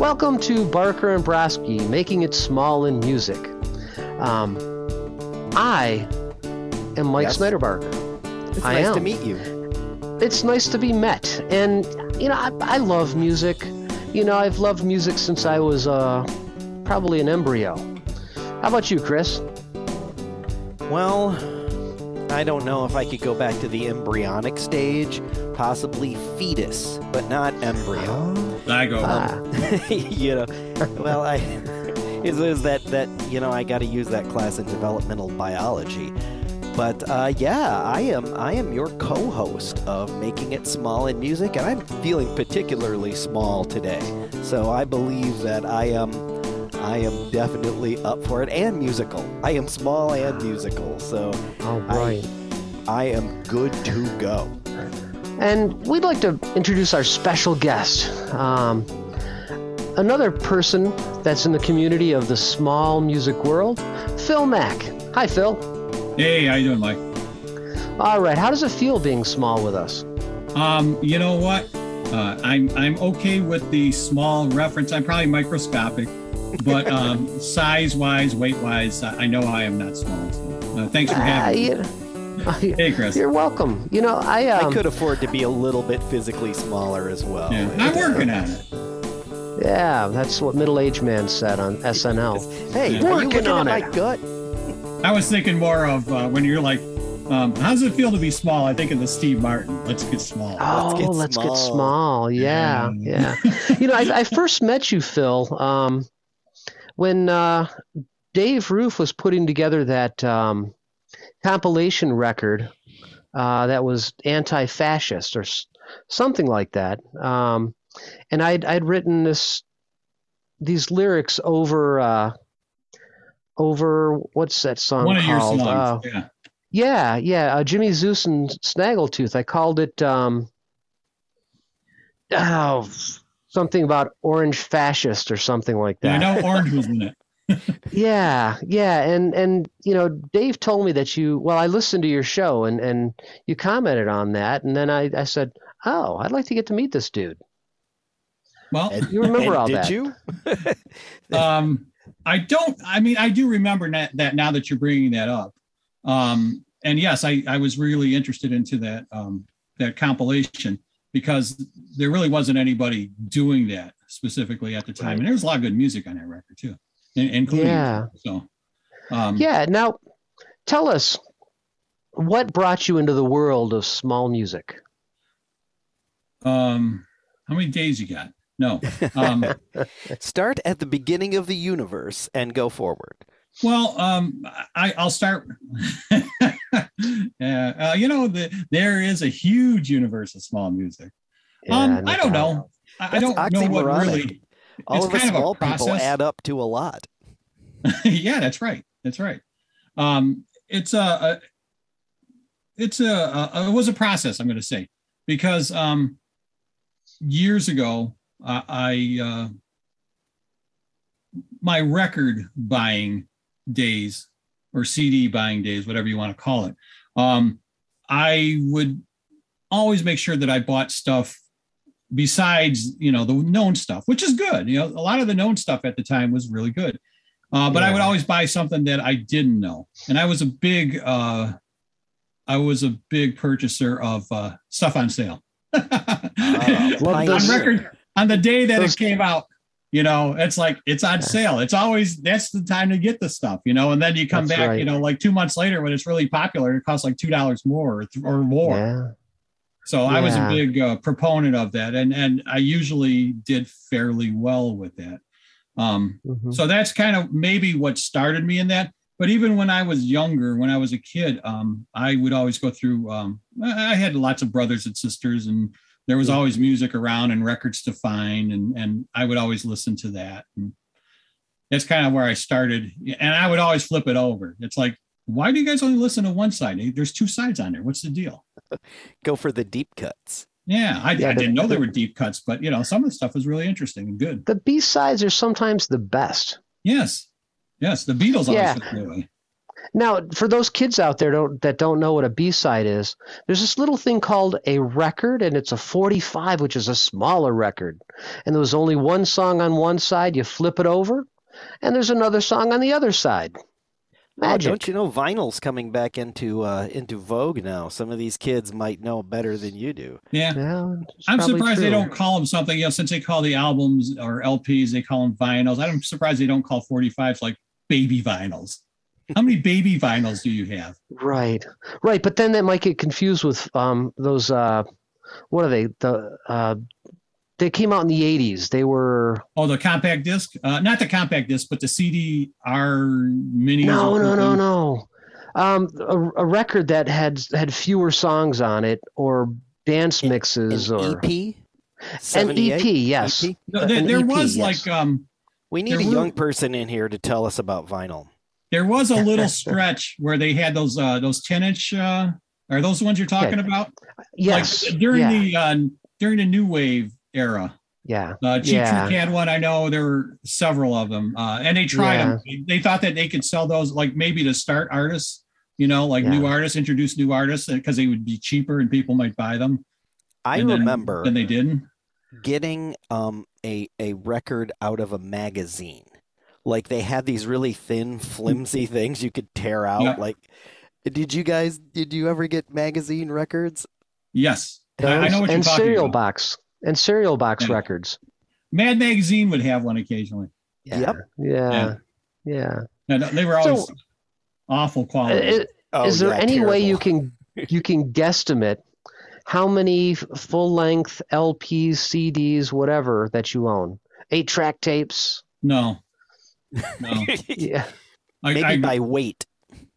Welcome to Barker and Brosky, making it small in music. Um, I am Mike Yes. Snyder Barker. It's I nice to meet you. It's nice to be met, and you know I, I love music. You know I've loved music since I was uh, probably an embryo. How about you, Chris? Well, I don't know if I could go back to the embryonic stage, possibly fetus, but not embryo. I go. Ah, you know, well, I is, was that that you know I got to use that class in developmental biology. But uh, yeah, I am I am your co-host of Making It Small in Music, and I'm feeling particularly small today. So I believe that I am I am definitely up for it, and musical. I am small and musical, so all I- I am good to go. And we'd like to introduce our special guest. Um, another person that's in the community of the small music world, Phil Mack. Hi, Phil. Hey, how you doing, Mike? All right, how does it feel being small with us? Um, you know what? Uh, I'm I'm okay with the small reference. I'm probably microscopic, but um, size-wise, weight-wise, I I know I am not small. So, uh, thanks for Ah, having me. you- Hey, Chris. You're welcome. You know, I um, I could afford to be a little bit physically smaller as well. Yeah, I'm working on it. Yeah, that's what middle-aged man said on SNL. Hey, Yeah. are you Working looking on at it. my gut? I was thinking more of uh, when you're like, um, how does it feel to be small? I think of the Steve Martin. Let's get small. Oh, get let's get small. small. Yeah, yeah. Yeah. you know, I, I first met you, Phil, um, when uh, Dave Roof was putting together that um, compilation record uh, that was anti-fascist or s- something like that. Um, and I'd I'd written this these lyrics over uh, over what's that song One called? Uh, songs. yeah. yeah, yeah, uh, Jimmy Zeus and Snaggletooth. I called it um, oh, something about orange fascist or something like Yeah, I know Orange was in it. Yeah, yeah, and and you know, Dave told me that you. Well, I listened to your show and and you commented on that, and then I I said, oh, I'd like to get to meet this dude. Well, And- You remember and all did that? you? um, I don't. I mean, I do remember that, that now that you're bringing that up. Um, and yes, I, I was really interested into that um, that compilation because there really wasn't anybody doing that specifically at the time, Right. and there was a lot of good music on that record too, including Yeah. so. Um, Yeah. Now, tell us what brought you into the world of small music. Um, how many days you got? No. Um, Start at the beginning of the universe and go forward. Well, um, I, I'll start. yeah, uh, you know, the, there is a huge universe of small music. um, Yeah, no I don't know. I, I don't know what really. All of us kind of a small people add up to a lot. yeah, that's right. That's right. Um, it's a, a it's a, a it was a process. I'm going to say because um, years ago uh, I uh, my record buying days or CD buying days, whatever you want to call it. Um, I would always make sure that I bought stuff besides you know the known stuff, which is good. You know, a lot of the known stuff at the time was really good. Uh, but I would always buy something that I didn't know, and I was a big, uh, I was a big purchaser of uh, stuff on sale. Love on record on the day that Those- it came out. You know, it's like it's on sale. It's always that's the time to get the stuff. You know, and then you come That's back. right. You know, like two months later when it's really popular, it costs like two dollars more or, th- or more. Yeah. So I was a big uh, proponent of that, and and I usually did fairly well with that. Um, Mhm. so that's kind of maybe what started me in that. But even when I was younger, when I was a kid, um, I would always go through. Um, I had lots of brothers and sisters, and there was always music around and records to find, and and I would always listen to that. And that's kind of where I started. And I would always flip it over. It's like, why do you guys only listen to one side? There's two sides on there. What's the deal? Go for the deep cuts. Yeah, I, Yeah, I the- didn't know there were deep cuts, but you know, some of the stuff was really interesting and good. The B sides are sometimes the best. Yes, yes, the Beatles always Yeah. Felt that way. Now, for those kids out there don't, that don't know what a B side is, there's this little thing called a record, and it's a 45, which is a smaller record. And there was only one song on one side. You flip it over, and there's another song on the other side. Oh, Magic. don't you know vinyl's coming back into uh, into vogue now? Some of these kids might know better than you do. Yeah. Yeah, I'm probably surprised they don't call them something, you know, since they call the albums or LPs, they call them vinyls. I'm surprised they don't call 45s like baby vinyls. How many baby vinyls do you have? Right, right. But then that might get confused with um, those. Uh, what are they? The uh, they came out in the '80s. They were Oh, the compact disc? Uh, not the compact disc, but the CDR mini. no, no, no, no. Um, a, a record that had had fewer songs on it, or dance mixes, An or EP, an 78? EP. Yes, EP? No, there, An there EP, was yes. like um We need There a were- young person in here to tell us about vinyl. There was a little stretch where they had those uh those 10 inch uh are those the ones you're talking about? yes, Like during yeah, the uh during the new wave era. yeah, Uh, Cheap Yeah. Trick had one. I know there were several of them, uh, and they tried Yeah. them. They thought that they could sell those, like maybe to start artists, you know, like new artists, introduce new artists, because they would be cheaper and people might buy them. I And then- remember Then they didn't. getting um a a record out of a magazine. Like they had these really thin, flimsy things you could tear out. Yeah. Like, did you guys? Did you ever get magazine records? Yes, I, I know what you're and talking cereal about. box and cereal box Yeah. records. Mad Magazine would have one occasionally. Yeah, Yep. yeah, yeah. And they were always So- awful quality. is- Oh, is there yeah, any way you can you can guesstimate how many full length LPs, CDs, whatever that you own? Eight track tapes. no, no. Yeah, I, Maybe I, by weight.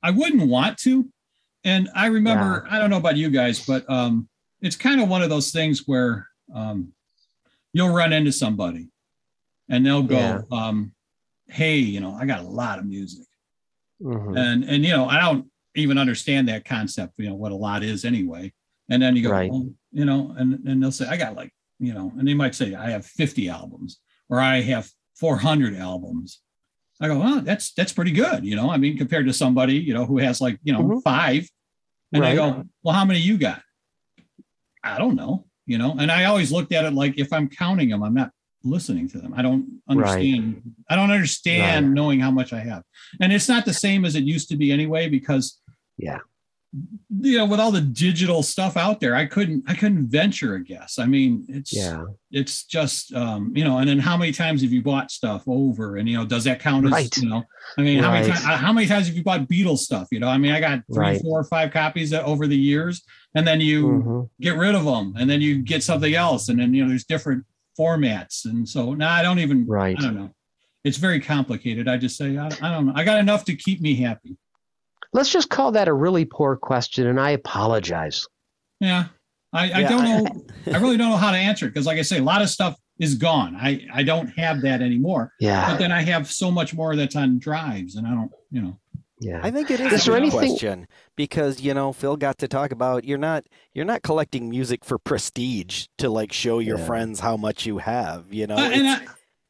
I wouldn't want to. And I remember, I don't know about you guys, but um, it's kind of one of those things where um, you'll run into somebody and they'll go, Yeah. um, "Hey, you know, I got a lot of music," Mhm. and and you know, I don't even understand that concept. You know what a lot is anyway. And then you go, Right. well, you know, and and they'll say, "I got like," you know, and they might say, "I have 50 albums," or "I have 400 albums." I go, well, that's that's pretty good, you know. I mean, compared to somebody, you know, who has like, you know, Mhm. five, and Right. they go, well, how many you got? I don't know, you know. And I always looked at it like if I'm counting them, I'm not listening to them. I don't understand. Right. I don't understand Right. knowing how much I have, and it's not the same as it used to be anyway. Because Yeah. You know, with all the digital stuff out there, I couldn't I couldn't venture a guess. I mean, it's yeah, it's just um, you know, and then how many times have you bought stuff over? And you know, does that count as Right. you know? I mean, how many Right. times how many times have you bought Beatles stuff? You know, I mean, I got three, Right. four, or five copies over the years, and then you Mhm. get rid of them, and then you get something else, and then you know, there's different formats, and so now I don't even right. I don't know. It's very complicated. I just say I, I don't know. I got enough to keep me happy. Let's just call that a really poor question, and I apologize. Yeah. I, I Yeah, don't know. I really don't know how to answer it because, like I say, a lot of stuff is gone. I, I don't have that anymore. Yeah. But then I have so much more that's on drives, and I don't, you know. yeah. I think it is, Is a there anything- question because you know Phil got to talk about you're not you're not collecting music for prestige to like show your Yeah. friends how much you have. You know, Uh, and I,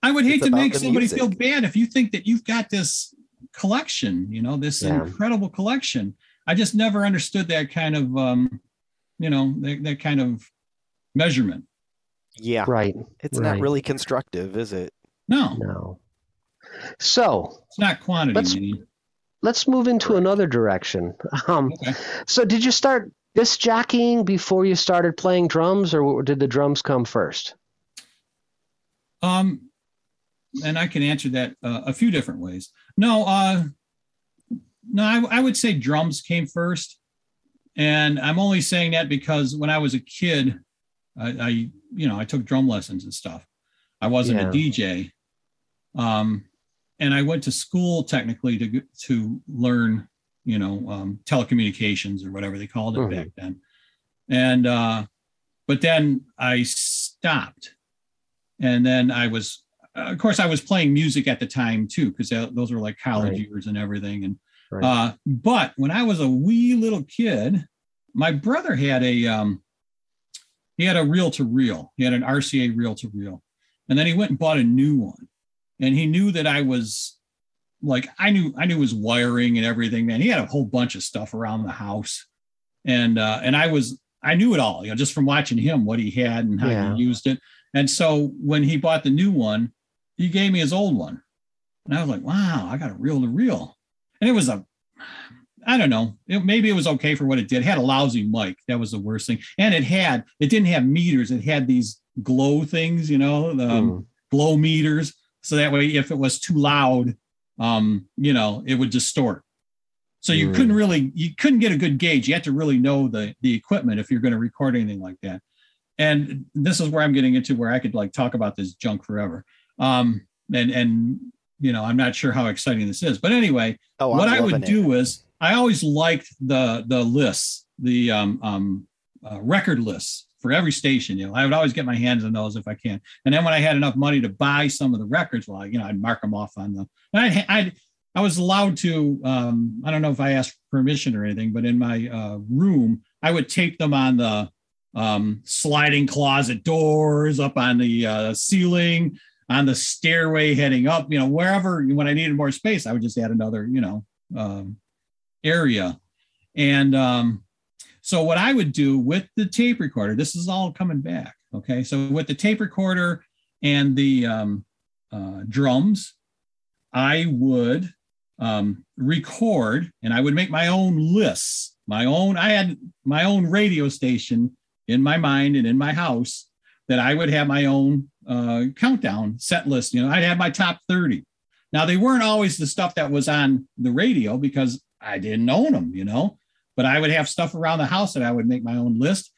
I would hate to make somebody music. feel bad if you think that you've got this collection, you know, this Yeah. incredible collection. I just never understood that kind of, um, you know, that, that kind of measurement. yeah, Right. it's not really constructive, is it? No, No. So it's not quantity. Let's- meaning. let's move into another direction. Um, Okay. so, did you start disc jockeying before you started playing drums, or did the drums come first? Um, and I can answer that uh, a few different ways. No, uh, no, I, I would say drums came first, and I'm only saying that because when I was a kid, I, I you know I took drum lessons and stuff. I wasn't Yeah. a DJ, um, and I went to school technically to to learn you know um, telecommunications or whatever they called it Mhm. back then, and uh, but then I stopped and then I was, of course, I was playing music at the time too, because those were like college Right. years and everything. And Right. uh, but when I was a wee little kid, my brother had a um, he had a reel to reel. He had an RCA reel to reel, and then he went and bought a new one. And he knew that I was like I knew I knew his wiring and everything. Man, he had a whole bunch of stuff around the house, and uh, and I was I knew it all, you know, just from watching him what he had and how Yeah. he used it. And so when he bought the new one, he gave me his old one, and I was like, wow, I got a reel to reel, and it was a I don't know. It, maybe it was okay for what it did. It had a lousy mic. That was the worst thing. And it had, it didn't have meters. It had these glow things, you know, the um, Mm. glow meters. So that way, if it was too loud, um, you know, it would distort. So you Mm. couldn't really, you couldn't get a good gauge. You had to really know the the equipment if you're going to record anything like that. And this is where I'm getting into where I could like talk about this junk forever. Um, and and you know, I'm not sure how exciting this is, but anyway, Oh, what I'm would it. do is I always liked the the lists, the um, um, uh, record lists for every station. You know, I would always get my hands on those if I can. And then when I had enough money to buy some of the records, well, you know, I'd mark them off on them. I I I was allowed to. Um, I don't know if I asked permission or anything, but in my uh, room, I would tape them on the um, sliding closet doors, up on the uh, ceiling, on the stairway heading up. You know, wherever when I needed more space, I would just add another. You know. Um, area. And um, so what I would do with the tape recorder, this is all coming back. Okay. So with the tape recorder and the um, uh, drums, I would um, record and I would make my own lists, my own, I had my own radio station in my mind and in my house that I would have my own uh, countdown set list. You know, I'd have my top 30. Now they weren't always the stuff that was on the radio because I didn't own them, you know, but I would have stuff around the house that I would make my own list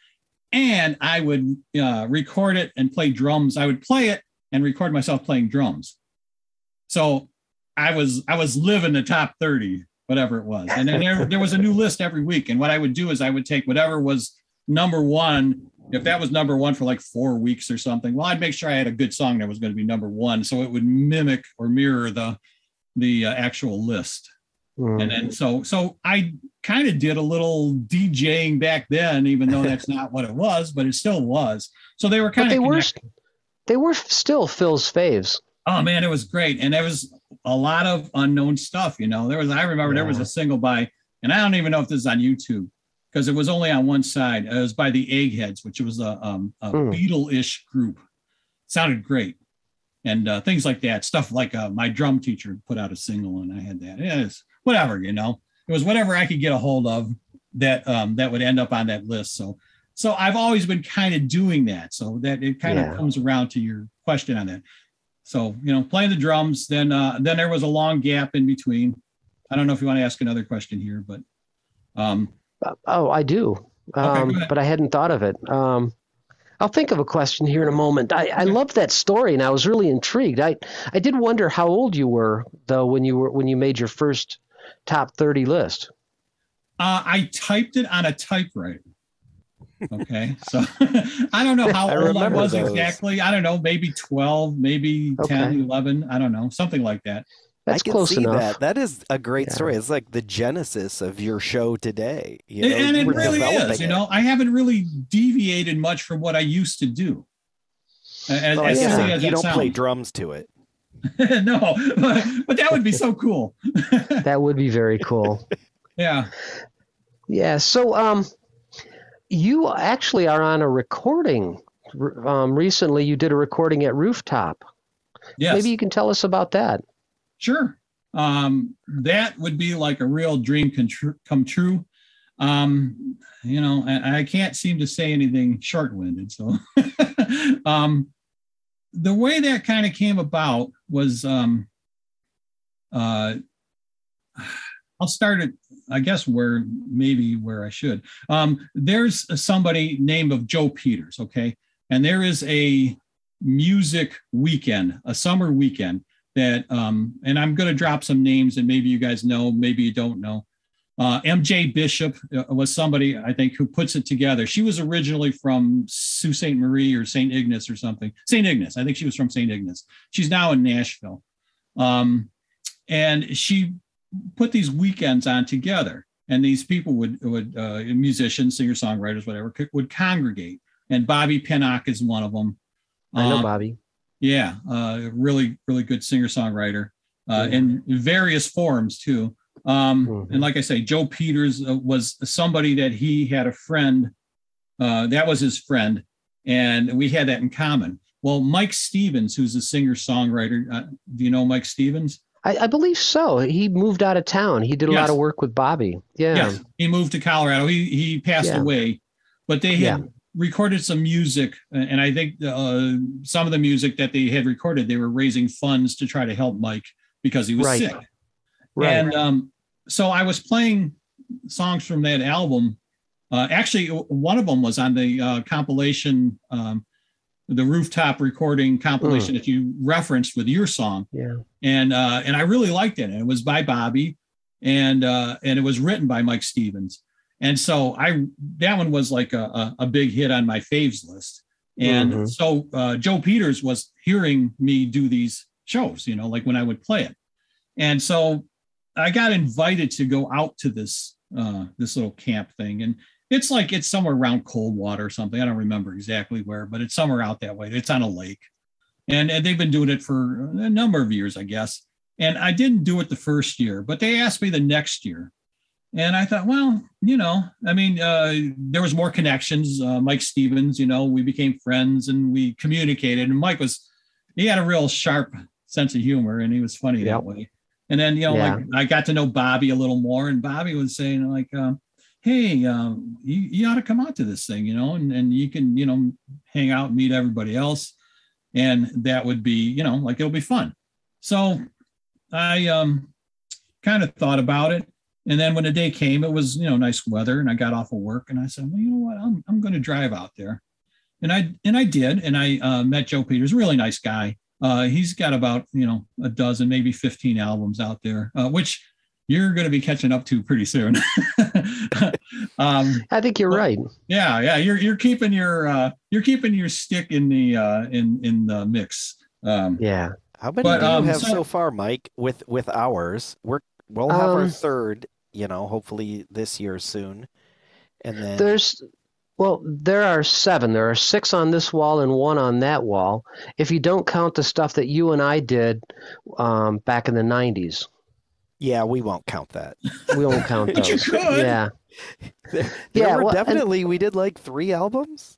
and I would uh, record it and play drums. I would play it and record myself playing drums. So I was I was living the top 30, whatever it was. And then there, there was a new list every week. And what I would do is I would take whatever was number one. If that was number one for like four weeks or something, well, I'd make sure I had a good song that was going to be number one, so it would mimic or mirror the the uh, actual list. Mm. and then so so i kind of did a little djing back then even though that's not what it was but it still was. So they were But of they of were they were still Phil's faves. oh man it was great. And there was a lot of unknown stuff you know? There was i remember there was a single by and i don't even know if this is on youtube because it was only on one side. It was by the eggheads which was a, um, a Hmm. beatle-ish group. Sounded great. And uh, things like that. Stuff like uh, my drum teacher put out a single and i had that. Yeah, it's whatever you know? It was whatever i could get a hold of that um, that would end up on that list. So so i've always been kind of doing that. So that it kind Yeah. of comes around to your question on that. So you know playing the drums then uh then there was a long gap in between. I don't know if you want to ask another question here but um Oh, I do, um, but I hadn't thought of it. Um, I'll think of a question here in a moment. I, I loved that story, and I was really intrigued. I I did wonder how old you were though when you were when you made your first top thirty list. Uh, I typed it on a typewriter. Okay, so I don't know how I old I was those. exactly. I don't know, maybe 12, maybe 10, Okay. 11. I don't know, something like that. That's I can close see enough. that. That is a great Yeah. story. It's like the genesis of your show today. You know, and you it really developing is. You it. know, I haven't really deviated much from what I used to do. As, Well, I as guess silly Yeah. as you don't play drums to it. no, but, but that would be so cool. That would be very cool. yeah. yeah. So, um, you actually are on a recording. Um, recently, you did a recording at Rooftop. Yes. Maybe you can tell us about that. Sure. Um, that would be like a real dream come true. Um, you know, I, I can't seem to say anything short-winded. So, um, the way that kind of came about was, um, uh, I'll start it. I guess where maybe where I should. Um, there's somebody named of Joe Peters. Okay, and there is a music weekend, a summer weekend that um and i'm going to drop some names and maybe you guys know maybe you don't know. Uh mj bishop uh, was somebody i think who puts it together. She was originally from sault ste. Marie or st ignace or something. St ignace i think she was from st ignace. She's now in nashville. Um and she put these weekends on together and these people would would uh musicians singer songwriters whatever would congregate and bobby pinnock is one of them. I know Um, Bobby. Yeah, uh, really, really good singer songwriter. uh, Yeah. in various forms too. Um, Mhm. And like I say, Joe Peters uh, was somebody that he had a friend. Uh, that was his friend, and we had that in common. Well, Mike Stevens, who's a singer songwriter, uh, do you know Mike Stevens? I, I believe so. He moved out of town. He did a lot of work with Bobby. Yeah. Yes, he moved to Colorado. He he passed Yeah. away, but they had recorded some music, and I think uh, some of the music that they had recorded, they were raising funds to try to help Mike because he was Right. sick. Right. And um, so I was playing songs from that album. Uh, actually, one of them was on the uh, compilation, um, the rooftop recording compilation that you referenced with your song yeah. and uh, and I really liked it. And it was by Bobby, and uh, and it was written by Mike Stevens. And so I that one was like a, a, a big hit on my faves list. And Mhm. so uh, Joe Peters was hearing me do these shows, you know, like when I would play it. And so I got invited to go out to this uh, this little camp thing, and it's like it's somewhere around Coldwater or something. I don't remember exactly where, but it's somewhere out that way. It's on a lake, and, and they've been doing it for a number of years, I guess. And I didn't do it the first year, but they asked me the next year, and I thought, well, you know, I mean, uh, there was more connections. Uh, Mike Stevens, you know, we became friends and we communicated, and Mike was he had a real sharp sense of humor, and he was funny Yep. that way. And then you know, Yeah. like I got to know Bobby a little more, and Bobby was saying like, um, "Hey, um, you, you ought to come out to this thing, you know, and and you can you know hang out and meet everybody else, and that would be you know like it'll be fun." So I um kind of thought about it, and then when the day came, it was you know nice weather, and I got off of work, and I said, "Well, you know what, I'm I'm going to drive out there," and I and I did, and I uh, met Joe Peters, really nice guy. Uh, he's got about you know a dozen, maybe 15 albums out there, uh, which you're going to be catching up to pretty soon. um, I think you're Well, right. yeah, yeah, you're you're keeping your uh, you're keeping your stick in the uh, in in the mix. Um, Yeah. How many But, do you um, have so- so, far, Mike? With with ours, we're we'll have our Um, third. You know, hopefully this year soon, and then There's, well, there are seven. There are six on this wall and one on that wall. If you don't count the stuff that you and I did um, back in the '90s, yeah, we won't count that. we won't count But you those. could. Yeah, There, there Yeah, were well, and- definitely we did like three albums.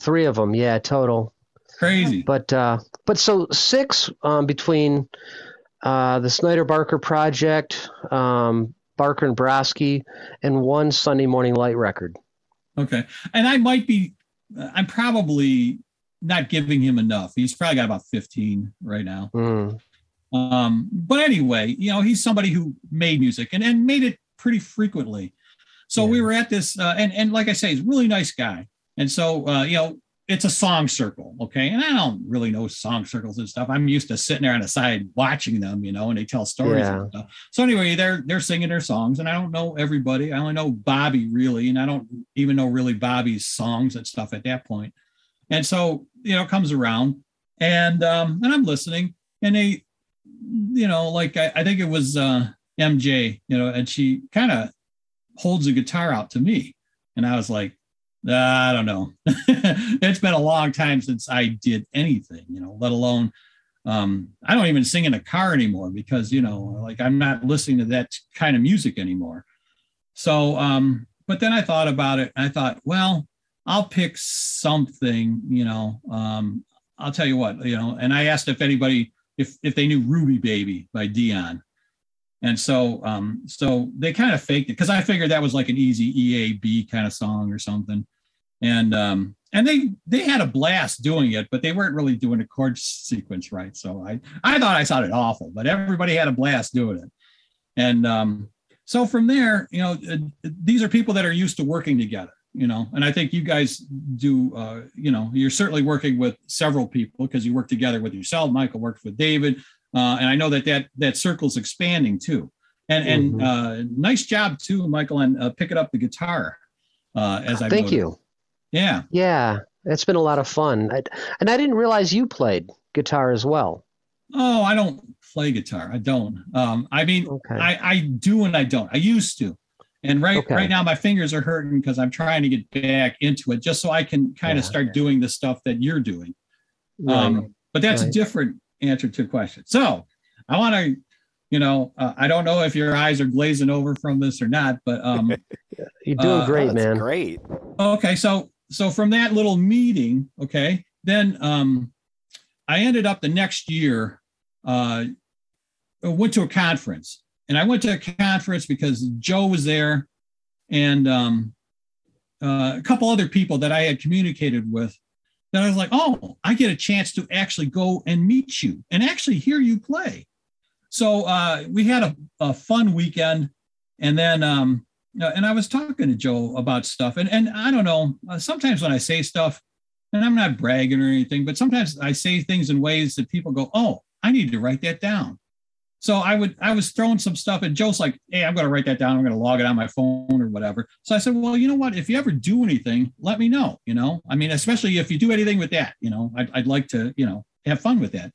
three of them. Yeah, total. crazy. But uh, but so six um, between uh, the Snyder Barker project, um, Barker and Brosky, and one Sunday Morning Light record. Okay, and I might be. I'm probably not giving him enough. He's probably got about 15 right now. Mm. Um, but anyway, you know, he's somebody who made music and, and made it pretty frequently. So we were at this, uh, and and like I say, he's a really nice guy. And so uh, you know, it's a song circle, okay. And I don't really know song circles and stuff. I'm used to sitting there on the side watching them, you know, and they tell stories Yeah. and stuff. So anyway, they're they're singing their songs, and I don't know everybody. I only know Bobby really, and I don't even know really Bobby's songs and stuff at that point. And so you know, it comes around, and um, and I'm listening, and they, you know, like I, I think it was uh, MJ, you know, and she kind of holds a guitar out to me, and I was like, "Ah, I don't know. it's been a long time since I did anything, you know, let alone um, I don't even sing in a car anymore because you know, like I'm not listening to that kind of music anymore. So, um, but then I thought about it. And I thought, well, I'll pick something, you know. Um, I'll tell you what, you know. And I asked if anybody if if they knew Ruby Baby by Dion. And so, um, so they kind of faked it because I figured that was like an easy EAB kind of song or something. And um, and they they had a blast doing it, but they weren't really doing the chord sequence right. So I I thought I sounded awful, but everybody had a blast doing it. And um, so from there, you know, uh, these are people that are used to working together, you know, and I think you guys do, uh, you know, you're certainly working with several people because you work together with yourself. Michael worked with David, uh, and I know that that that circle's expanding too. And and Mhm. uh, nice job too, Michael, on uh, picking up the guitar. Uh, as I Thank you. Yeah. Yeah, it's been a lot of fun. I, and I didn't realize you played guitar as well. Oh, I don't play guitar. I don't. Um, I mean, Okay. I, I do and I don't. I used to. And right Okay. right now my fingers are hurting because I'm trying to get back into it just so I can kind of Yeah. start doing the stuff that you're doing. Right. Um, but that's a different answer to a question. So I want to you know, uh, I don't know if your eyes are glazing over from this or not, but um, you're doing uh, great, Oh, that's man. Great. okay, so so from that little meeting, okay, then um, I ended up the next year, uh, went to a conference, and I went to a conference because Joe was there, and um, uh, a couple other people that I had communicated with. That I was like, oh, I get a chance to actually go and meet you and actually hear you play. So uh, we had a, a fun weekend, and then um, and I was talking to Joe about stuff, and and I don't know. Uh, sometimes when I say stuff, and I'm not bragging or anything, but sometimes I say things in ways that people go, "Oh, I need to write that down." So I would I was throwing some stuff, and Joe's like, "Hey, I'm going to write that down. I'm going to log it on my phone or whatever." So I said, "Well, you know what? If you ever do anything, let me know. You know, I mean, especially if you do anything with that, you know, I'd, I'd like to, you know, have fun with that."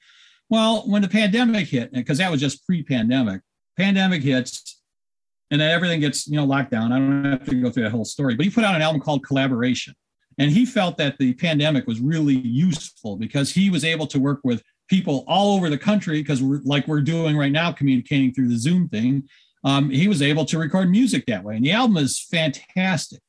Well, when the pandemic hit, because that was just pre-pandemic, pandemic hits, and then everything gets you know locked down. I don't have to go through that whole story, but he put out an album called Collaboration, and he felt that the pandemic was really useful because he was able to work with people all over the country because we're like we're doing right now, communicating through the Zoom thing. Um, he was able to record music that way, and the album is fantastic.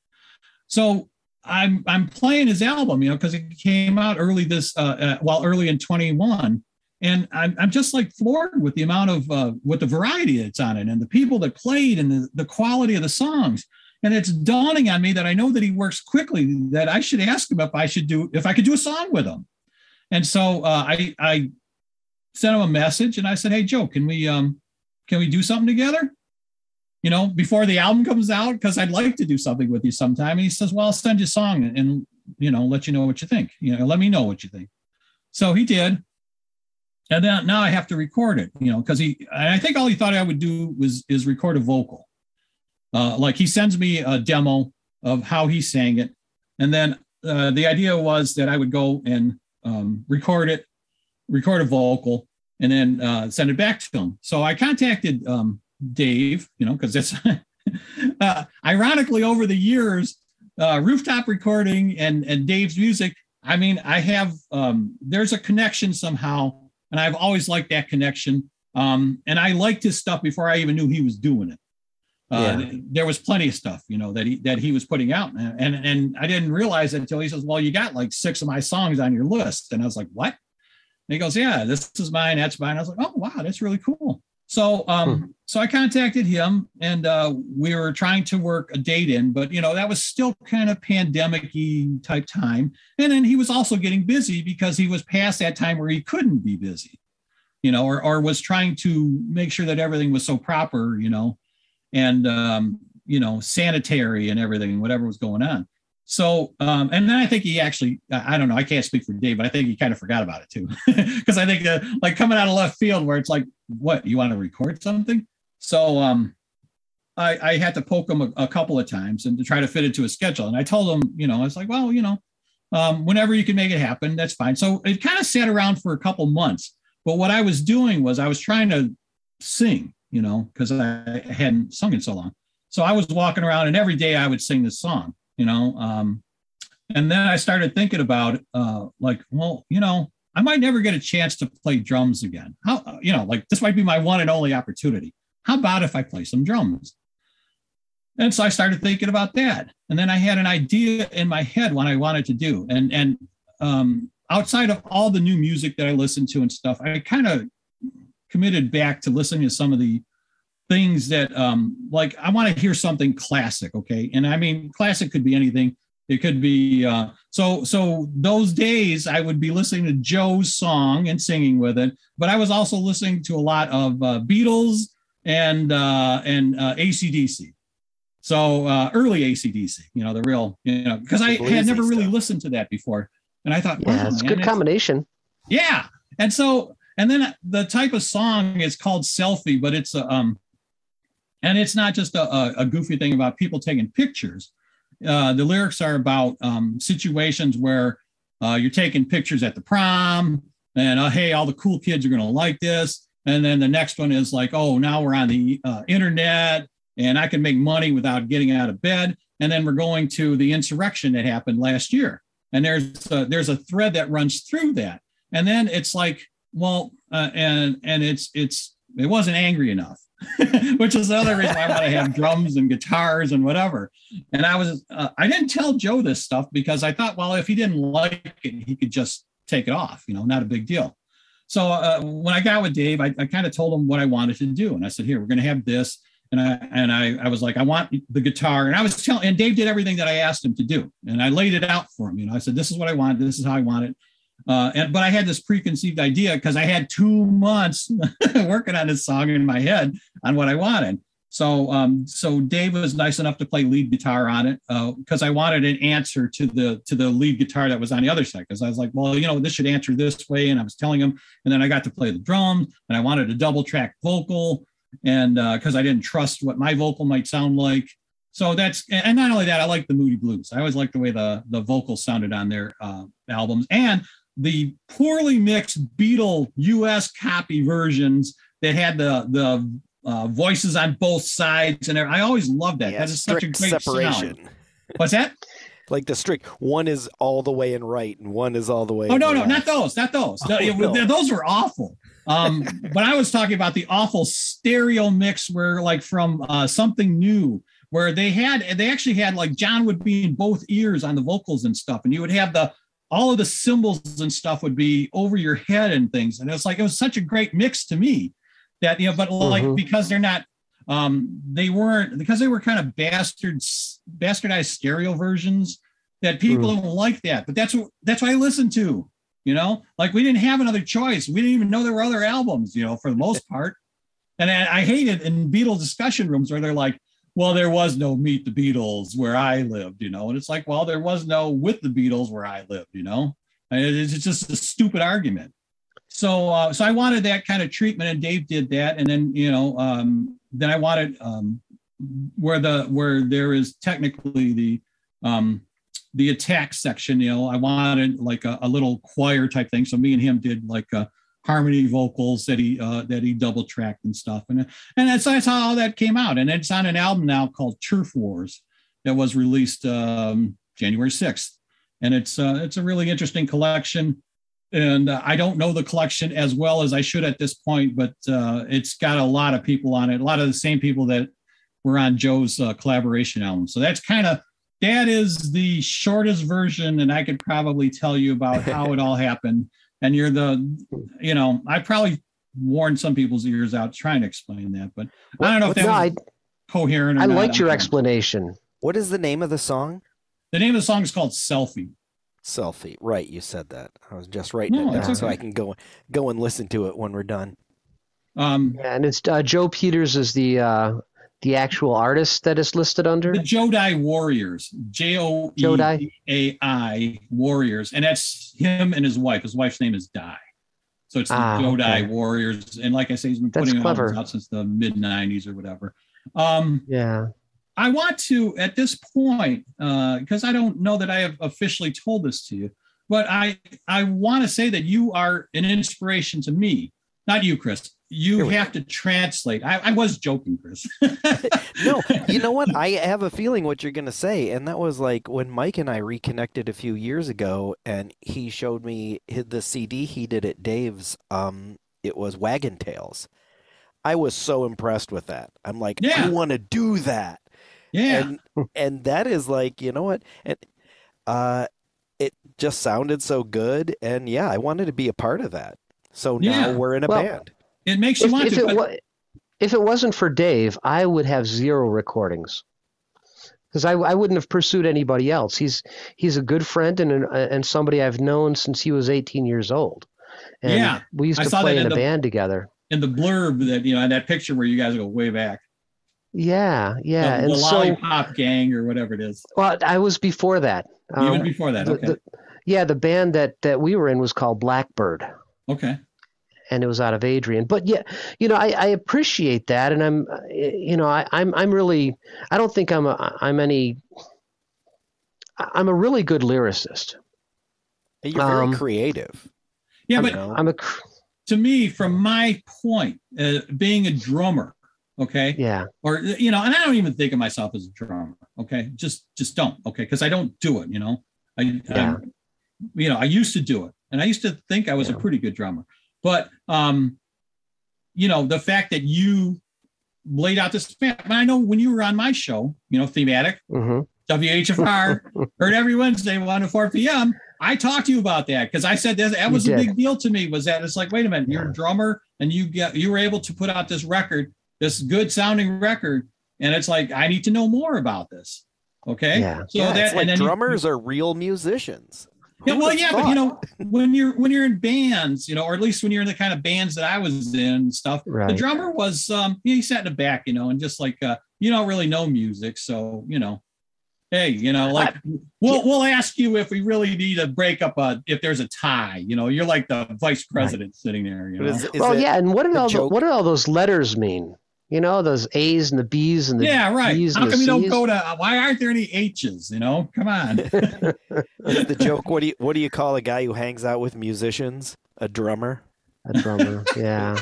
So I'm I'm playing his album, you know, because it came out early this uh, uh, well early in 21 and I'm, I'm just like floored with the amount of uh, with the variety that's on it and the people that played and the, the quality of the songs. And it's dawning on me that i know that he works quickly that i should ask him if i should do if i could do a song with him. And so uh, i i sent him a message and i said hey joe can we um can we do something together? You know before the album comes out because i'd like to do something with you sometime. And he says well i'll send you a song and, and you know let you know what you think. You know let me know what you think. So he did and then now I have to record it, you know, because he, I think all he thought I would do was is record a vocal. Uh, like he sends me a demo of how he sang it, and then uh, the idea was that I would go and um, record it, record a vocal, and then uh, send it back to him. So I contacted um, Dave, you know, because it's uh, ironically over the years, uh, rooftop recording and and Dave's music. I mean, I have um, there's a connection somehow and I've always liked that connection. Um, and I liked his stuff before I even knew he was doing it. Uh, Yeah. There was plenty of stuff, you know, that he that he was putting out, and and, and I didn't realize it until he says, "Well, you got like six of my songs on your list," and I was like, "What?" And he goes, "Yeah, this is mine. That's mine." I was like, "Oh, wow, that's really cool." So, um, so I contacted him, and uh, we were trying to work a date in, but you know that was still kind of pandemic-y type time. And then he was also getting busy because he was past that time where he couldn't be busy, you know, or or was trying to make sure that everything was so proper, you know, and um, you know, sanitary and everything, whatever was going on. So, um, and then I think he actually, I don't know, I can't speak for Dave, but I think he kind of forgot about it too. Because I think uh, like coming out of left field where it's like, what, you want to record something? So um, I, I had to poke him a, a couple of times and to try to fit it to a schedule. And I told him, you know, I was like, well, you know, um, whenever you can make it happen, that's fine. So it kind of sat around for a couple months. But what I was doing was I was trying to sing, you know, because I hadn't sung in so long. So I was walking around and every day I would sing this song, you know. Um, and then I started thinking about uh, like, well, you know, I might never get a chance to play drums again. How, you know, like this might be my one and only opportunity. How about if I play some drums? And so I started thinking about that. And then I had an idea in my head what I wanted to do. And and um, outside of all the new music that I listened to and stuff, I kind of committed back to listening to some of the things that um, like I want to hear something classic. Okay. And I mean classic could be anything. It could be uh, so so those days I would be listening to Joe's song and singing with it, but I was also listening to a lot of uh, Beatles and uh, and uh, ACDC. So uh, early ACDC, you know, the real, you know, because I had bluesy never really stuff. listened to that before, and I thought, Yeah, wow, it's a good combination. yeah. And so, and then the type of song is called selfie, but it's a, um, and it's not just a, a, goofy thing about people taking pictures. Uh, the lyrics are about um, situations where uh, you're taking pictures at the prom, and uh, hey, all the cool kids are going to like this. And then the next one is like, oh, now we're on the uh, internet, and I can make money without getting out of bed. And then we're going to the insurrection that happened last year, and there's a, there's a thread that runs through that. And then it's like, well, uh, and and it's it's It wasn't angry enough, which is the other reason why I want to have drums and guitars and whatever. And I was, uh, I didn't tell Joe this stuff because I thought, well, if he didn't like it, he could just take it off, you know, not a big deal. So uh, when I got with Dave, I, I kind of told him what I wanted to do. And I said, here, we're going to have this. And I, and I, I was like, I want the guitar. And I was telling, and Dave did everything that I asked him to do. And I laid it out for him. You know, I said, this is what I want. This is how I want it. Uh, and, but I had this preconceived idea because I had two months working on this song in my head on what I wanted. So, um, so Dave was nice enough to play lead guitar on it because uh, I wanted an answer to the to the lead guitar that was on the other side. Because I was like, well, you know, this should answer this way, and I was telling him. And then I got to play the drums, and I wanted a double track vocal, and because uh, I didn't trust what my vocal might sound like. So that's and not only that, I like the Moody Blues. I always like the way the the vocals sounded on their uh, albums, and the poorly mixed Beatle US copy versions that had the the uh, voices on both sides, and I always loved that. Yeah, that is such a great separation. Sound. What's that? Like the strict one is all the way in right, and one is all the way. Oh no, no, left. not those, not those. Oh, no. Those were awful. Um, but I was talking about the awful stereo mix, where like from uh, something new, where they had they actually had like John would be in both ears on the vocals and stuff, and you would have the all of the cymbals and stuff would be over your head and things, and it was like it was such a great mix to me that you know but like Mhm. because they're not um they weren't because they were kind of bastards bastardized stereo versions that people don't like that. But that's what that's what i listened to you know? Like we didn't have another choice. We didn't even know there were other albums you know for the most part. And i, I hate it in beatles discussion rooms where they're like well there was no meet the beatles where i lived you know and it's like well there was no with the beatles where i lived you know and it's just a stupid argument so uh, so I wanted that kind of treatment, and Dave did that. And then you know, um, then I wanted um, where the where there is technically the um, the attack section. You know, I wanted like a, a little choir type thing. So me and him did like uh, harmony vocals that he uh, that he double tracked and stuff. And and that's that's how all that came out. And it's on an album now called Turf Wars that was released um, January sixth. And it's uh, it's a really interesting collection and uh, I don't know the collection as well as I should at this point, but uh, it's got a lot of people on it, a lot of the same people that were on Joe's uh, collaboration album. So that's kind of that is the shortest version, and I could probably tell you about how it all happened. And you're the, you know, I probably worn some people's ears out trying to explain that, but I don't know if that no, was I, coherent. Or I not. liked your explanation. What is the name of the song? The name of the song is called Selfie. Selfie. Right, you said that. I was just writing No, it it's down so. I can go go and listen to it when we're done. Um, Yeah, and it's uh, Joe Peters is the uh, the actual artist that is listed under. The Jodai Warriors, J O E A I Warriors, and that's him and his wife. His wife's name is Dai, so it's the Ah, Jodai okay. Warriors. And like I say, he's been That's putting albums out since the mid '90s or whatever. Um, Yeah. I want to at this point because I don't know that I have officially told this to you, but I I want to say that you are an inspiration to me. Not you, Chris. You Here we have to translate. I, I was joking, Chris. No, you know what? I have a feeling what you're going to say. And that was like when Mike and I reconnected a few years ago and he showed me the CD he did at Dave's. Um, it was Wagon Tails. I was so impressed with that. I'm like, Yeah. I want to do that. Yeah. And, and that is like, you know what? And, uh, it just sounded so good. And yeah, I wanted to be a part of that. So now Yeah. we're in a Well, band. It makes you If, want if to. it wa- if it wasn't for Dave, I would have zero recordings because I, I wouldn't have pursued anybody else. He's he's a good friend and an, and somebody I've known since he was 18 years old. And Yeah, we used to play in in a the- band together. in the blurb that you know in that picture where you guys go way back Yeah, yeah. the, and the so, lollipop gang or whatever it is well, I was before that. even Um, before that the- okay the- yeah, the band that that we were in was called Blackbird. okay and it was out of Adrian. But yeah, you know, I, I appreciate that, and I'm, uh, you know, I, I'm I'm really, I don't think I'm a, I'm any, I'm a really good lyricist. You're very um, creative. yeah you but? I'm a, cr- to me from my point uh, being a drummer okay yeah, or you know and i don't even think of myself as a drummer okay just just don't okay because i don't do it you know i Yeah. I'm- you know i used to do it and i used to think i was a pretty good drummer but um you know, the fact that you laid out this map. And I know when you were on my show, you know, thematic, hmm WHFR, heard every Wednesday, 1 to 4 p.m. I talked to you about that because I said that, that was a big deal to me. Was that it's like, wait a minute, you're a drummer and you get you were able to put out this record, this good sounding record, and it's like I need to know more about this. Okay, Yeah. so yeah, that like and then you- drummers are real musicians. Yeah, well, have yeah, but you know, when you're when you're in bands, you know, or at least when you're in the kind of bands that I was in and stuff, the drummer was um he sat in the back, you know, and just like uh you don't really know music, so you know, hey, you know, like we'll we'll ask you if we really need to break up a if there's a tie, you know, you're like the vice president sitting there, you know. is- is well, yeah, and what did all the, what did all those letters mean? You know, those A's and the B's and the yeah, right. B's How come you don't go to why aren't there any H's? You know, come on. The joke. What do you what do you call a guy who hangs out with musicians? A drummer? a drummer. Yeah,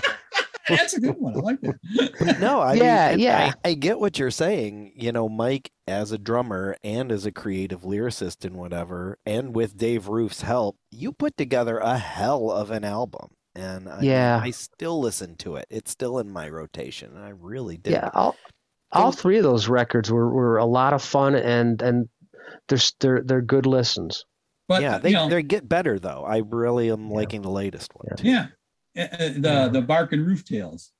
That's a good one. I like that. No, I Yeah, mean, yeah. I, I get what you're saying. You know, Mike as a drummer and as a creative lyricist and whatever, and with Dave Roof's help, you put together a hell of an album. And I, Yeah. I still listen to it. It's still in my rotation, and I really did. yeah. All, all three of those records were, were a lot of fun, and and they're they're they're good listens. But yeah, they you know, they get better though. I really am Yeah. liking the latest one. Yeah. too. Yeah, uh, the Yeah. the bark and roof tails.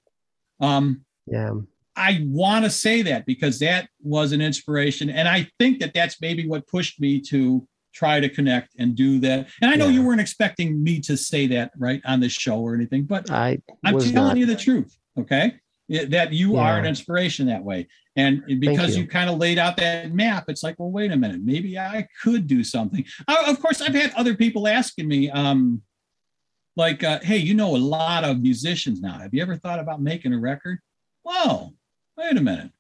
Um, Yeah, I want to say that because that was an inspiration, and I think that that's maybe what pushed me to try to connect and do that. And I know Yeah. you weren't expecting me to say that right on this show or anything, but I I'm telling not. you the truth. Okay, Yeah, that you are an inspiration that way, and because you. you, kind of laid out that map, it's like, well, wait a minute, maybe I could do something. Uh, of course, I've had other people asking me, um, like, uh, hey, you know a lot of musicians now. Have you ever thought about making a record? Whoa, wait a minute,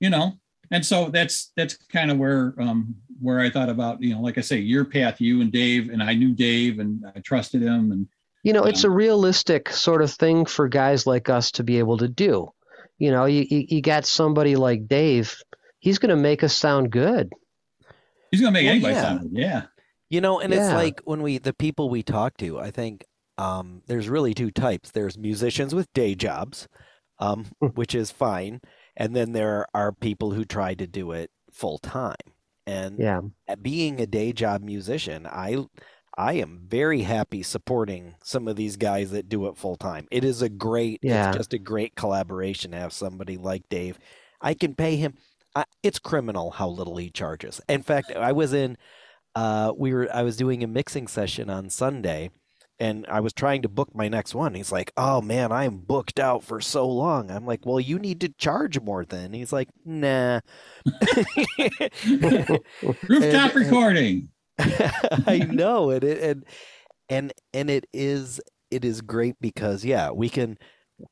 you know. And so that's that's kind of where um, where I thought about, you know, like I say, your path, you and Dave, and I knew Dave, and I trusted him, and You know, it's Yeah. a realistic sort of thing for guys like us to be able to do. You know, you you, you got somebody like Dave. He's going to make us sound good. he's gonna make Well, anybody yeah. sound good. Yeah. You know, and it's like when we the people we talk to, I think um, there's really two types. There's musicians with day jobs, um, Hmm. which is fine, and then there are people who try to do it full time. And Yeah, being a day job musician, I I am very happy supporting some of these guys that do it full time. It is a great, Yeah. it's just a great collaboration to have somebody like Dave. I can pay him. I, it's criminal how little he charges. In fact, I was in, uh, we were, I was doing a mixing session on Sunday, and I was trying to book my next one. He's like, "Oh man, I am booked out for so long." I'm like, "Well, you need to charge more then." He's like, "Nah." Rooftop And- recording. I know it, it and and and it is it is great because yeah, we can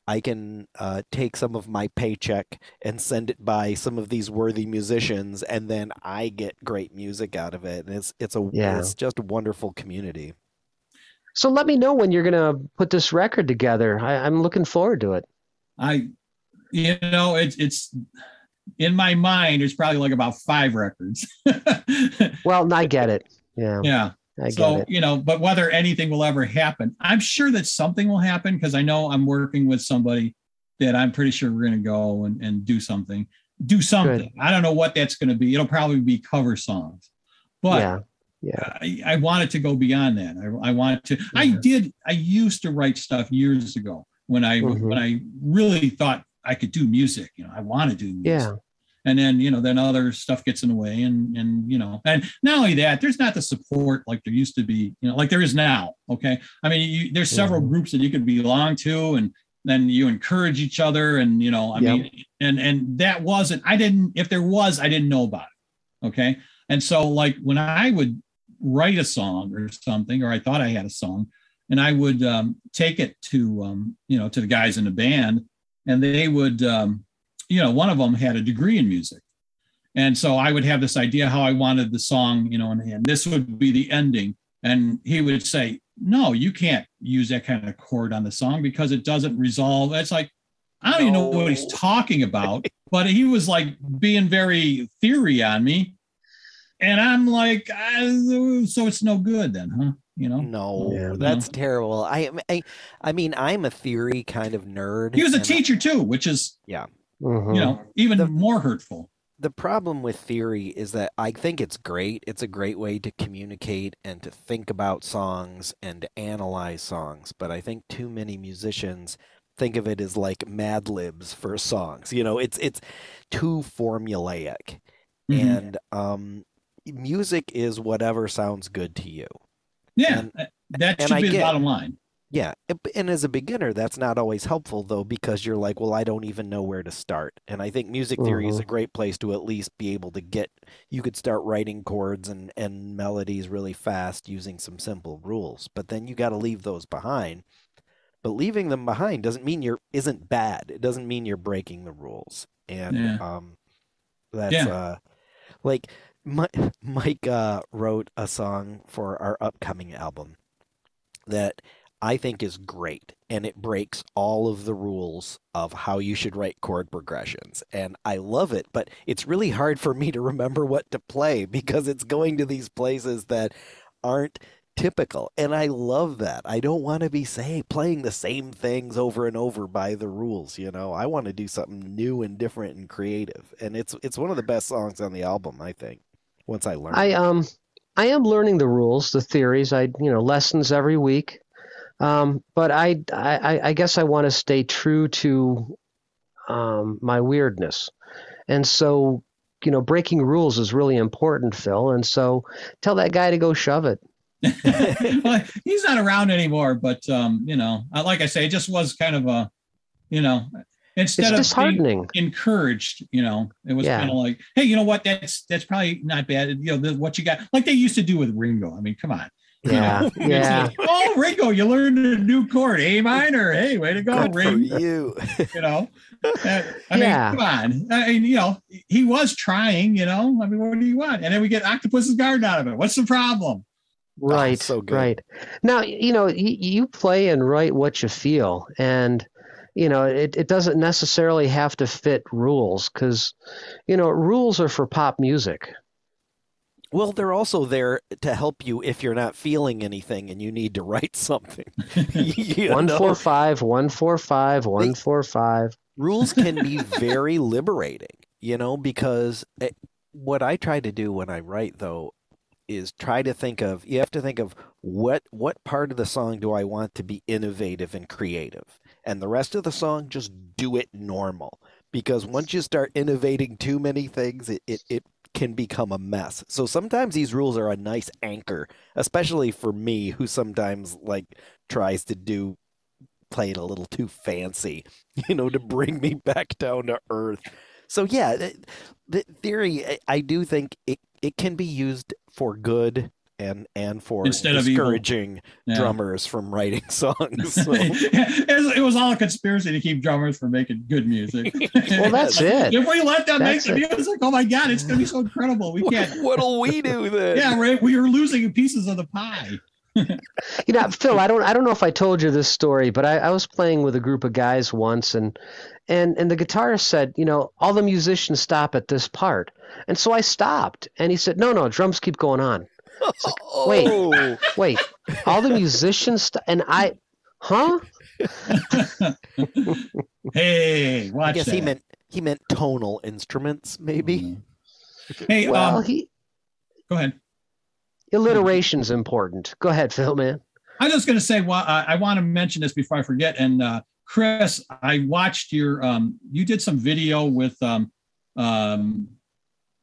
I can uh, take some of my paycheck and send it by some of these worthy musicians, and then I get great music out of it, and it's it's a Yeah. it's just a wonderful community. So let me know when you're going to put this record together. I, I'm looking forward to it. I, you know, it's it's in my mind. There's probably like about five records. Well, I get it. Yeah, yeah. I get So you know, but whether anything will ever happen, I'm sure that something will happen because I know I'm working with somebody that I'm pretty sure we're going to go and, and do something. Do something. I don't know what that's going to be. It'll probably be cover songs, but yeah, yeah, I, I wanted to go beyond that. I, I wanted to. I did. I used to write stuff years ago when I Mhm. when I really thought I could do music. You know, I want to do music. yeah, And then you know, then other stuff gets in the way, and and you know, and not only that, there's not the support like there used to be. You know, like there is now. Okay, I mean, you, there's several Mhm. groups that you could belong to, and then you encourage each other, and you know, I Yep. mean, and and that wasn't. I didn't. If there was, I didn't know about it. Okay, and so like when I would write a song or something, or I thought I had a song, and I would um, take it to um, you know to the guys in the band, and they would um, you know one of them had a degree in music, and so I would have this idea how I wanted the song, you know, and, and this would be the ending, and he would say, "No, you can't use that kind of chord on the song because it doesn't resolve." It's like I don't even know what he's talking about, but he was like being very theory on me. And I'm like, I, so it's no good then, huh? You know, No, Yeah. that's terrible. I, I, I mean, I'm a theory kind of nerd. he was a and teacher too, which is Mhm. you know even The- more hurtful. the problem with theory is that I think it's great. It's a great way to communicate and to think about songs and to analyze songs. But I think too many musicians think of it as like Mad Libs for songs. You know, it's it's too formulaic. Mhm. And um, music is whatever sounds good to you. yeah, and- that- that and should I be the get- bottom line. Yeah, and- and as a beginner, that's not always helpful though, because you're like, well, I don't even know where to start. And I think music theory is a great place to at least be able to get. You could start writing chords and and melodies really fast using some simple rules, but then you got to leave those behind. But leaving them behind doesn't mean you're isn't bad. It doesn't mean you're breaking the rules. And Yeah. um, that's Yeah. uh, like Mi- Mike uh, wrote a song for our upcoming album that I think is great and it breaks all of the rules of how you should write chord progressions and I love it but it's really hard for me to remember what to play because it's going to these places that aren't typical and I love that. I don't want to be say playing the same things over and over by the rules, you know. I want to do something new and different and creative and it's it's one of the best songs on the album, I think. Once I learn. I um I am learning the rules, the theories. I you know lessons every week, um, but I I, I guess I want to stay true to um, my weirdness, and so you know breaking rules is really important, Phil. And so tell that guy to go shove it. well, he's not around anymore, but um, you know, uh, like I say, it just was kind of a, you know, It's instead of being disheartening. encouraged, you know, it was Yeah. kind of like, hey, you know what? That's that's probably not bad. You know, the, what you got, like they used to do with Ringo. I mean, come on. you Yeah, know? yeah. oh, Ringo, you learned a new chord, A minor. Hey, way to go, Good for Ringo. you. You know, Uh, I mean, Yeah. come on. I mean, you know, he was trying. You know, I mean, what do you want? And then we get Octopus's Garden out of it. What's the problem? Right, so good. right. Now, you know, you, you play and write what you feel, and you know, it, it doesn't necessarily have to fit rules because, you know, rules are for pop music. Well, they're also there to help you if you're not feeling anything and you need to write something. You One know? four five, one four five, one four five. rules can be very liberating, you know, because it, what I try to do when I write though is try to think of you have to think of what what part of the song do I want to be innovative and creative and the rest of the song just do it normal because once you start innovating too many things it, it, it can become a mess. So sometimes these rules are a nice anchor, especially for me who sometimes like tries to do play it a little too fancy, you know, to hmm. bring me back down to earth. So yeah, the, the theory I, I do think it it can be used for good and and for Instead of discouraging Yeah. drummers from writing songs. So, it, was, all a conspiracy to keep drummers from making good music. Well, that's it. If we let them make That's the music, oh my God, it's going to be so incredible. We can't. what'll we do then? Yeah, right. We are losing pieces of the pie. You know, Phil, I don't, I don't know if I told you this story, but I, I was playing with a group of guys once, and and and the guitarist said, you know, all the musicians stop at this part, and so I stopped, and he said, no, no, drums keep going on. Wait. Oh, Wait, all the musicians, st- and I, huh? Hey, watch I guess that. he meant he meant tonal instruments, maybe. Hey, Well, um, he go ahead. alliteration's important. Go ahead, Phil, man. I'm just going to say, well, I, I want to mention this before I forget. And uh, Chris, I watched your, um, you did some video with um, um,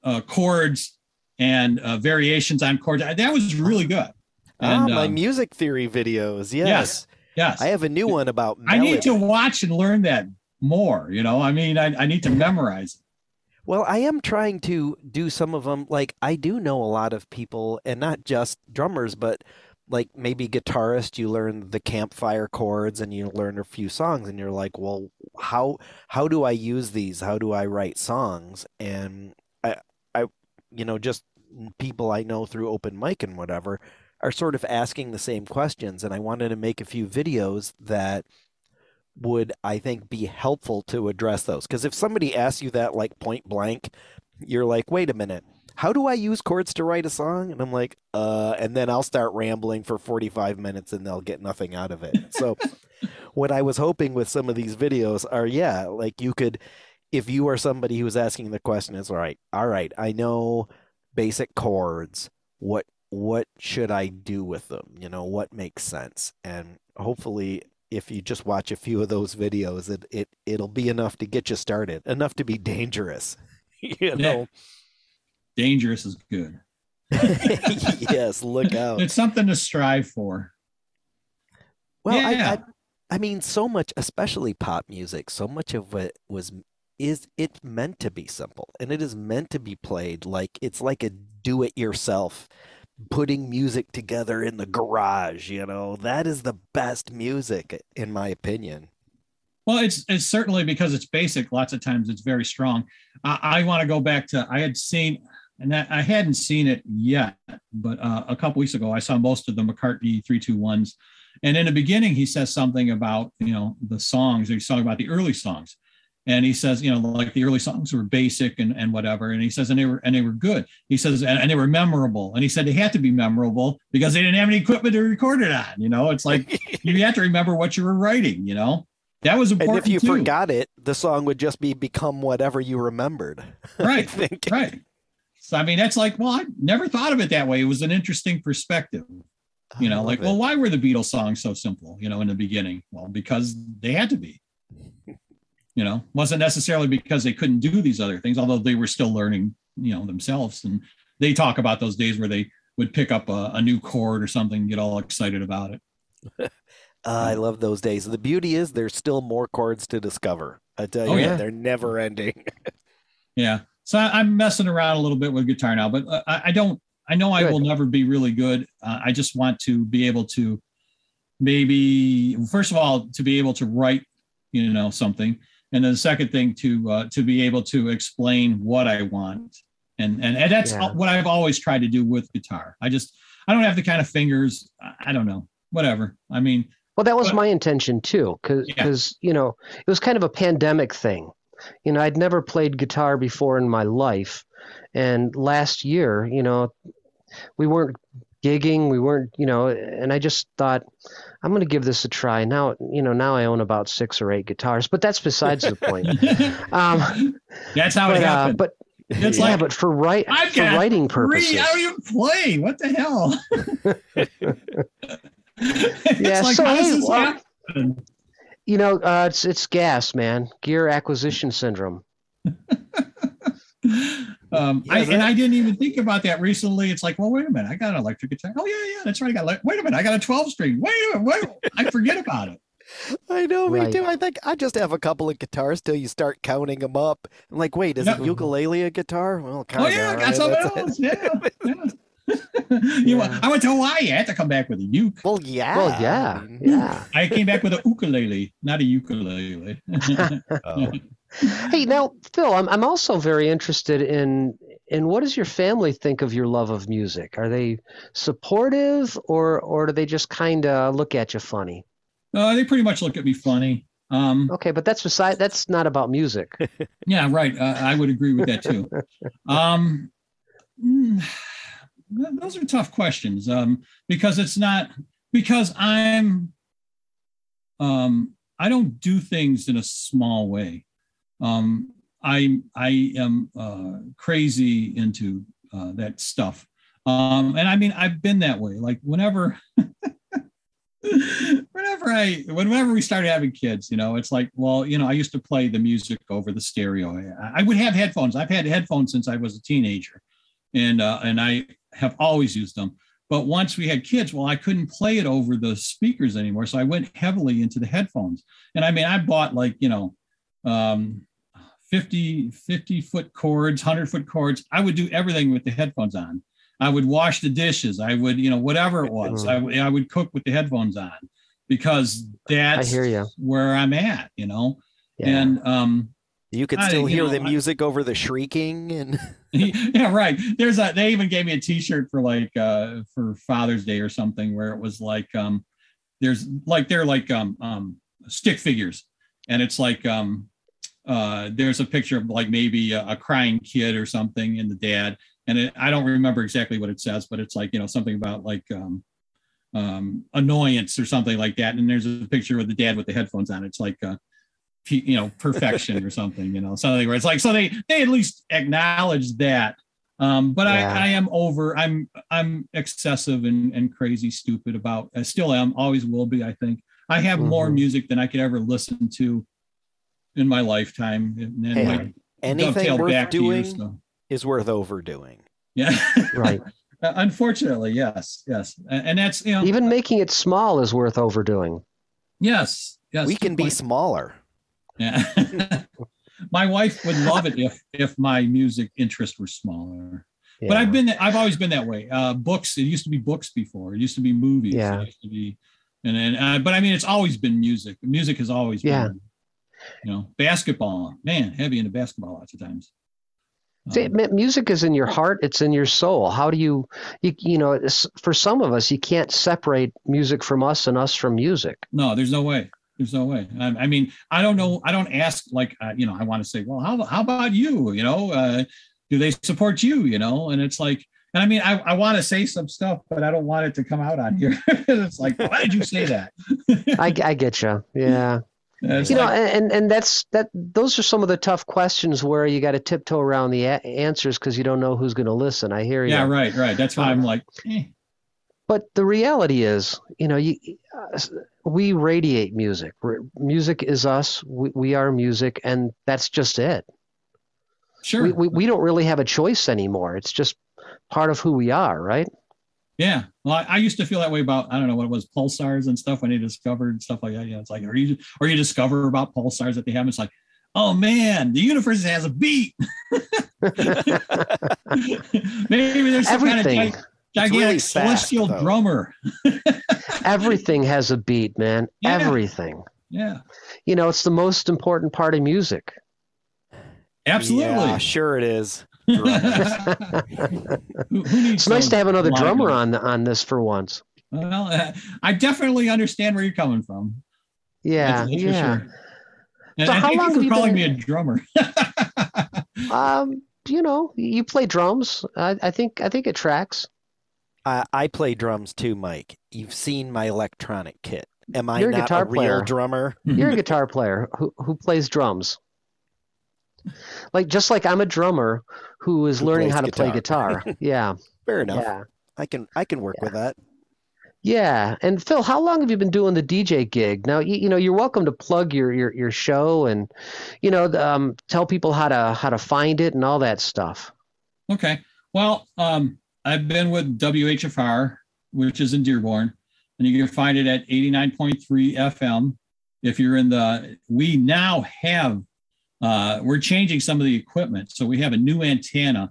uh, chords and uh, variations on chords. That was really good. ah, my um, music theory videos. Yes. Yes, yes. I have a new one about I need to watch and learn that more. You know, I mean, I, I need to memorize. it. Well, I am trying to do some of them. Like, I do know a lot of people, and not just drummers, but like maybe guitarists. You learn the campfire chords, and you learn a few songs, and you're like, well, how how do I use these? How do I write songs? And you know, just people I know through open mic and whatever are sort of asking the same questions, and I wanted to make a few videos that would I think be helpful to address those. Because if somebody asks you that like point blank, you're like, wait a minute, how do I use chords to write a song? And I'm like, uh, and then I'll start rambling for 45 minutes and they'll get nothing out of it. So, what I was hoping with some of these videos are, yeah, like you could, if you are somebody who's asking the question, it's all right, all right, I know basic chords. What what should I do with them? You know, what makes sense? And hopefully if you just watch a few of those videos, it, it it'll be enough to get you started, enough to be dangerous. you know. Dangerous is good. yes, look out. It's something to strive for. Well, yeah. I, I I mean so much, especially pop music, so much of it was is it meant to be simple and it is meant to be played like it's like a do it yourself putting music together in the garage you know? That is the best music in my opinion. Well it's it's certainly because it's basic lots of times it's very strong. I, I want to go back to i had seen and I hadn't seen it yet, but uh, a couple weeks ago I saw most of the McCartney 321s. And in the beginning, he says something about, you know, the songs, he's talking about the early songs and he says you know like the early songs were basic and, and whatever. And he says and they were and they were good. He says and, and they were memorable. And he said they had to be memorable because they didn't have any equipment to record it on you know? It's like you have to remember what you were writing you know? That was important and if you too. forgot it the song would just be become whatever you remembered right right. So i mean that's like well i never thought of it that way. It was an interesting perspective you know? like it. well why were the beatles songs so simple you know in the beginning? Well because they had to be you know wasn't necessarily because they couldn't do these other things although they were still learning you know themselves. And they talk about those days where they would pick up a, a new chord or something and get all excited about it. Uh, i love those days. The beauty is there's still more chords to discover. I tell you oh, yeah. they're never ending. Yeah. So I, am messing around a little bit with guitar now but uh, I, I, don't i know good. i will never be really good. Uh, i just want to be able to maybe first of all to be able to write you know something and then the second thing to uh, to be able to explain what I want, and and, and that's yeah. what I've always tried to do with guitar. I just I don't have the kind of fingers. I don't know, whatever. I mean, well, that was but, my intention too, because because yeah. you know it was kind of a pandemic thing. You know, I'd never played guitar before in my life, and last year, you know, we weren't gigging, we weren't, you know, and I just thought I'm going to give this a try. Now, you know, now I own about six or eight guitars, but that's besides the point. Um, that's how but, it uh, happened. Uh, but it's yeah, like, but for right for writing purposes. Three, how do you play? What the hell? yeah, like, so hey, well, you know, uh, it's it's gas, man. Gear acquisition syndrome. Um, yeah, I, that, and I didn't even think about that recently. It's like, well, wait a minute, I got an electric guitar. Oh yeah, yeah, that's right. I got. Wait a minute, I got a 12 string. Wait a minute, wait. I forget about it. I know, me right. too. I think I just have a couple of guitars till you start counting them up. I'm like, wait, is no. it ukulele a guitar? Well, kind of. Oh yeah, I got something else. Yeah. yeah. you yeah. I went to Hawaii. I had to come back with a uke. Well, yeah. Well, yeah. Yeah. I came back with a ukulele, not a ukulele. oh. Hey, now, Phil, I'm I'm also very interested in in what does your family think of your love of music? Are they supportive, or or do they just kind of look at you funny? Uh, they pretty much look at me funny. Um, okay, but that's beside that's not about music. yeah, right. Uh, I would agree with that too. um, mm, those are tough questions um, because it's not because I'm um, I don't do things in a small way. Um, I I am uh, crazy into uh, that stuff, um, and I mean I've been that way. Like whenever, whenever I whenever we started having kids, you know, it's like well, you know, I used to play the music over the stereo. I, I would have headphones. I've had headphones since I was a teenager, and uh, and I have always used them. But once we had kids, well, I couldn't play it over the speakers anymore. So I went heavily into the headphones. And I mean, I bought like, you know, um, 50, 50 foot cords, 100 foot cords. I would do everything with the headphones on. I would wash the dishes. I would, you know, whatever it was, I, I would cook with the headphones on because that's I hear you. where I'm at, you know. Yeah. And um, you could still I, hear know, the music I, over the shrieking and yeah, right. There's a they even gave me a t-shirt for like uh for Father's Day or something where it was like um there's like they're like um um stick figures and it's like um uh, there's a picture of like maybe a, a, crying kid or something and the dad and it, I don't remember exactly what it says, but it's like you know something about like um, um, annoyance or something like that. And there's a picture of the dad with the headphones on. It's like uh, you know perfection or something, you know something where it's like so they they at least acknowledge that. Um, but Yeah. I, I am over. I'm I'm excessive and, and crazy stupid about. I still am. Always will be. I think I have more Mhm. music than I could ever listen to in my lifetime. And then Hey, like, Anything worth back to you, doing so- is worth overdoing. Yeah. Right. Uh, Unfortunately, yes, yes, and that's you know, Even making it small is worth overdoing. yes, yes. we can be point. smaller. Yeah. my wife would love it if if my music interest were smaller. But I've been I've always been that way. Uh, books. It used to be books before. It used to be movies. Yeah. It used to be, and then uh, but I mean, it's always been music. Music has always Yeah. been. You know, basketball. Man, heavy into basketball lots of times. See, Um, mu- music is in your heart it's in your soul how do you you, you know for some of us you can't separate music from us and us from music No, there's no way. There's no way. I, I mean, I don't know. I don't ask like, uh, you know, I want to say, well, how, how about you? You know, uh, do they support you? You know, and it's like, and I mean, I, I want to say some stuff, but I don't want it to come out on here. it's like, why did you say that? I, I get you yeah It's you know and and that's that those are some of the tough questions where you got to tiptoe around the a- answers because you don't know who's going to listen i hear you yeah, right, right. That's why I'm like, eh. but the reality is you know you uh, we radiate music music is us we, we are music and that's just it sure. we, we, we don't really have a choice anymore it's just part of who we are right yeah. Well, I, I used to feel that way about, I don't know what it was, pulsars and stuff when they discovered stuff like that. Yeah. It's like, or you, or you discover about pulsars that they have. It's like, oh man, the universe has a beat. Maybe there's some kind of gi- gigantic really fast, celestial though. drummer. everything has a beat man Yeah. everything Yeah, you know it's the most important part of music absolutely. Yeah, sure it is. Who, who it's nice to have another live drummer music? on on this for once Well, uh, I definitely understand where you're coming from. yeah That's- that's for yeah sure. And, So and how long you have for you calling been- me a drummer. um you know you play drums i, I think i think it tracks I, I play drums too, Mike. You've seen my electronic kit. Am I You're a not guitar a real player. drummer? you're a guitar player who, who plays drums like just like i'm a drummer who is Who learning how to play guitar. guitar yeah Fair enough. yeah I can I can work with that. yeah and phil how long have you been doing the dj gig now you, you know you're welcome to plug your your, your show and you know um, tell people how to how to find it and all that stuff Okay. Well, um, I've been with WHFR, which is in Dearborn, and you can find it at 89.3 FM. If you're in the, we now have, uh, we're changing some of the equipment. So we have a new antenna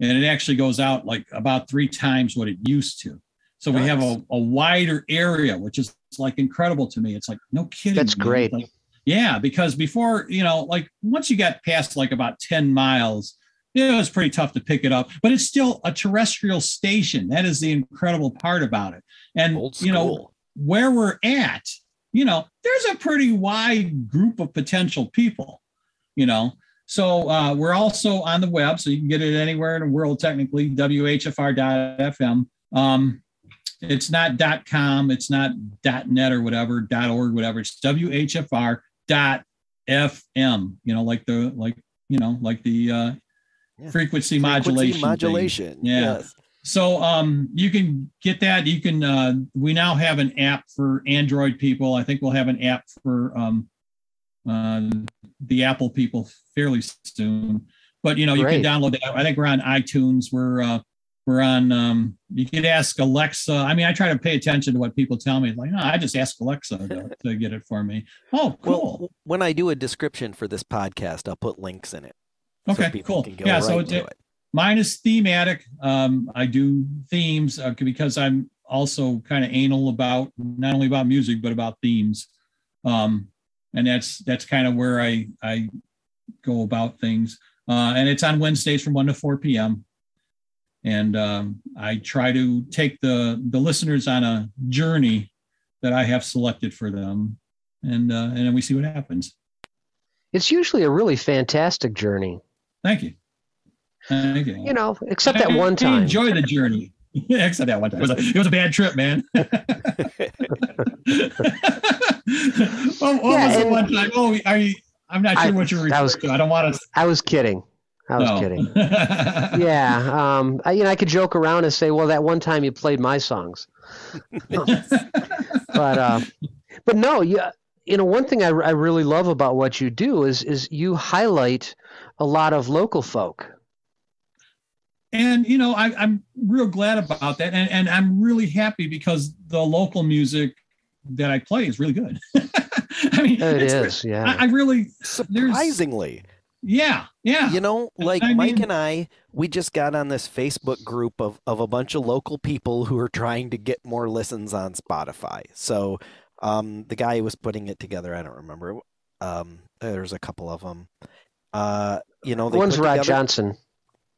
and it actually goes out like about three times what it used to. So we have a, a wider area, which is like incredible to me. It's like, no kidding. That's man. great. Like, yeah, because before, you know, like once you got past like about 10 miles, it was pretty tough to pick it up, but it's still a terrestrial station. That is the incredible part about it. And, you know, where we're at, you know, there's a pretty wide group of potential people, you know. So uh, we're also on the web, so you can get it anywhere in the world, technically, WHFR.FM. Um, it's not .com, it's not .net or whatever, .org, whatever. It's WHFR.FM, you know, like the, like, you know, like the uh, Yeah. frequency, Frequency modulation. thing. modulation. Yeah. Yes. So um, you can get that. You can. Uh, we now have an app for Android people. I think we'll have an app for um, the Apple people fairly soon. But you know, you Great. can download that. I think we're on iTunes. We're uh, we're on. Um, you could ask Alexa. I mean, I try to pay attention to what people tell me. Like, no, I just ask Alexa to, to get it for me. Oh, cool. Well, when I do a description for this podcast, I'll put links in it. okay, people cool. Yeah. right So it, it. mine is thematic. Um, I do themes uh, because I'm also kind of anal about not only about music but about themes, um, and that's that's kind of where I I go about things. Uh, and it's on Wednesdays from one to four p.m. And um, I try to take the the listeners on a journey that I have selected for them, and uh, and then we see what happens. it's usually a really fantastic journey Thank you. Thank you. You know, except that I- one I time. enjoy the journey. Except that one time. It was a, it was a bad trip, man. well, what Yeah, was the one time? Oh, are you? I'm not sure I- what you're referring was- to. I don't want to. I was kidding. I was no. kidding. Yeah, um, I, you know, I could joke around and say, "Well, that one time you played my songs," but uh, but no, you you know, one thing I, I really love about what you do is is you highlight a lot of local folk. and you know, I, I'm real glad about that, and and I'm really happy because the local music that I play is really good. I mean, It it's- is, yeah. I, I really, Surprisingly. yeah, yeah. You know, like I Mike mean- and I, we just got on this Facebook group of, of a bunch of local people who are trying to get more listens on Spotify. So um, the guy who was putting it together, I don't remember. Um, there's a couple of them. Uh, you know, they One's Rod together, Johnson.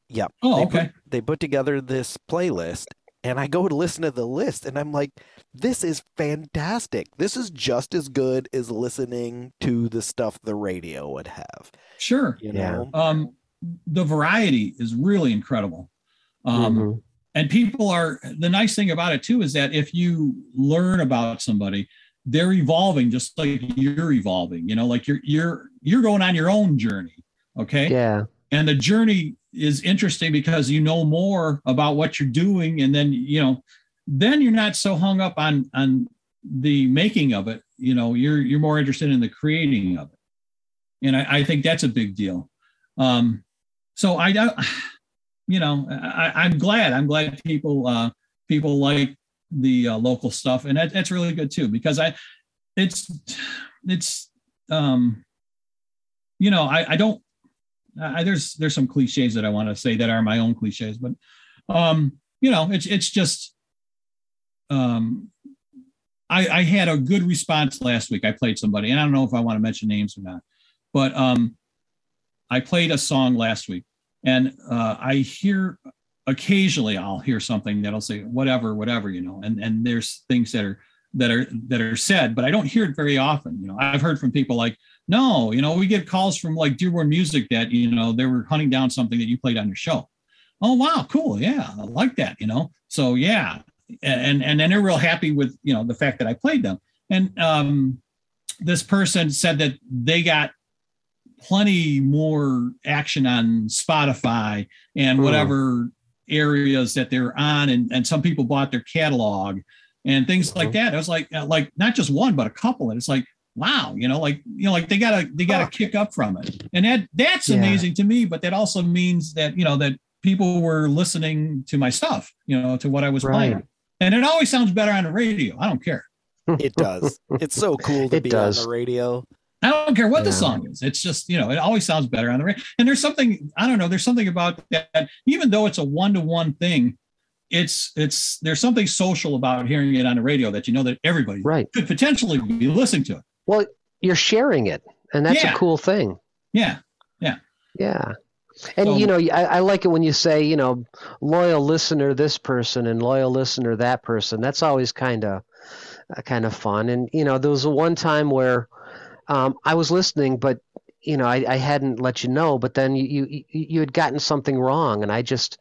Yeah. oh, they okay. Put, they put together this playlist, and I go to listen to the list, and I'm like, this is fantastic. This is just as good as listening to the stuff the radio would have. Sure. You Yeah. know? Um, the variety is really incredible. Um, Mhm. and people are the nice thing about it too is that if you learn about somebody they're evolving just like you're evolving you know like you're you're you're going on your own journey okay Yeah, and the journey is interesting because you know more about what you're doing and then you know then you're not so hung up on on the making of it you know you're you're more interested in the creating of it. And i, I think that's a big deal. Um so i don't you know I, i'm glad i'm glad people uh people like the uh, local stuff. And that, that's really good too because i it's it's um you know i i don't I, there's there's some cliches that I want to say that are my own cliches, but um, you know, it's it's just um, I, I had a good response last week. I played somebody, and I don't know if I want to mention names or not, but um, I played a song last week, and uh, I hear occasionally I'll hear something that'll say whatever, whatever, you know, and and there's things that are that are that are said, but I don't hear it very often. You know, I've heard from people like, no, you know, we get calls from like Dearborn Music that you know they were hunting down something that you played on your show. Oh wow, cool, yeah, I like that. You know, so yeah, and and then they're real happy with you know the fact that I played them. And um, this person said that they got plenty more action on Spotify and Hmm. whatever areas that they're on, and and some people bought their catalog and things like Mhm. that. I was like, uh, like not just one, but a couple, and it's like, wow, you know, like you know, like they got a they got a kick up from it, and that that's Yeah. amazing to me. But that also means that you know that people were listening to my stuff, you know, to what I was Right. playing, and it always sounds better on the radio. I don't care. It does. It's so cool to It be does. on the radio. I don't care what the song is. It's just, you know, it always sounds better on the radio. And there's something, I don't know, there's something about that, even though it's a one-to-one thing, it's it's there's something social about hearing it on the radio that you know that everybody right. could potentially be listening to it. Well, you're sharing it, and that's Yeah. a cool thing. Yeah. Yeah. Yeah. And So- you know, I, I like it when you say, you know, loyal listener this person and loyal listener that person. That's always kind of uh, kind of fun. And you know, there was a one time where um, I was listening, but you know, I, I hadn't let you know. But then you, you you had gotten something wrong, and I just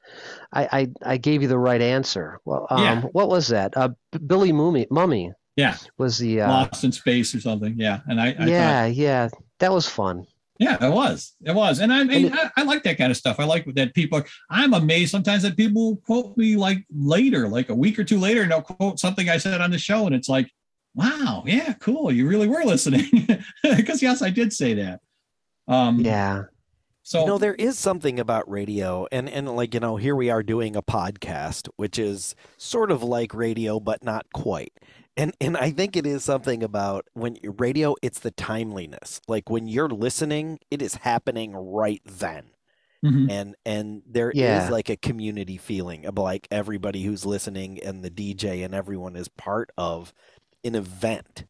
I I, I gave you the right answer. Well, um, Yeah. what was that? Uh, Billy Mumy, Mumy Yeah. was the uh, Lost in space or something. Yeah. And I, I thought, yeah yeah that was fun. Yeah, it was. It was. And I mean, I, I like that kind of stuff. I like that people are, I'm amazed sometimes that people quote me like later, like a week or two later, and they'll quote something I said on the show. And it's like, wow, yeah, cool. You really were listening. Because yes, I did say that. Um, Yeah. So, you know, there is something about radio, and and like you know, here we are doing a podcast, which is sort of like radio, but not quite. And and I think it is something about when you radio, it's the timeliness. Like when you're listening, it is happening right then. mhm. and and there is Yeah. like a community feeling of like everybody who's listening and the DJ and everyone is part of an event.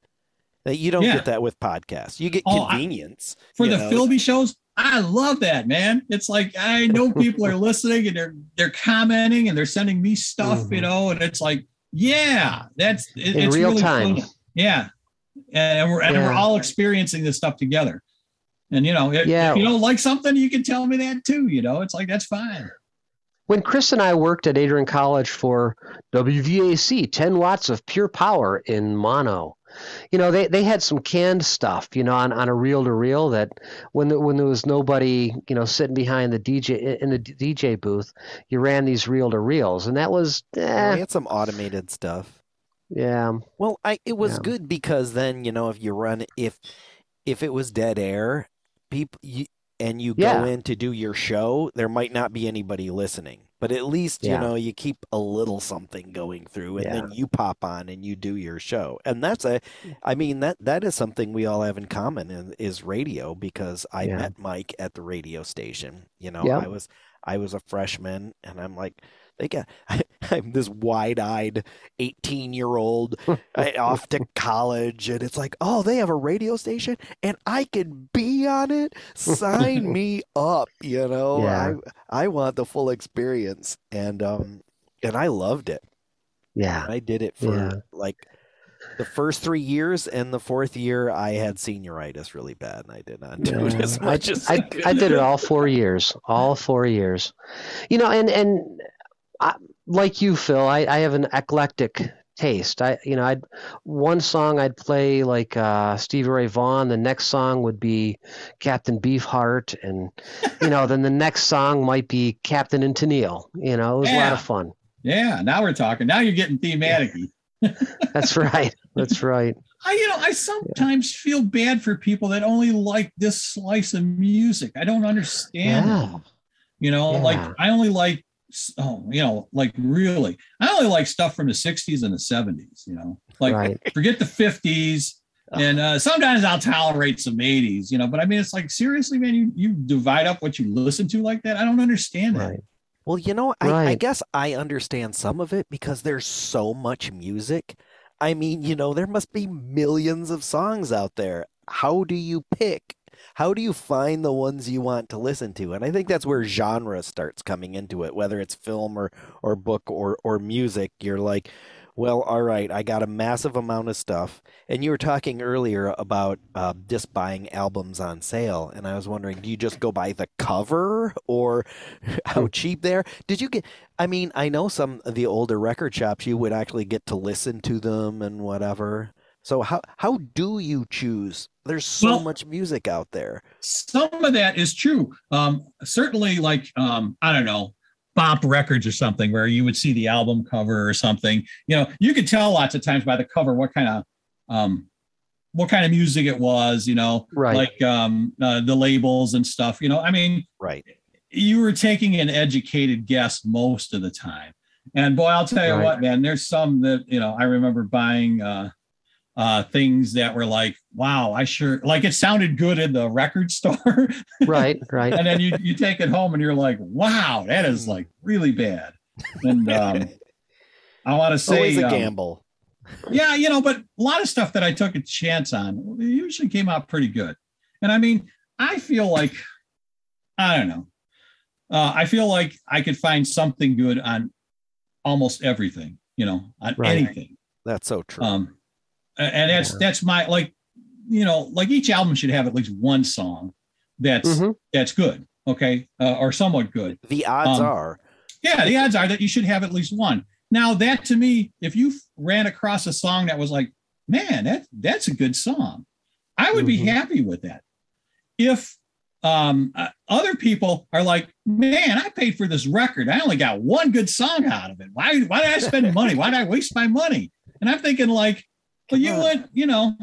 That you don't Yeah. get that with podcasts. You get Oh, I- convenience for the know? Philby shows, I love that, man. It's like I know people are listening and they're they're commenting and they're sending me stuff, you Mhm. know, and it's like, yeah, that's it, In it's real really time. fun. Yeah, and we're and we're all experiencing this stuff together. And you know, if, Yeah. if you don't like something, you can tell me that too. You know, it's like that's fine. When Chris and I worked at Adrian College for WVAC, 10 watts of pure power in mono. You know, they, they had some canned stuff, you know, on, on a reel to reel that when there, when there was nobody, you know, sitting behind the DJ in the DJ booth, you ran these reel to reels, and that was, Well, we eh, had some automated stuff. yeah, Well, I it was Yeah. good because then you know if you run if if it was dead air, people you, and you Yeah. go in to do your show, there might not be anybody listening. But at least you know you keep a little something going through, and then you pop on and you do your show, and that's a, I mean that that is something we all have in common in, is radio because I Yeah. met Mike at the radio station. You know, Yeah. I was I was a freshman, and I'm like, they got I'm this wide-eyed 18 year old off to college and it's like oh they have a radio station and i can be on it sign me up you know Yeah. i i want the full experience and um and i loved it yeah, i did it for Yeah. like the first three years and the fourth year i had senioritis really bad and i did not do it as much as I. I did it all four years, all four years. You know, and and I, like you, Phil, I, I have an eclectic taste. I you know, I'd one song I'd play like uh, Stevie Ray Vaughan. The next song would be Captain Beefheart, and you know, then the next song might be Captain and Tennille. You know, it was a lot of fun. Yeah, now we're talking. Now you're getting thematic. That's right. That's right. I, you know, I sometimes feel bad for people that only like this slice of music. I don't understand. Yeah. You know, Yeah. like I only like, oh, you know, like really, I only like stuff from the '60s and the '70s. You know, like Right. forget the '50s. And uh, sometimes I'll tolerate some 80s, you know, but I mean, it's like seriously, man, you you divide up what you listen to like that. I don't understand that. Right. Well, you know, I, I guess I understand some of it because there's so much music. I mean, you know, there must be millions of songs out there. How do you pick? How do you find the ones you want to listen to? And I think that's where genre starts coming into it, whether it's film or or book or or music. You're like, well, all right, I got a massive amount of stuff. And you were talking earlier about uh, just buying albums on sale, and I was wondering, do you just go by the cover or how cheap they are? Did you get? I mean, I know some of the older record shops you would actually get to listen to them and whatever. So how how do you choose? There's so Well- much music out there. some of that is true. Um, certainly, like um, I don't know, Bop Records or something, where you would see the album cover or something. You know, you could tell lots of times by the cover what kind of um, what kind of music it was. You know, Right. like um, uh, the labels and stuff. You know, I mean, Right. you were taking an educated guess most of the time. And boy, I'll tell you Right. what, man, there's some that, you know, I remember buying uh uh things that were like, wow, I sure like it sounded good in the record store. Right. Right. and then you you take it home and you're like, wow, that is like really bad. And um I want to say Always a um, gamble. yeah, you know, but a lot of stuff that I took a chance on usually came out pretty good. And I mean, I feel like, I don't know, uh, I feel like I could find something good on almost everything, you know, on Right. anything. That's so true. Um, a- and that's Yeah. that's my like, you know, like each album should have at least one song that's Mhm. that's good, okay, uh, or somewhat good. the odds um, are. Yeah, the odds are that you should have at least one. Now, that to me, if you ran across a song that was like, man, that that's a good song, I would be Mhm. happy with that. If um, uh, other people are like, man, I paid for this record, I only got one good song out of it. Why? Why did I spend money? Why did I waste my money? And I'm thinking like, well, you Come on. went, you know,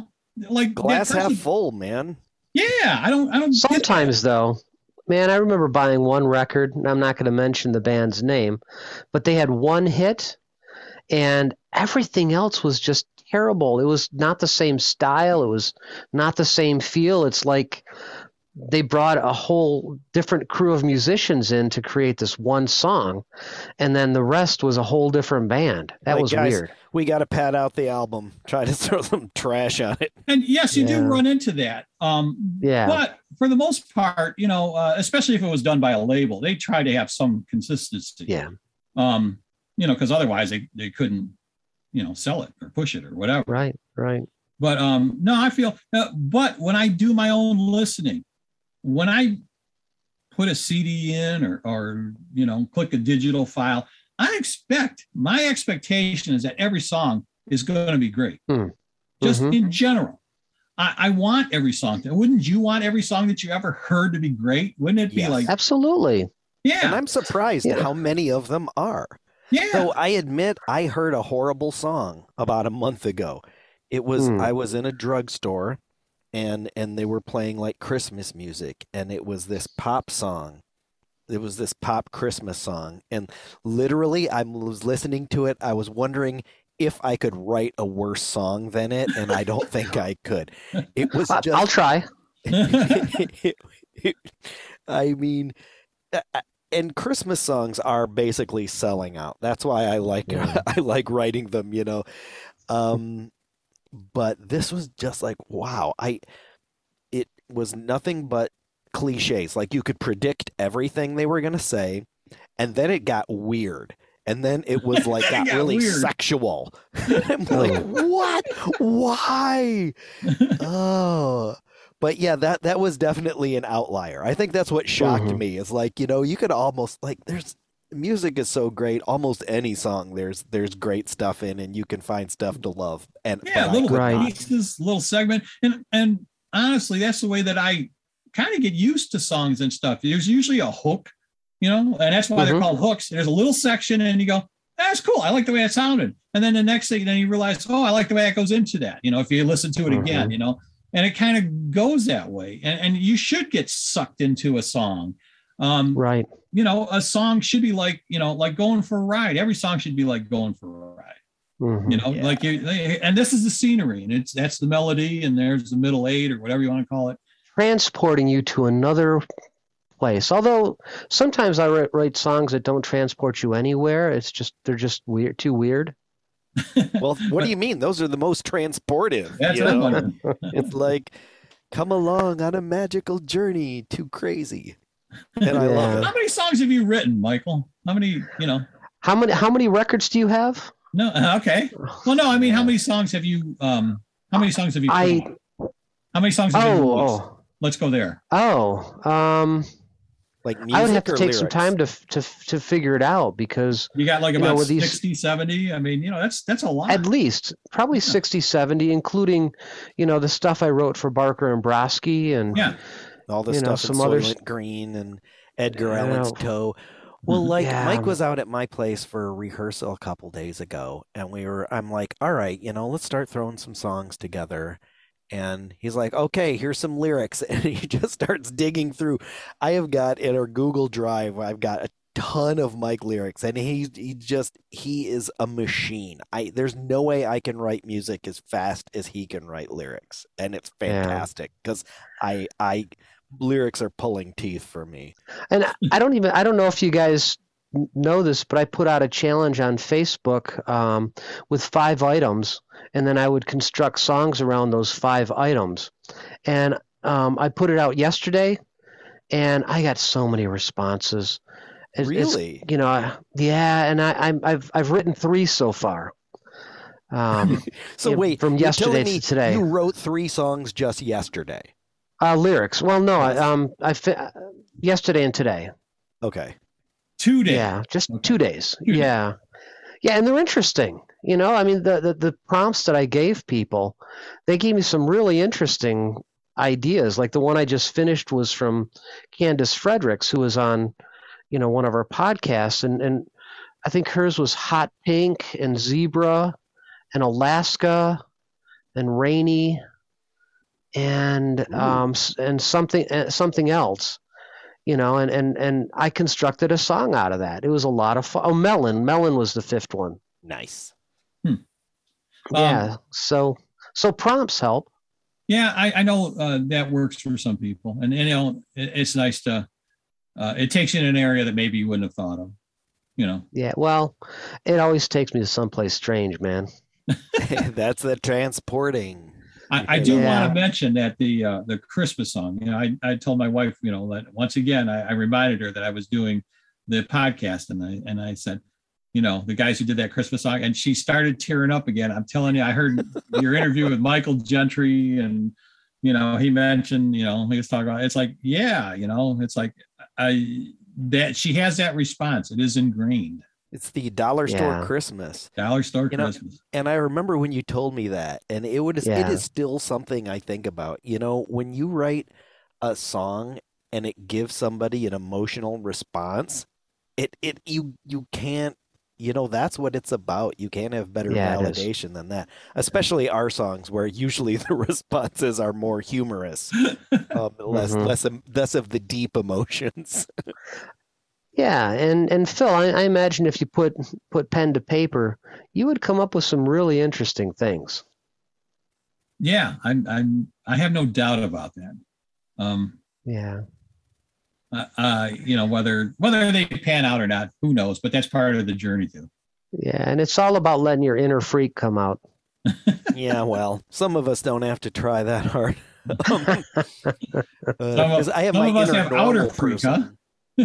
like that Glass half full, man. Yeah, I don't, I don't. Sometimes, though, man, I remember buying one record, and I'm not going to mention the band's name, but they had one hit, and everything else was just terrible. It was not the same style, it was not the same feel. It's like they brought a whole different crew of musicians in to create this one song, and then the rest was a whole different band. That Like, was guys, weird. We got to pad out the album. Try to throw some trash on it. And yes, you do run into that. Um, Yeah. But for the most part, you know, uh, especially if it was done by a label, they try to have some consistency. Yeah. Um, you know, because otherwise they, they couldn't, you know, sell it or push it or whatever. Right, right. But um, no, I feel. Uh, but when I do my own listening, when I put a CD in or, or you know, click a digital file, I expect my expectation is that every song is going to be great, Hmm. just Mhm. in general. I, I want every song. To, wouldn't you want every song that you ever heard to be great? Wouldn't it be Yes. like, Absolutely. Yeah. And I'm surprised Yeah. how many of them are. yeah, Though I admit I heard a horrible song about a month ago. It was Hmm. I was in a drugstore and and they were playing like Christmas music and it was this pop song. It was this pop Christmas song and literally I was listening to it I was wondering if I could write a worse song than it and I don't think I could. It was I, just I'll try. I mean, and Christmas songs are basically selling out. That's why I like Yeah. I like writing them. You know, um, but this was just like wow. I it was nothing but cliches. Like you could predict everything they were gonna say, and then it got weird. And then it was like got, got really weird. sexual. I'm like, what? Why? oh but yeah that that was definitely an outlier i think that's what shocked Mhm. me is like you know you could almost like there's music is so great almost any song there's there's great stuff in and you can find stuff to love and yeah, little could Right. not. pieces, little segment, and and honestly, that's the way that I kind of get used to songs and stuff. There's usually a hook, you know, and that's why they're Mhm. called hooks. There's a little section, and you go, "That's cool. I like the way that sounded." And then the next thing, then you realize, "Oh, I like the way that goes into that." You know, if you listen to it again, you know, and it kind of goes that way, and and you should get sucked into a song. Um, Right. You know, a song should be like, you know, like going for a ride. Every song should be like going for a ride Mhm. you know Yeah. like you and this is the scenery and it's that's the melody and there's the middle eight or whatever you want to call it Transporting you to another place. Although sometimes I write, write songs that don't transport you anywhere. It's just they're just weird, too weird. well what do you mean those are the most transportive that's you know? it's like come along on a magical journey too crazy and i love it. How many songs have you written michael? How many you know? How many how many records do you have? no uh, okay. Well no i mean how many songs have you um how many songs have you put I- out? how many songs have you Oh, released? oh, let's go there. Oh. Um, like music I would have to or take some time to to to figure it out because you got like You know, about with these- 70 i mean you know that's that's a lot. At least probably Yeah. 60 70 including you know the stuff i wrote for barker and brosky and yeah all the you know, stuff some in Soylent Green and Edgar Yeah. Allan's Toe. Well, mm-hmm. like Yeah. Mike um was out at my place for a rehearsal a couple days ago, and we were. I'm like, all right, you know, let's start throwing some songs together. And he's like, okay, here's some lyrics, and he just starts digging through. I have got in our Google Drive, I've got a ton of Mike lyrics, and he he just he is a machine. I there's no way I can write music as fast as he can write lyrics, and it's fantastic because I I lyrics are pulling teeth for me. and i don't even i don't know if you guys know this but i put out a challenge on facebook um, with five items and then i would construct songs around those five items and um, i put it out yesterday and i got so many responses it's- really? you know I- yeah and I, I'm, i've i've written three so far um, So wait, from yesterday to today. You wrote three songs just yesterday. Uh, lyrics well no I, um i fi- yesterday and today Okay. two days Yeah, just Okay. two days. Two days. yeah, yeah, and they're interesting. You know, I mean, the, the the prompts that I gave people, they gave me some really interesting ideas. Like the one I just finished was from Candace Fredericks, who was on, you know, one of our podcasts, and and I think hers was hot pink and zebra, and Alaska, and rainy, and um and something uh, something else you know, and and and I constructed a song out of that. It was a lot of fun. Oh, Melon, Melon was the fifth one. Nice. Um, yeah. So so prompts help. Yeah, I, I know uh, that works for some people, and, and you know it, it's nice to. Uh, it takes you in an area that maybe you wouldn't have thought of. You know, Yeah. Well, it always takes me to someplace strange, man. That's the transporting. I, I do Yeah. want to mention that the uh, the Christmas song. You know, I, I told my wife, you know, that once again I, I reminded her that I was doing the podcast, and I and I said, you know, the guys who did that Christmas song, and she started tearing up again. I'm telling you, I heard your interview with Michael Gentry and you know, he mentioned, you know, he was talking about. It's like, yeah, you know, it's like I that she has that response. It is ingrained. It's the dollar store Yeah. Christmas. Dollar store You know, Christmas. And I remember when you told me that, and it would it Yeah. is still something I think about. You know, when you write a song and it gives somebody an emotional response, it it you you can't you know that's what it's about. You can't have better Yeah, validation than that. Especially our songs where usually the responses are more humorous, um, less Mhm. less less of the deep emotions. Yeah, and and Phil, I, I imagine if you put put pen to paper, you would come up with some really interesting things. Yeah, I'm. I'm. I have no doubt about that. Um, Yeah, uh, uh, you know whether whether they pan out or not, who knows? But that's part of the journey too. yeah, and it's all about letting your inner freak come out. yeah, well, some of us don't have to try that hard. Um, uh, Some of- I have some my of us inner have outer normal freak, huh?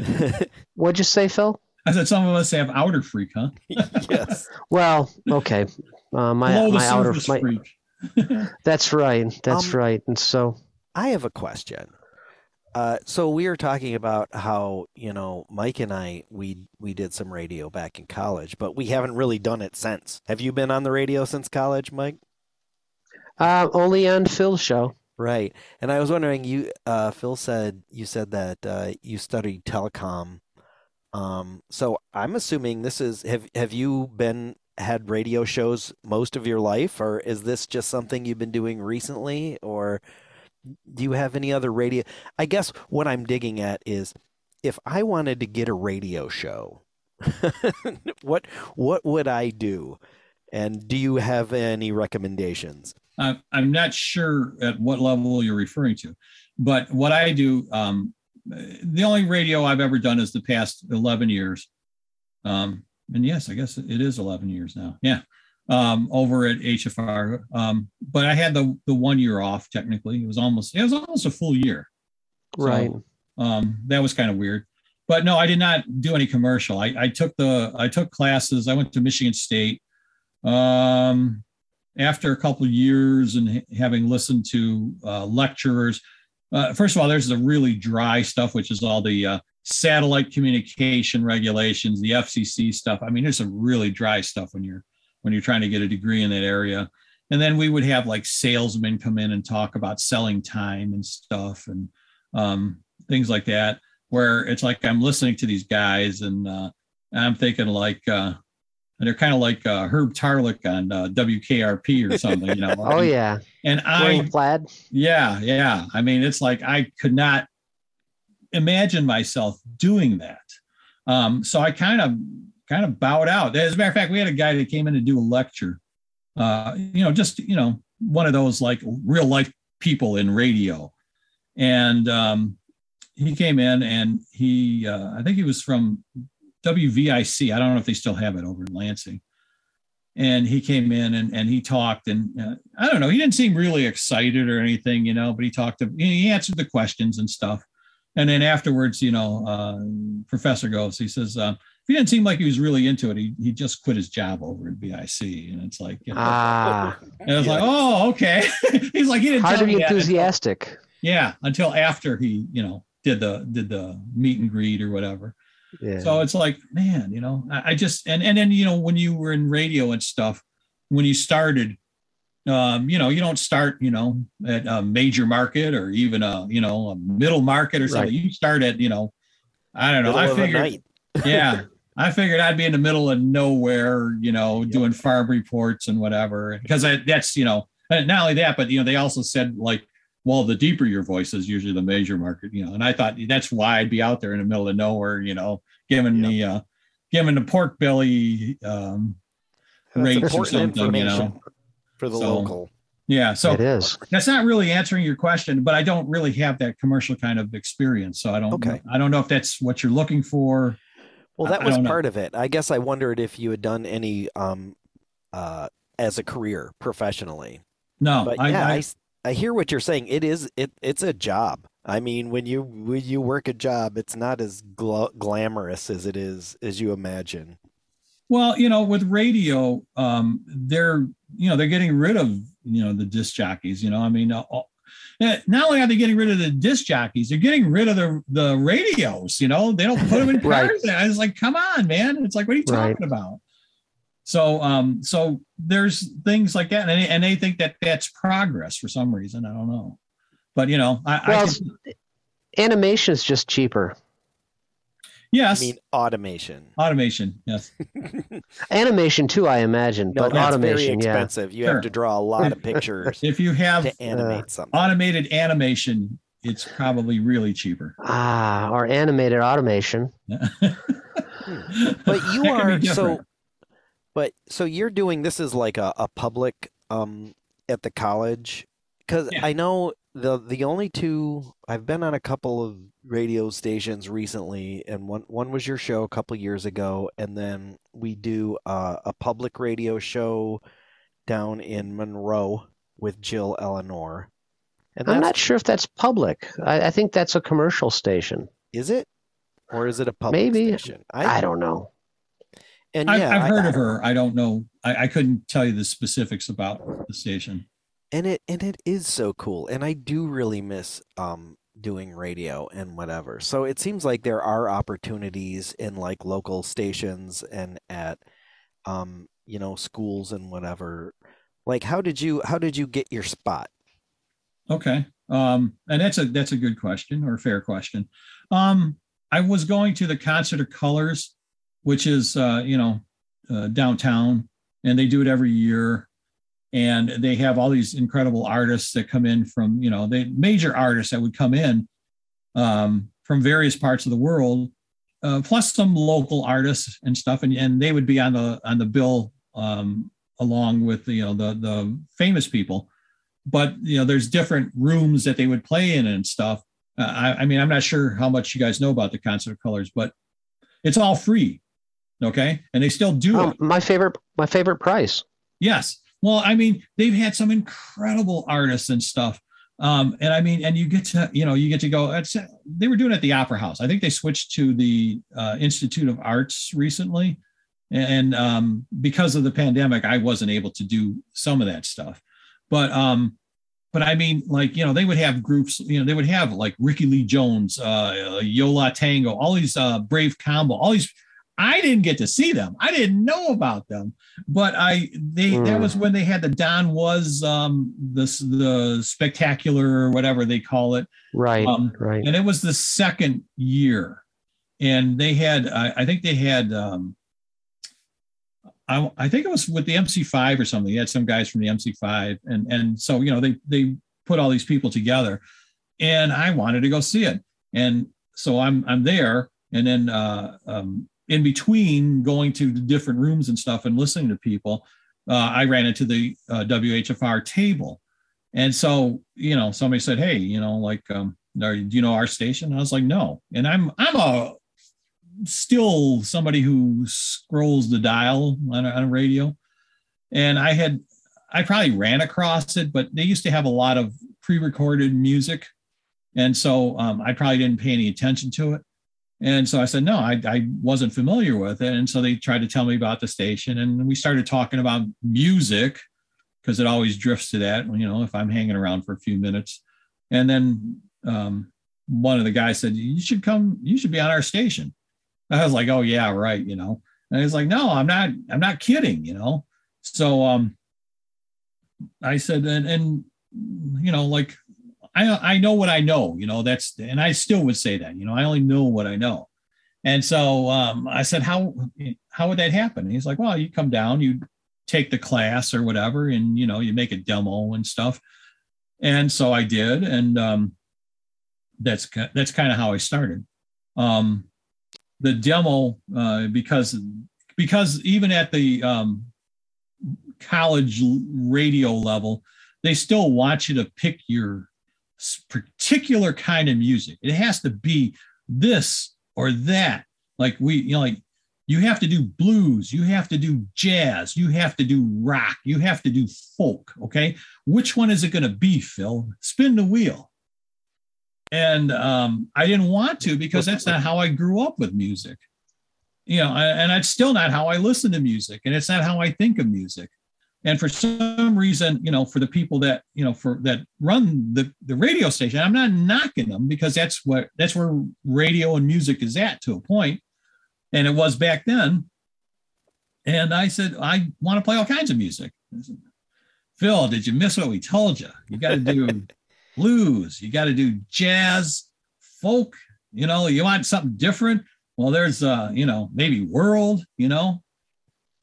Person. What'd you say, Phil? I said some of us have outer freak, huh? yes. Well, okay, uh, my Below my outer my, freak. that's right, that's Um, right, and so I have a question. Uh, so we were talking about how you know Mike and I we we did some radio back in college, but we haven't really done it since. Have you been on the radio since college, Mike? uh, only on Phil's show. Right. And I was wondering, you uh, Phil said you said that uh, you studied telecom. Um, so I'm assuming this is have have you been had radio shows most of your life, or is this just something you've been doing recently, or do you have any other radio? I guess what I'm digging at is if I wanted to get a radio show, what what would I do? And do you have any recommendations? I'm, I'm not sure at what level you're referring to, but what I do, um, the only radio I've ever done is the past 11 years. Um, and yes, I guess it is 11 years now. Yeah. Um, over at HFR. Um, but I had the, the one year off technically. It was almost, it was almost a full year. So, Right. um, that was kind of weird. But no, I did not do any commercial. I, I took the I took classes. I went to Michigan State. Um, after a couple of years and having listened to uh, lecturers, uh, first of all, there's the really dry stuff, which is all the uh, satellite communication regulations, the FCC stuff. I mean, there's some really dry stuff when you're when you're trying to get a degree in that area. And then we would have like salesmen come in and talk about selling time and stuff and um, things like that, where it's like I'm listening to these guys and uh, I'm thinking like uh, they're kind of like uh, Herb Tarlek on uh, WKRP or something, you know. Oh And- yeah, And I plaid. yeah, yeah. I mean, it's like I could not imagine myself doing that. Um, so I kind of kind of bowed out. As a matter of fact, we had a guy that came in to do a lecture. Uh, you know, just you know, one of those like real life people in radio. And um, he came in and he uh, I think he was from WVIC. I don't know if they still have it over in Lansing. And he came in and, and he talked and uh, i don't know he didn't seem really excited or anything you know but he talked to, he answered the questions and stuff. And then afterwards you know uh, professor goes he says uh, he didn't seem like he was really into it. He, he just quit his job over at BIC, and it's like you know, Ah, and i was like oh okay. He's like he didn't hard to be that until- enthusiastic. yeah until after he you know did the did the meet and greet or whatever Yeah. so it's like, man, you know, I, I just and and then you know when you were in radio and stuff, when you started, um, you know, you don't start, you know, at a major market or even a you know a middle market or something. Right. You start at you know, I don't know. Middle I figured, yeah, I figured I'd be in the middle of nowhere, you know, Yep. doing farm reports and whatever. Because that's you know, not only that, but you know, they also said like. Well, the deeper your voice is usually the major market, you know, and I thought that's why I'd be out there in the middle of nowhere, you know, giving Yep. the uh giving the pork belly um That's rates or something, you know. for the So- local. Yeah, so it is. that's not really answering your question, but I don't really have that commercial kind of experience, so I don't Okay. I don't know if that's what you're looking for. Well, that I was don't know. part of it. I guess I wondered if you had done any um, uh, as a career professionally. No, But I, yeah, I, I, hear what you're saying. It is it it's a job. I mean, when you when you work a job, it's not as gl- glamorous as it is as you imagine. well, you know, with radio, um, they're you know they're getting rid of you know the disc jockeys. You know, I mean, uh, all- Uh, Not only are they getting rid of the disc jockeys, they're getting rid of the the radios. You know, they don't put them in Right. cars. I was like, come on, man! It's like, what are you Right. talking about? So, um, so there's things like that, and they, and they think that that's progress for some reason. I don't know, but you know, I, Well, I it's- animation is just cheaper. Yes. I mean, automation. automation. Yes, Animation too, I imagine, No, but that's automation, very yeah. expensive. You Sure. have to draw a lot of pictures if you have to animate something. automated animation, it's probably really cheaper. Ah, or animated automation. But you That are be so. But so you're doing this is like a, a public um at the college because Yeah. I know the the only two I've been on a couple of radio stations recently, and one one was your show a couple years ago, and then we do uh, a public radio show down in Monroe with Jill Eleanor. And I'm not sure if that's public. I, I think that's a commercial station. Is it, or is it a public Maybe. station? I, don't know. And I've, yeah, I've I- heard of her. I don't know. I, I couldn't tell you the specifics about the station. and it and it is so cool and i do really miss um doing radio and whatever so it seems like there are opportunities in like local stations and at um you know schools and whatever like how did you how did you get your spot Okay. Um, and that's a that's a good question or a fair question. Um, I was going to the concert of colors, which is uh, you know uh, downtown, and they do it every year. And they have all these incredible artists that come in from you know they major artists that would come in um, from various parts of the world, uh, plus some local artists and stuff, and, and they would be on the on the bill um, along with you know the the famous people. But you know there's different rooms that they would play in and stuff. Uh, I, I mean i'm not sure how much you guys know about the concert of colors but it's all free okay? And they still do Um, it. my favorite, my favorite price. yes. Well i mean they've had some incredible artists and stuff. Um, and i mean and you get to you know you get to go it's, they were doing it at the opera house. I think they switched to the uh, institute of arts recently. And um, because of the pandemic i wasn't able to do some of that stuff. But um but i mean like you know they would have groups you know they would have like Rickie Lee Jones uh Yo La Tengo all these uh brave combo all these i didn't get to see them. I didn't know about them but i they that Mm. was when they had the don was um this the spectacular or whatever they call it. Right, Um, right. and it was the second year. And they had i, I think they had um I, I think it was with the mc5 or something. They had some guys from the mc5 and and so you know they they put all these people together and i wanted to go see it. And so i'm i'm there. And then uh um in between going to the different rooms and stuff and listening to people uh, i ran into the uh, whfr table and so, you know, somebody said, "Hey, you know, like, um, are, do you know our station?" I was like, "No." And I'm I'm a still somebody who scrolls the dial on a, on a radio, and I had I probably ran across it, but they used to have a lot of pre-recorded music, and so um, I probably didn't pay any attention to it. And so I said, no, I, I wasn't familiar with it. And so they tried to tell me about the station, and we started talking about music because it always drifts to that, you know, if I'm hanging around for a few minutes. And then um, one of the guys said, You should come, you should be on our station. I was like, Oh, yeah, right, you know. And he's like, No, I'm not, I'm not kidding, you know. So um I said, and and you know, like I I know what I know, you know, that's and I still would say that, you know, I only know what I know. And so um, I said, how how would that happen? And he's like, well, you come down, you take the class or whatever, and you know, you make a demo and stuff. And so I did, and um, that's that's kind of how I started. Um, the demo uh, because because even at the um, college radio level, they still want you to pick your particular kind of music. It has to be this or that. Like we, you know, like you have to do blues, you have to do jazz, you have to do rock, you have to do folk. Okay. Which one is it going to be, Phil? Spin the wheel. And um, I didn't want to because that's not how I grew up with music. You know, and that's still not how I listen to music, and it's not how I think of music. And for some reason, you know, for the people that you know for that run the the radio station, I'm not knocking them because that's what that's where radio and music is at to a point, and it was back then. And I said, I want to play all kinds of music. Said, Phil, did you miss what we told you? You got to do blues, you got to do jazz, folk. You know, you want something different. Well, there's uh, you know, maybe world. You know,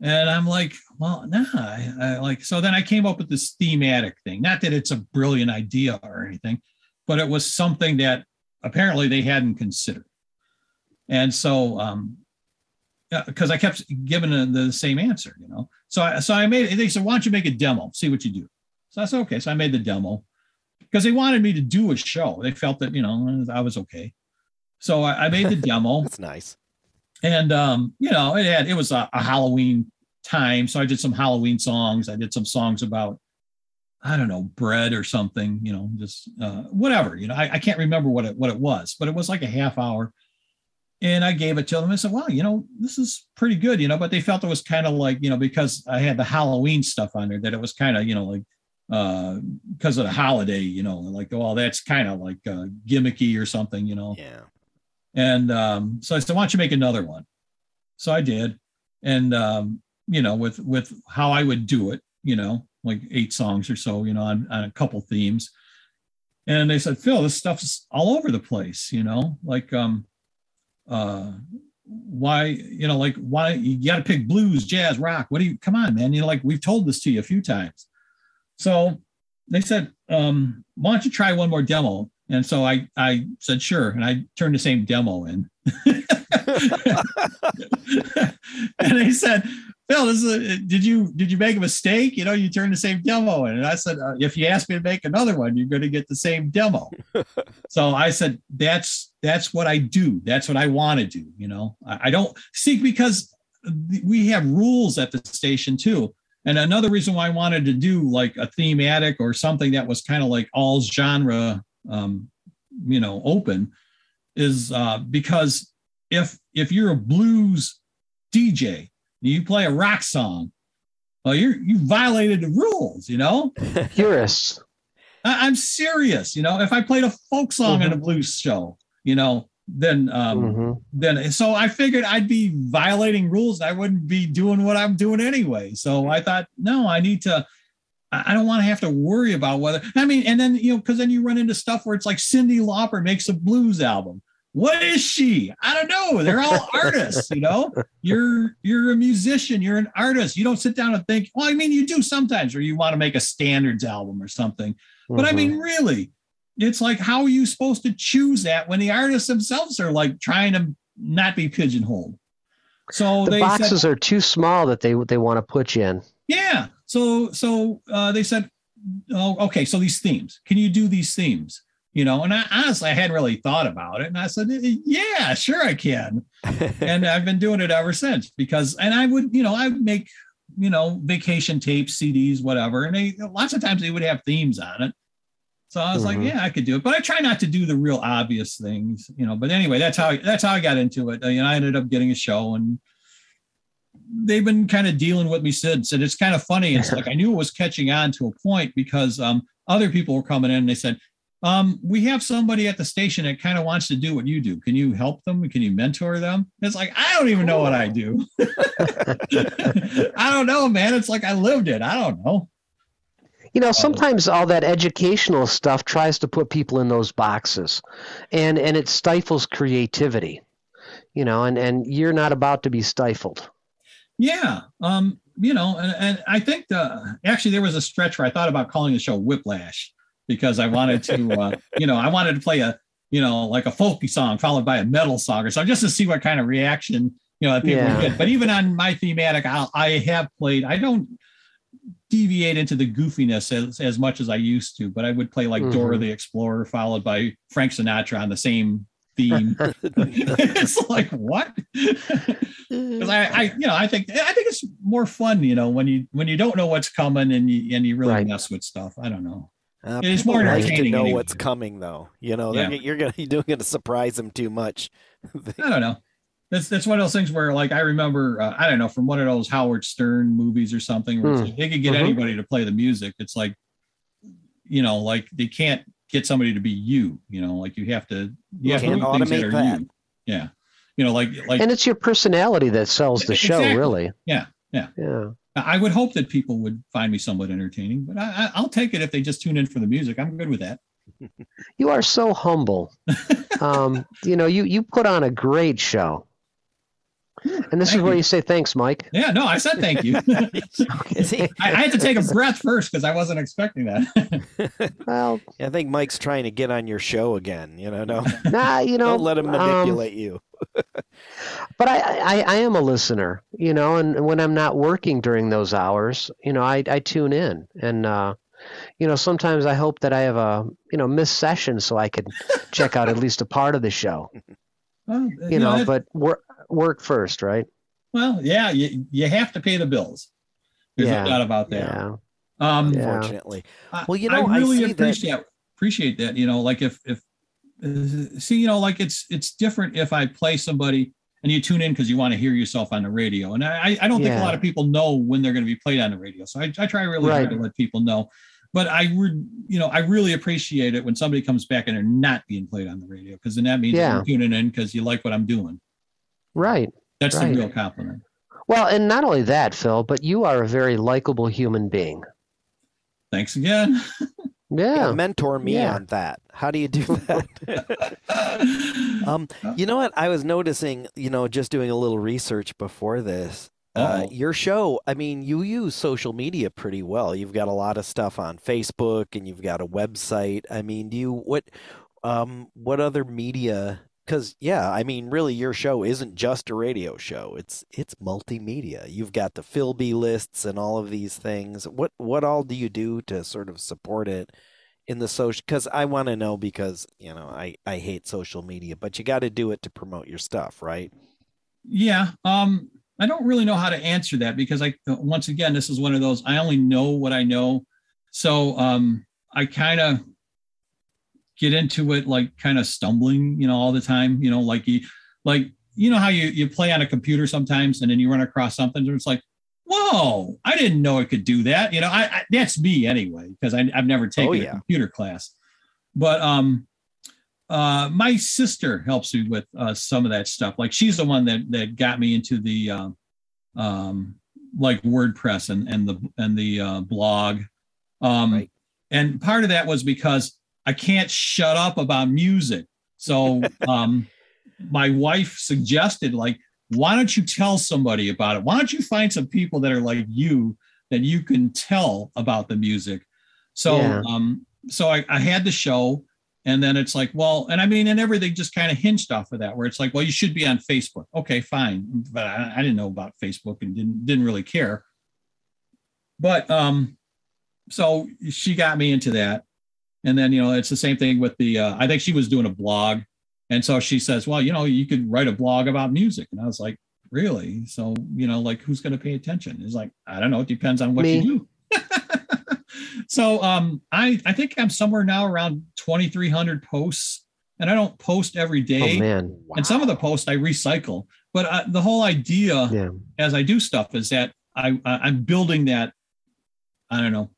and I'm like, well, nah, I, I, like, so then I came up with this thematic thing. Not that it's a brilliant idea or anything, but it was something that apparently they hadn't considered. And so, um, because I kept giving the, the, same answer, you know. So I, so I made, they said, why don't you make a demo, see what you do. So I said, okay. So I made the demo because they wanted me to do a show. They felt that, you know, I was okay. So I, I made the demo. That's nice and um, you know, it had it was a, a, Halloween time, so I did some Halloween songs. I did some songs about I don't know bread or something, you know, just uh, whatever. You know, I, I can't remember what it what it was, but it was like a half hour. And I gave it to them. I said, "Well, you know, this is pretty good." You know, but they felt it was kind of like you know because I had the Halloween stuff on there that it was kind of you know like uh because of the holiday you know like oh that's kind of like uh gimmicky or something you know yeah and um, so I said, why don't you make another one? So I did. And, um, you know, with, with how I would do it, you know, like eight songs or so, you know, on, on a couple themes. And they said, Phil, this stuff's all over the place, you know, like, um, uh, why, you know, like, why you got to pick blues, jazz, rock. What do you, come on, man. You know, like we've told this to you a few times. So they said, um, why don't you try one more demo? And so I, I said, sure. And I turned the same demo in. and they said, Phil, this is a, did you did you make a mistake? You know, you turned the same demo in. And I said, uh, if you ask me to make another one, you're going to get the same demo. so I said, that's that's what I do. That's what I want to do. You know, I, I don't see because we have rules at the station too. And another reason why I wanted to do like a thematic or something that was kind of like all genre um, you know open is uh, because if if you're a blues DJ you play a rock song, well you're you violated the rules, you know. Purists. I, am serious, you know. If I played a folk song mm-hmm. in a blues show, you know, then um mm-hmm. then so I figured I'd be violating rules. I wouldn't be doing what I'm doing anyway. So I thought, no, I need to I don't want to have to worry about whether I mean, and then you know, because then you run into stuff where it's like Cyndi Lauper makes a blues album. What is she? I don't know. They're all artists, you know. You're you're a musician, you're an artist. You don't sit down and think, well, I mean, you do sometimes, where you want to make a standards album or something. But mm-hmm. I mean, mm-hmm. really, it's like how are you supposed to choose that when the artists themselves are like trying to not be pigeonholed? So the boxes said, are too small that they they want to put you in. Yeah. So so uh, they said, oh, okay. So these themes, can you do these themes? You know, and I honestly I hadn't really thought about it, and I said, yeah, sure I can, and I've been doing it ever since because, and I would, you know, I would make, you know, vacation tapes, CDs, whatever, and they lots of times they would have themes on it. So I was mm-hmm. like, yeah, I could do it, but I try not to do the real obvious things, you know. But anyway, that's how that's how I got into it. You know, I ended up getting a show and they've been kind of dealing with me since. And it's kind of funny. It's like I knew it was catching on to a point because um, other people were coming in and they said, um, we have somebody at the station that kind of wants to do what you do. Can you help them? Can you mentor them? It's like, I don't even know what I do. I don't know, man. It's like I lived it. I don't know. You know, sometimes all that educational stuff tries to put people in those boxes and, and it stifles creativity, you know, and, and you're not about to be stifled. Yeah. Um, you know, and, and I think the actually there was a stretch where I thought about calling the show Whiplash because I wanted to, uh, you know, I wanted to play a, you know, like a folky song followed by a metal song or so just to see what kind of reaction, you know, that people yeah. get. But even on my thematic, I'll, I have played, I don't deviate into the goofiness as, as much as I used to, but I would play like mm-hmm. Dora the Explorer followed by Frank Sinatra on the same theme. it's like what? Because I, I, you know, I think I think it's more fun, you know, when you when you don't know what's coming and you and you really right. mess with stuff. I don't know. Uh, it's more entertaining like to know anyway. what's coming, though. You know, yeah. you're gonna you're doing to surprise them too much. I don't know. that's that's one of those things where like I remember uh, I don't know from one of those Howard Stern movies or something where it's Hmm. like, they could get Mhm. anybody to play the music. It's like you know like they can't get somebody to be you. You know like you have to you have to Can't do things that automate are that. you. Yeah, you know like like and it's your personality that sells the show, Exactly. really. Yeah, yeah. Yeah. I would hope that people would find me somewhat entertaining, but I, I, I'll take it if they just tune in for the music. I'm good with that. You are so humble. um, you know, you you put on a great show. And this is where you. you say thanks, Mike. Yeah, no, I said thank you. I, I had to take a breath first because I wasn't expecting that. Well, I think Mike's trying to get on your show again. You know, don't, nah, you know, don't let him um, manipulate you. but I, I, I am a listener, you know, and when I'm not working during those hours, you know, I, I tune in and, uh, you know, sometimes I hope that I have a, you know, missed session so I could check out at least a part of the show, Well, you know, that- but work, work first, right? well, yeah, you, you have to pay the bills. There's Yeah, no doubt about that. Yeah. Um, Yeah. Unfortunately, I- Well, you know, I I really see that- appreciate appreciate that. You know, like if if uh, see, you know, like it's it's different if I play somebody and you tune in because you want to hear yourself on the radio, and I I don't think a lot of people know when they're going to be played on the radio. So I, I try really hard to let people know. But I would, you know, I really appreciate it when somebody comes back and they're not being played on the radio because then that means Yeah. you're tuning in because you like what I'm doing. Right. That's Right. the real compliment. Well, and not only that, Phil, but you are a very likable human being. Thanks again. Yeah. mentor me Yeah. on that. How do you do that? um, you know what? I was noticing, you know, just doing a little research before this. Uh, your show, I mean, you use social media pretty well. You've got a lot of stuff on Facebook and you've got a website. I mean, do you what um what other media cuz yeah, I mean, really your show isn't just a radio show. It's it's multimedia. You've got the Philby lists and all of these things. What what all do you do to sort of support it in the social cuz I want to know because, you know, I I hate social media, but you got to do it to promote your stuff, right? Yeah. Um, I don't really know how to answer that because I once again this is one of those I only know what I know. So um I kind of get into it like kind of stumbling, you know, all the time, you know, like you like you know how you you play on a computer sometimes and then you run across something and it's like, whoa, I didn't know it could do that. You know, I, I that's me anyway, because I've never taken yeah. a computer class. But um uh, my sister helps me with uh, some of that stuff. Like she's the one that that got me into the um, um, like WordPress and and the and the uh, blog. Um, Right. And part of that was because I can't shut up about music. So um, my wife suggested like, why don't you tell somebody about it? Why don't you find some people that are like you that you can tell about the music? So Yeah. um, so I, I had the show and then it's like, well, and I mean, and everything just kind of hinged off of that, where it's like, well, you should be on Facebook. Okay, fine. But I, I didn't know about Facebook and didn't didn't really care. But um, so she got me into that. And then, you know, it's the same thing with the uh, I think she was doing a blog. And so she says, Well, you know, you could write a blog about music. And I was like, Really? So, you know, like who's gonna pay attention? It's like, I don't know, it depends on what Me. you do. so um I I think I'm somewhere now around 2,300 posts, and I don't post every day. Oh man. And some of the posts I recycle, but uh, the whole idea Yeah. as I do stuff is that I I- I'm building that I don't know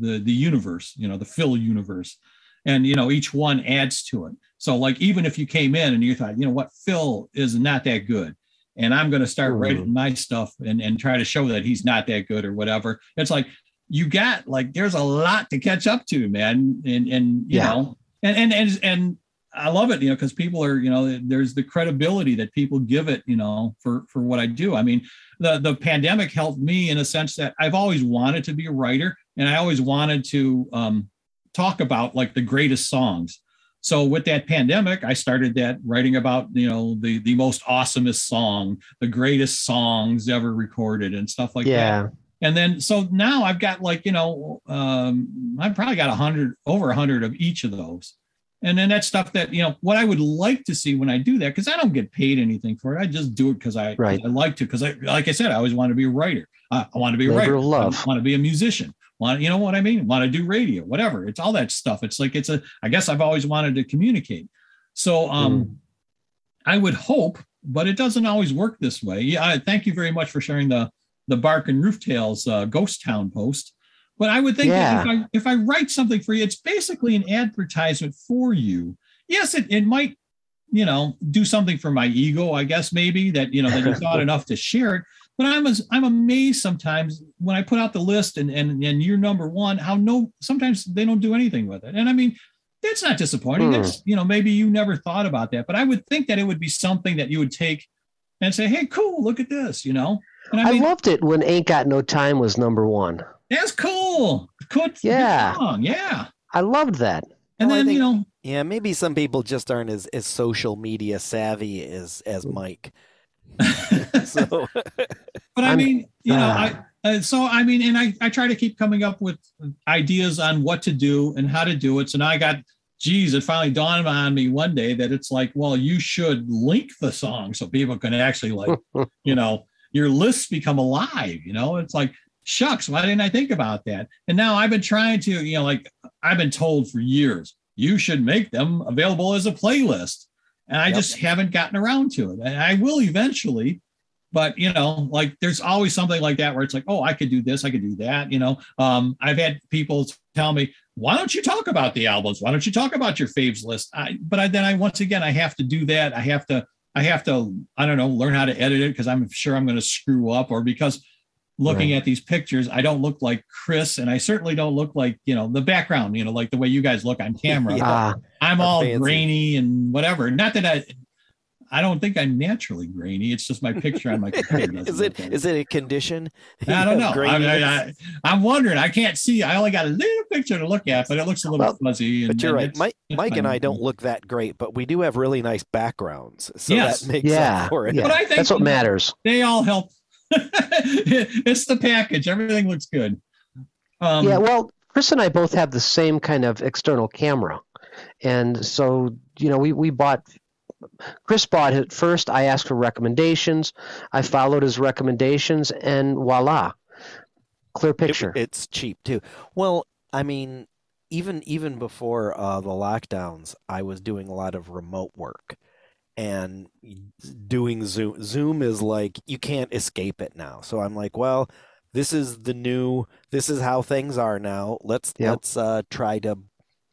the the universe, you know, the Phil universe, and you know each one adds to it. So like even if you came in and you thought, you know what, Phil is not that good, and I'm going to start Mhm. writing my stuff and and try to show that he's not that good or whatever. It's like you got like there's a lot to catch up to, man, and and you Yeah. know and and and and I love it, you know, because people are, you know, there's the credibility that people give it, you know, for for what I do. I mean, the the pandemic helped me in a sense that I've always wanted to be a writer, and I always wanted to um, talk about like the greatest songs. So with that pandemic, I started that writing about, you know, the the most awesomest song, the greatest songs ever recorded, and stuff like that yeah. and then so now i've got like you know um i've probably got a hundred over a hundred of each of those and then that's stuff that you know what i would like to see when i do that because i don't get paid anything for it i just do it because I, Right. I like to because i like i said i always want to be a writer uh, i want to be a Labor writer love. i want to be a musician want you know what i mean want to do radio whatever it's all that stuff it's like it's a i guess i've always wanted to communicate so um Mm. i would hope but it doesn't always work this way. Yeah, I, thank you very much for sharing the the Bark and Roof Tales uh, Ghost Town post. But I would think Yeah. that if I if I write something for you, it's basically an advertisement for you. Yes, it, it might, you know, do something for my ego, I guess maybe that you know that you thought enough to share it. But I'm as I'm amazed sometimes when I put out the list and and and you're number one, how no sometimes they don't do anything with it. And I mean, that's not disappointing. Hmm. That's you know, maybe you never thought about that, but I would think that it would be something that you would take and say, Hey, cool, look at this, you know. And I I mean, loved it when Ain't Got No Time was number one. that's cool. Good, Yeah. good song. yeah. I loved that. And Well, then think- you know, Yeah, maybe some people just aren't as, as social media savvy as as Mike. So but I mean, you know, Ah. I uh, so I mean, and I I try to keep coming up with ideas on what to do and how to do it. So now I got, geez, it finally dawned on me one day that it's like, well, you should link the song so people can actually like, you know, your lists become alive. You know, it's like, shucks, why didn't I think about that? And now I've been trying to, you know, like I've been told for years, you should make them available as a playlist. And I Yep. just haven't gotten around to it. And I will eventually, but you know, like there's always something like that where it's like, oh, I could do this, I could do that. You know, um, I've had people tell me, why don't you talk about the albums? Why don't you talk about your faves list? I, but I, then I once again I have to do that. I have to, I have to, I don't know, learn how to edit it because I'm sure I'm going to screw up, or because looking at these pictures, I don't look like Chris, and I certainly don't look like you know the background, you know, like the way you guys look on camera. Yeah. Ah, I'm all fancy. grainy and whatever. Not that I, I don't think I'm naturally grainy. It's just my picture on my computer. is it look like is it a condition? I don't know. I, Graininess? I, am wondering. I can't see. I only got a little picture to look at, but it looks a little Well, fuzzy. And, But you're and right. it's- Mike, it's Mike and. I don't look that great, but we do have really nice backgrounds. So Yes. that makes yeah, up for it. yeah. But I think- that's what matters. They all help. it's the package. Everything looks good. Um, yeah, well, Chris and I both have the same kind of external camera, and so you know, we we bought. Chris bought it first. I asked for recommendations. I followed his recommendations, and voila, clear It- picture. it's cheap too. Well, I mean, even even before uh, the lockdowns, I was doing a lot of remote work and doing Zoom. Zoom is like you can't escape it now. So I'm like, well, this is the new. This is how things are now. Let's Yep. let's uh, try to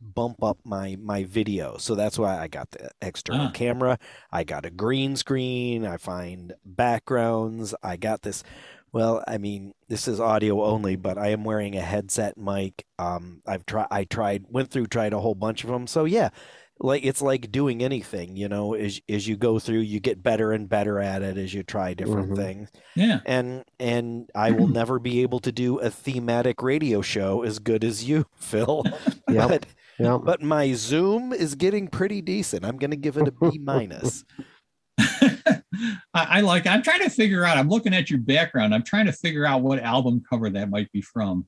bump up my my video. So that's why I got the external Ah. camera. I got a green screen. I find backgrounds. I got this. Well, I mean, this is audio only, but I am wearing a headset mic. Um, I've tried, I tried, went through, tried a whole bunch of them. So yeah, like it's like doing anything, you know, as as you go through, you get better and better at it as you try different Mhm. things. yeah. And and I will never be able to do a thematic radio show as good as you, Phil. Yep. But Yep. but my Zoom is getting pretty decent. I'm gonna give it a B minus. I, I like. I'm trying to figure out. I'm looking at your background. I'm trying to figure out what album cover that might be from.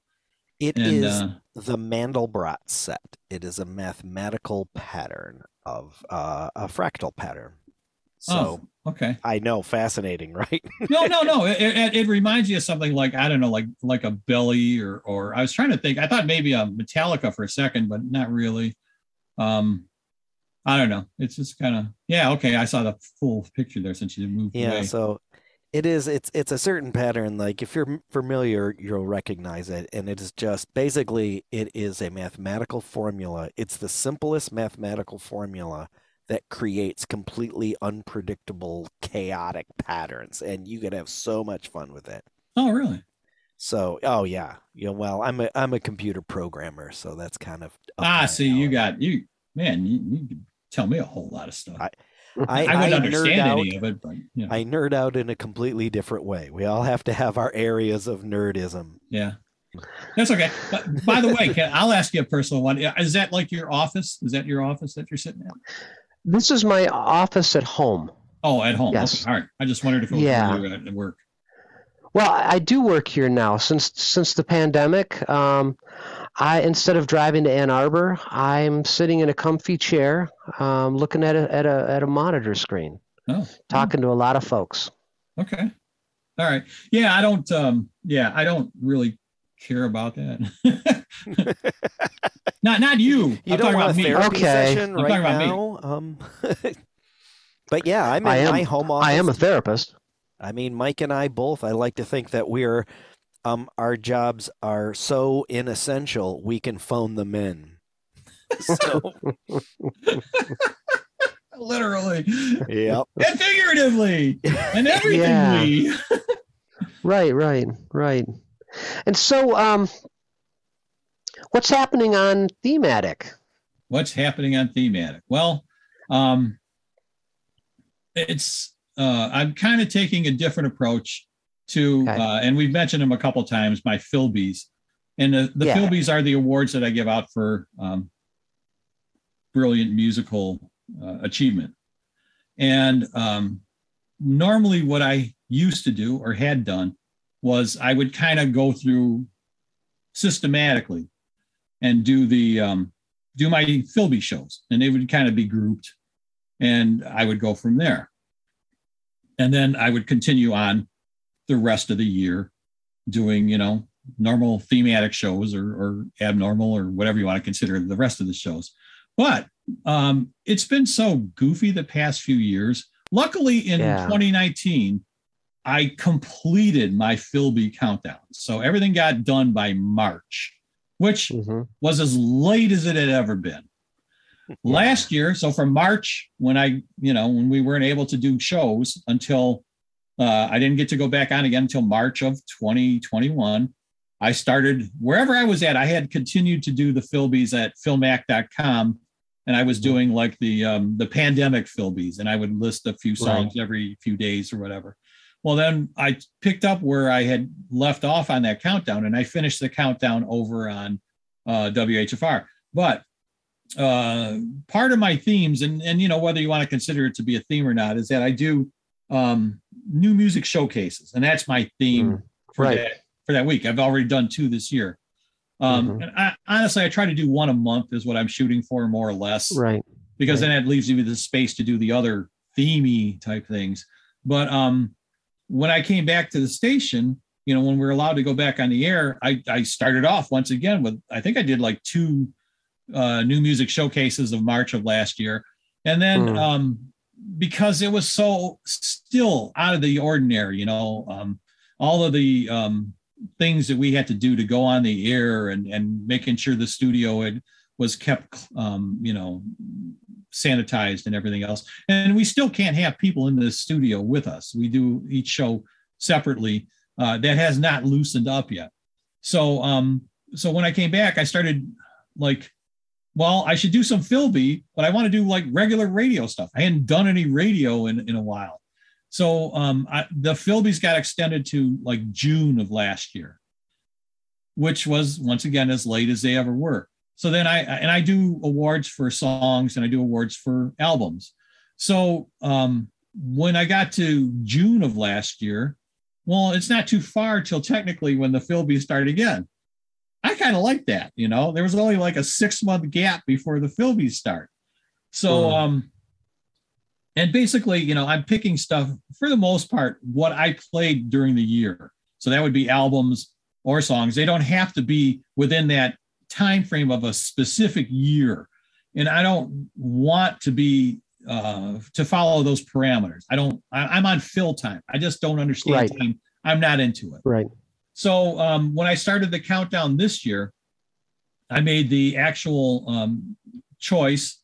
It And is uh, the Mandelbrot set. It is a mathematical pattern of uh, a fractal pattern. So oh, okay. I know, fascinating, right? No, no, no. It, it, it reminds you of something like I don't know, like like a belly or or I was trying to think. I thought maybe a Metallica for a second, but not really. Um, I don't know. It's just kind of yeah. Okay, I saw the full picture there since you moved yeah. away. So it is. It's it's a certain pattern. Like if you're familiar, you'll recognize it. And it is just basically it is a mathematical formula. It's the simplest mathematical formula that creates completely unpredictable, chaotic patterns, and you can have so much fun with it. oh, really? So, oh yeah, yeah. Well, I'm a I'm a computer programmer, so that's kind of Ah, see, you got you, man. You, you tell me a whole lot of stuff. I- I, I, wouldn't I understand nerd out. any of it, but you know, I nerd out in a completely different way. We all have to have our areas of nerdism. yeah. That's okay. But by the way, Ken, I'll ask you a personal one. Is that like your office? Is that your office that you're sitting at? This is my office at home. Oh, at home. Yes. Okay. All right. I just wondered if it was Yeah. where you were at work. Well, I I do work here now since since the pandemic. Um, I instead of driving to Ann Arbor, I'm sitting in a comfy chair, um, looking at a at a at a monitor screen, Oh, talking to a lot of folks. okay. All right. Yeah, I don't. Um, yeah, I don't really care about that. not not you. You I'm don't talking want about a me. therapy Okay. session I'm right talking about me. now? Um, But yeah, I'm in I am- my home office. I am a therapist. I mean, Mike and I both. I like to think that we're, um, our jobs are so inessential we can phone them in. So, Literally yep. and figuratively and everythingly. Right, right, right. And so, um, what's happening on thematic? What's happening on thematic? Well, um, it's uh, I'm kind of taking a different approach to, Okay. uh, and we've mentioned them a couple times. My Philbies, and the, the Yeah. Philbies are the awards that I give out for um, brilliant musical uh, achievement. And um, normally, what I used to do or had done was I would kind of go through systematically and do the um, do my Philby shows, and they would kind of be grouped, and I would go from there. And then I would continue on the rest of the year doing, you know, normal thematic shows or, or abnormal or whatever you want to consider the rest of the shows. But um, it's been so goofy the past few years. Luckily, in Yeah. 2019, I completed my Philby countdown. So everything got done by March, which hmm was as late as it had ever been. Last year, so from March, when I, you know, when we weren't able to do shows until uh, I didn't get to go back on again until March of 2021. I started wherever I was at. I had continued to do the Philbies at philmaq.com, and I was doing like the um, the pandemic Philbies, and I would list a few songs every few days or whatever. Well, then I picked up where I had left off on that countdown, and I finished the countdown over on uh, WHFR. But uh, part of my themes, and and you know whether you want to consider it to be a theme or not, is that I do um, new music showcases, and that's my theme for right. that for that week. I've already done two this year. Um, Mhm. and I, honestly, I try to do one a month is what I'm shooting for, more or less Right. because Right. then it leaves you with the space to do the other themey type things. But um, when I came back to the station, you know, when we are allowed to go back on the air, I, I started off once again with I think I did like two uh, new music showcases of March of last year, and then Hmm. um, because it was so still out of the ordinary, you know, um, all of the um, things that we had to do to go on the air and and making sure the studio had was kept um, you know sanitized and everything else. And we still can't have people in the studio with us. We do each show separately uh, that has not loosened up yet. So um so when i came back i started like well i should do some philby but i want to do like regular radio stuff i hadn't done any radio in in a while so um I, the got extended to like june of last year which was once again as late as they ever were so then I and I do awards for songs and I do awards for albums. So um, when I got to June of last year, well, it's not too far till technically when the Philbies started again. I kind of like that, you know. There was only like a six month gap before the Philbies start. So Mhm. um, and basically, you know, I'm picking stuff for the most part what I played during the year. So that would be albums or songs. They don't have to be within that time frame of a specific year and i don't want to be uh to follow those parameters i don't I, i'm on fill time i just don't understand Right. time i'm not into it Right. So um when i started the countdown this year i made the actual um choice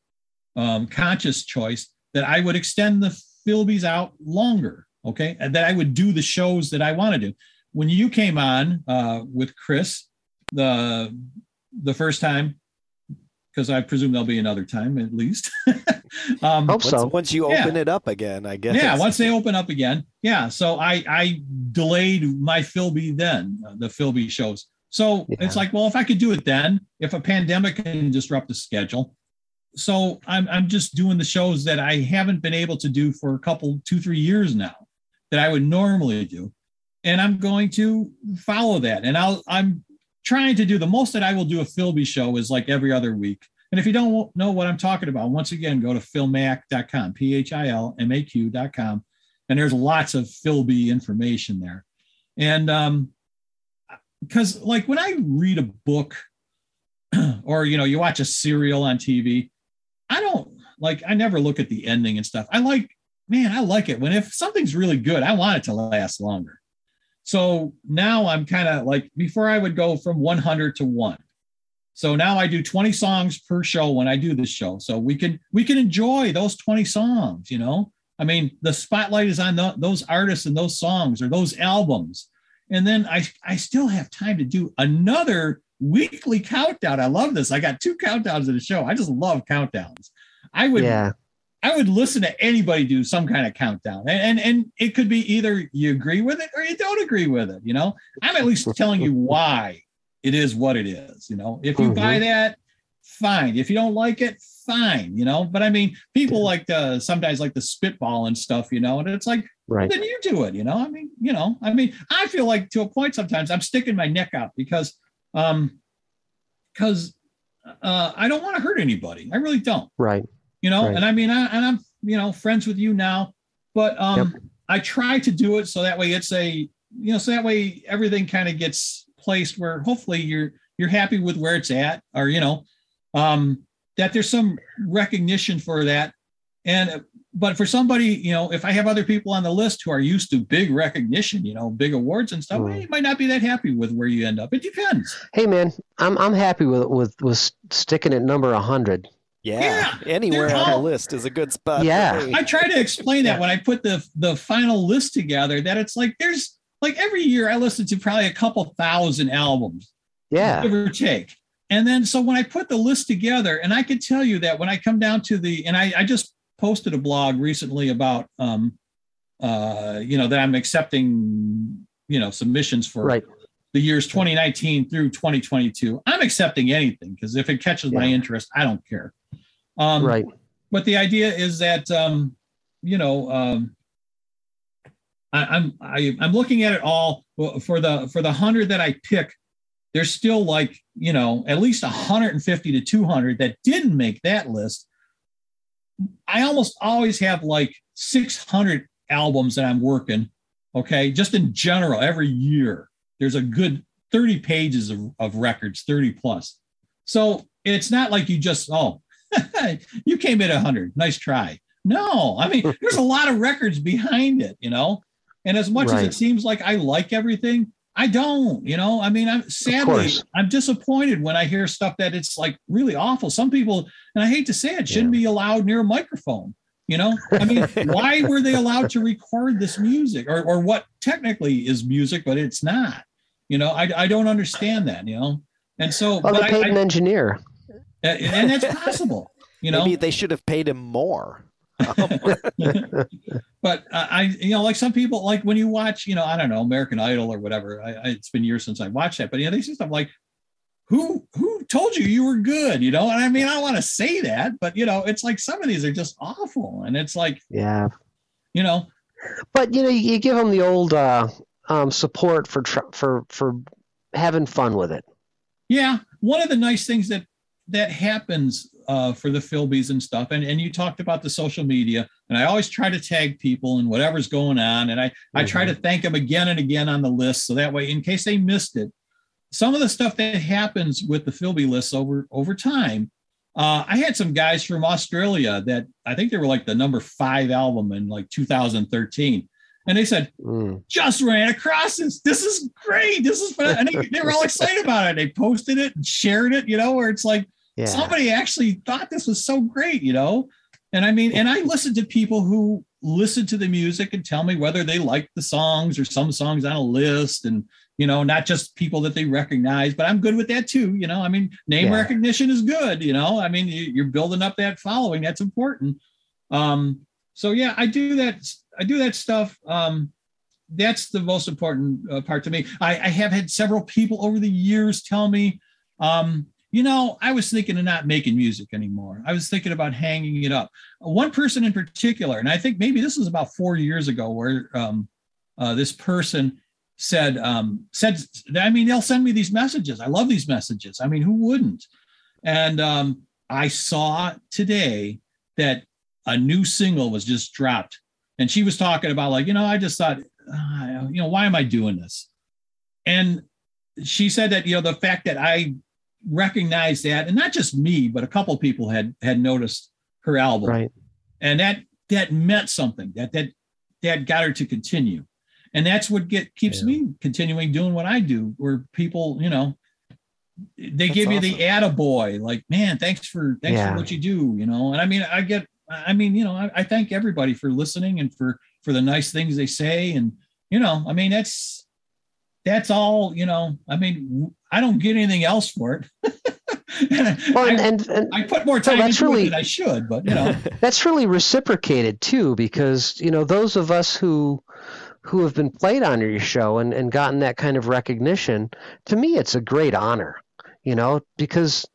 um conscious choice that i would extend the philbies out longer okay? And that i would do the shows that i want to do. When you came on uh with chris the the first time because I presume there'll be another time at least. um, Hope Once, so. once you Yeah. open it up again, I guess. yeah, once they open up again, yeah. So I I delayed my Philby then uh, the Philby shows. So Yeah. it's like, well, if I could do it then, if a pandemic can disrupt the schedule, so I'm I'm just doing the shows that I haven't been able to do for a couple two three years now that I would normally do, and I'm going to follow that. And I'll I'm trying to do the most that I will do a Philby show is like every other week. And if you don't know what I'm talking about, once again, go to philmaq.com, P H I L M A Q.com. And there's lots of Philby information there. And um, because like when I read a book or, you know, you watch a serial on TV, I don't like, I never look at the ending and stuff. I like man, I like it. When if something's really good, I want it to last longer. So now I'm kind of like before I would go from 100 to one. So now I do 20 songs per show when I do this show. So we can we can enjoy those 20 songs, you know. I mean, the spotlight is on the, those artists and those songs or those albums. And then I I still have time to do another weekly countdown. I love this. I got two countdowns in the show. I just love countdowns. I would yeah. I would listen to anybody do some kind of countdown. And, and and it could be either you agree with it or you don't agree with it. You know, I'm at least telling you why it is what it is. You know, if you mm-hmm. buy that, fine. If you don't like it, fine. You know, but I mean, people like to sometimes like the spitball and stuff. You know, and it's like, right. Then you do it. You know, I mean, you know, I mean, I feel like to a point sometimes I'm sticking my neck out because, um, because uh, I don't want to hurt anybody. I really don't. Right. You know, right. and I mean, I, and I'm you know friends with you now, but um, yep. I try to do it so that way it's a you know so that way everything kind of gets placed where hopefully you're you're happy with where it's at or you know um that there's some recognition for that and but for somebody you know if i have other people on the list who are used to big recognition you know big awards and stuff mm. you might not be that happy with where you end up it depends hey man i'm i'm happy with with with sticking at number 100 yeah, yeah anywhere on the list is a good spot. Yeah, I try to explain that when I put the the final list together. That it's like there's like every year I listen to probably a couple thousand albums. Yeah. Give or take. And then so when I put the list together, and I could tell you that when I come down to the and I, I just posted a blog recently about um uh you know that I'm accepting you know submissions for right. the years 2019 through 2022. I'm accepting anything because if it catches yeah. my interest, I don't care. Um right. But the idea is that um, you know, um, I, I'm I, am i am looking at it all for the for the hundred that I pick. There's still like you know at least 150 to 200 that didn't make that list. I almost always have like 600 albums that I'm working. Okay, just in general, every year there's a good 30 pages of, of records, 30 plus. So it's not like you just oh you came in 100, nice try. No, I mean there's a lot of records behind it, you know. And as much right. as it seems like I like everything, I don't, you know. I mean, I'm sadly I'm disappointed when I hear stuff that it's like really awful. Some people, and I hate to say it, shouldn't yeah. be allowed near a microphone. You know, I mean, why were they allowed to record this music or, or what technically is music, but it's not? You know, I, I don't understand that, you know. And so, well, they paid I, an engineer. And that's possible. You know, maybe they should have paid him more. but uh, I, you know, like some people, like when you watch, you know, I don't know, American Idol or whatever. I, I, it's been years since I watched that, but you know, they say stuff like, "Who, who told you you were good?" You know, and I mean, I want to say that, but you know, it's like some of these are just awful, and it's like, yeah, you know. But you know, you give them the old uh, um, support for tr- for for having fun with it. Yeah, one of the nice things that that happens uh, for the Philbies and stuff. And, and you talked about the social media, and I always try to tag people and whatever's going on. And I, mm-hmm. I try to mm-hmm. thank them again and again on the list. So that way, in case they missed it, some of the stuff that happens with the Philby lists over, over time, uh, I had some guys from Australia that I think they were like the number five album in like 2013. And they said, mm. just ran across this. This is great. This is fun. And they, they were all excited about it. They posted it and shared it, you know, where it's like, yeah. somebody actually thought this was so great, you know? And I mean, and I listen to people who listen to the music and tell me whether they like the songs or some songs on a list and, you know, not just people that they recognize, but I'm good with that too. You know, I mean, name yeah. recognition is good, you know, I mean, you're building up that following. That's important. Um, so yeah, I do that. I do that stuff. Um, that's the most important uh, part to me. I, I, have had several people over the years tell me, um, you know, I was thinking of not making music anymore. I was thinking about hanging it up. One person in particular, and I think maybe this was about four years ago, where um, uh, this person said, um, said, I mean, they'll send me these messages. I love these messages. I mean, who wouldn't? And um, I saw today that a new single was just dropped, and she was talking about like, you know, I just thought, uh, you know, why am I doing this? And she said that you know the fact that I recognized that, and not just me, but a couple people had had noticed her album, right? And that that meant something that that that got her to continue and that's what get keeps Yeah. me continuing doing what i do where people you know they That's give you the awesome. attaboy like man thanks for thanks Yeah. for what you do you know and i mean i get i mean you know I, I thank everybody for listening and for for the nice things they say. And you know i mean that's that's all you know i mean i don't get anything else for it. Well, I, and, and, I put more time into really- it than i should but you know. That's really reciprocated too because you know those of us who who have been played on your show and, and gotten that kind of recognition to me it's a great honor you know because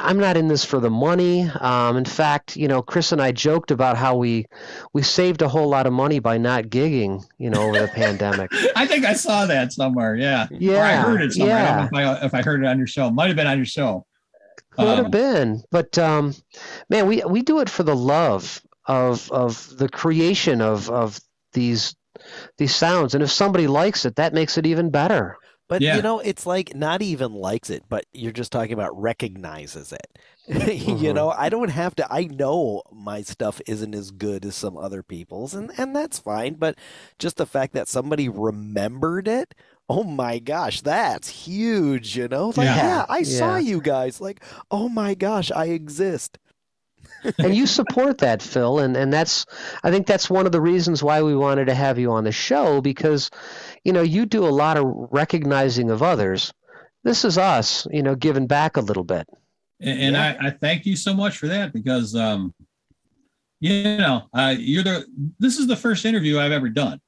i'm not in this for the money um, in fact you know chris and i joked about how we we saved a whole lot of money by not gigging you know over the pandemic I think I saw that somewhere. Yeah. Or I heard it somewhere. I yeah know if I, if I heard it on your show. Might have been on your show. Could Um, have been, but um, man, we we do it for the love of of the creation of of these these sounds, and if somebody likes it, that makes it even better. But Yeah. you know, it's like not even likes it, but you're just talking about recognizes it. you Mhm. know, I don't have to I know my stuff isn't as good as some other people's and and that's fine, but just the fact that somebody remembered it, oh my gosh, that's huge, you know? Like, Yeah. yeah, I saw you guys. Like, oh my gosh, I exist. and you support that, Phil, and and that's I think that's one of the reasons why we wanted to have you on the show because, you know, you do a lot of recognizing of others. This is us, you know, giving back a little bit. And, and Yeah. I, I thank you so much for that because, um, you know, uh, you're the, this is the first interview I've ever done.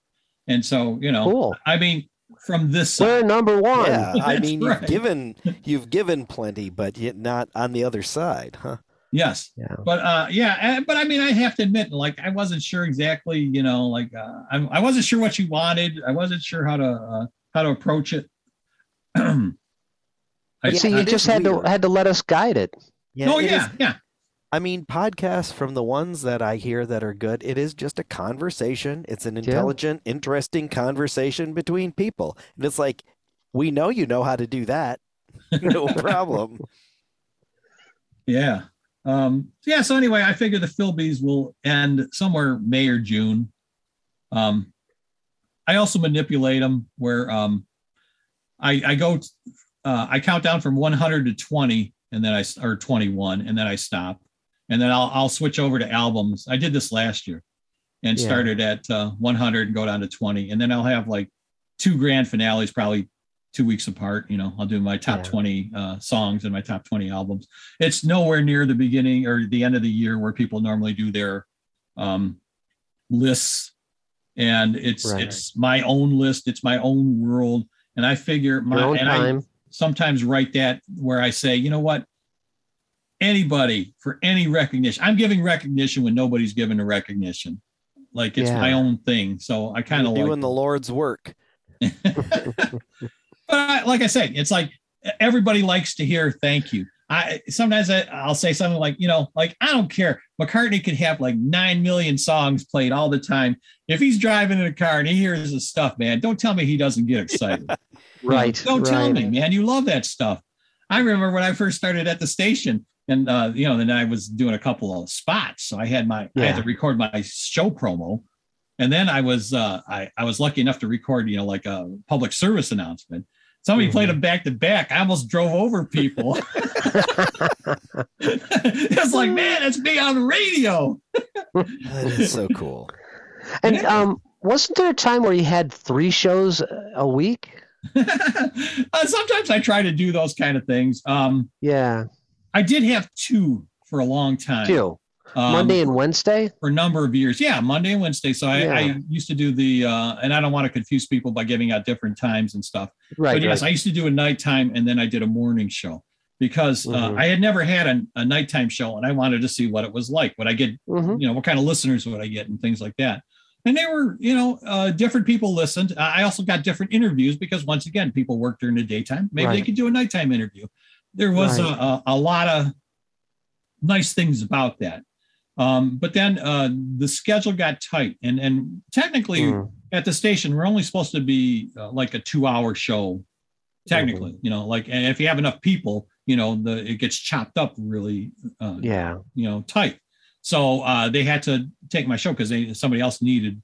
And so, you know, Cool. I mean, from this We're side, number one. Yeah, I mean, right. you've given you've given plenty, but yet not on the other side, huh? Yes. Yeah. But, uh, yeah, but I mean, I have to admit, like, I wasn't sure exactly, you know, like, uh, I, I wasn't sure what you wanted. I wasn't sure how to, uh, how to approach it. I, But Yeah, see, you it just is had to had to let us guide it. Yeah, oh it is- yeah, yeah. I mean, podcasts from the ones that I hear that are good, it is just a conversation. It's an intelligent, interesting conversation between people. And it's like, we know you know how to do that. No problem. Yeah. Um, so yeah. So anyway, I figure the Philbies will end somewhere May or June. Um, I also manipulate them where um, I, I go, uh, I count down from 100 to 20, and then I or 21, and then I stop, and then I'll I'll switch over to albums. I did this last year, and Yeah. started at uh, 100 and go down to 20, and then I'll have like two grand finales, probably two weeks apart. You know, I'll do my top Yeah. 20 uh, songs and my top 20 albums it's nowhere near the beginning or the end of the year where people normally do their um, lists and it's Right. it's my own list it's my own world and i figure my Your own and I sometimes write that where i say you know what anybody for any recognition i'm giving recognition when nobody's giving a recognition like it's Yeah. my own thing so i kind of like doing the Lord's work. but I, like I said, it's like everybody likes to hear thank you. I sometimes I, I'll say something like, you know, like I don't care. McCartney could have like nine million songs played all the time. If he's driving in a car and he hears his stuff, man, don't tell me he doesn't get excited. Right. Don't tell me, man. You love that stuff. I remember when I first started at the station, and uh, you know, then I was doing a couple of spots. So I had my I had to record my show promo. And then I was uh I, I was lucky enough to record, you know, like a public service announcement. Somebody played them back to back. I almost drove over people. it's like, man, it's me on radio. That is so cool. And Yeah. um, wasn't there a time where you had three shows a week? Uh, sometimes I try to do those kind of things. Um, Yeah, I did have two for a long time. two. Um, Monday and Wednesday. for a number of years. Yeah, Monday and Wednesday. So I, Yeah. I used to do the, uh, and I don't want to confuse people by giving out different times and stuff. Right. but yes, right. I used to do a nighttime and then I did a morning show because uh, Mhm. I had never had a, a nighttime show and I wanted to see what it was like. Would I get, Mhm. you know, what kind of listeners would I get and things like that. And they were, you know, uh, different people listened. I also got different interviews because once again, people work during the daytime. Maybe they could do a nighttime interview. There was Right. a, a, a lot of nice things about that. Um, but then uh, the schedule got tight, and and technically Mm. at the station we're only supposed to be uh, like a two-hour show, technically. Mm-hmm. You know, like if you have enough people, you know, the it gets chopped up really, uh, Yeah. you know, tight. so uh, they had to take my show because they somebody else needed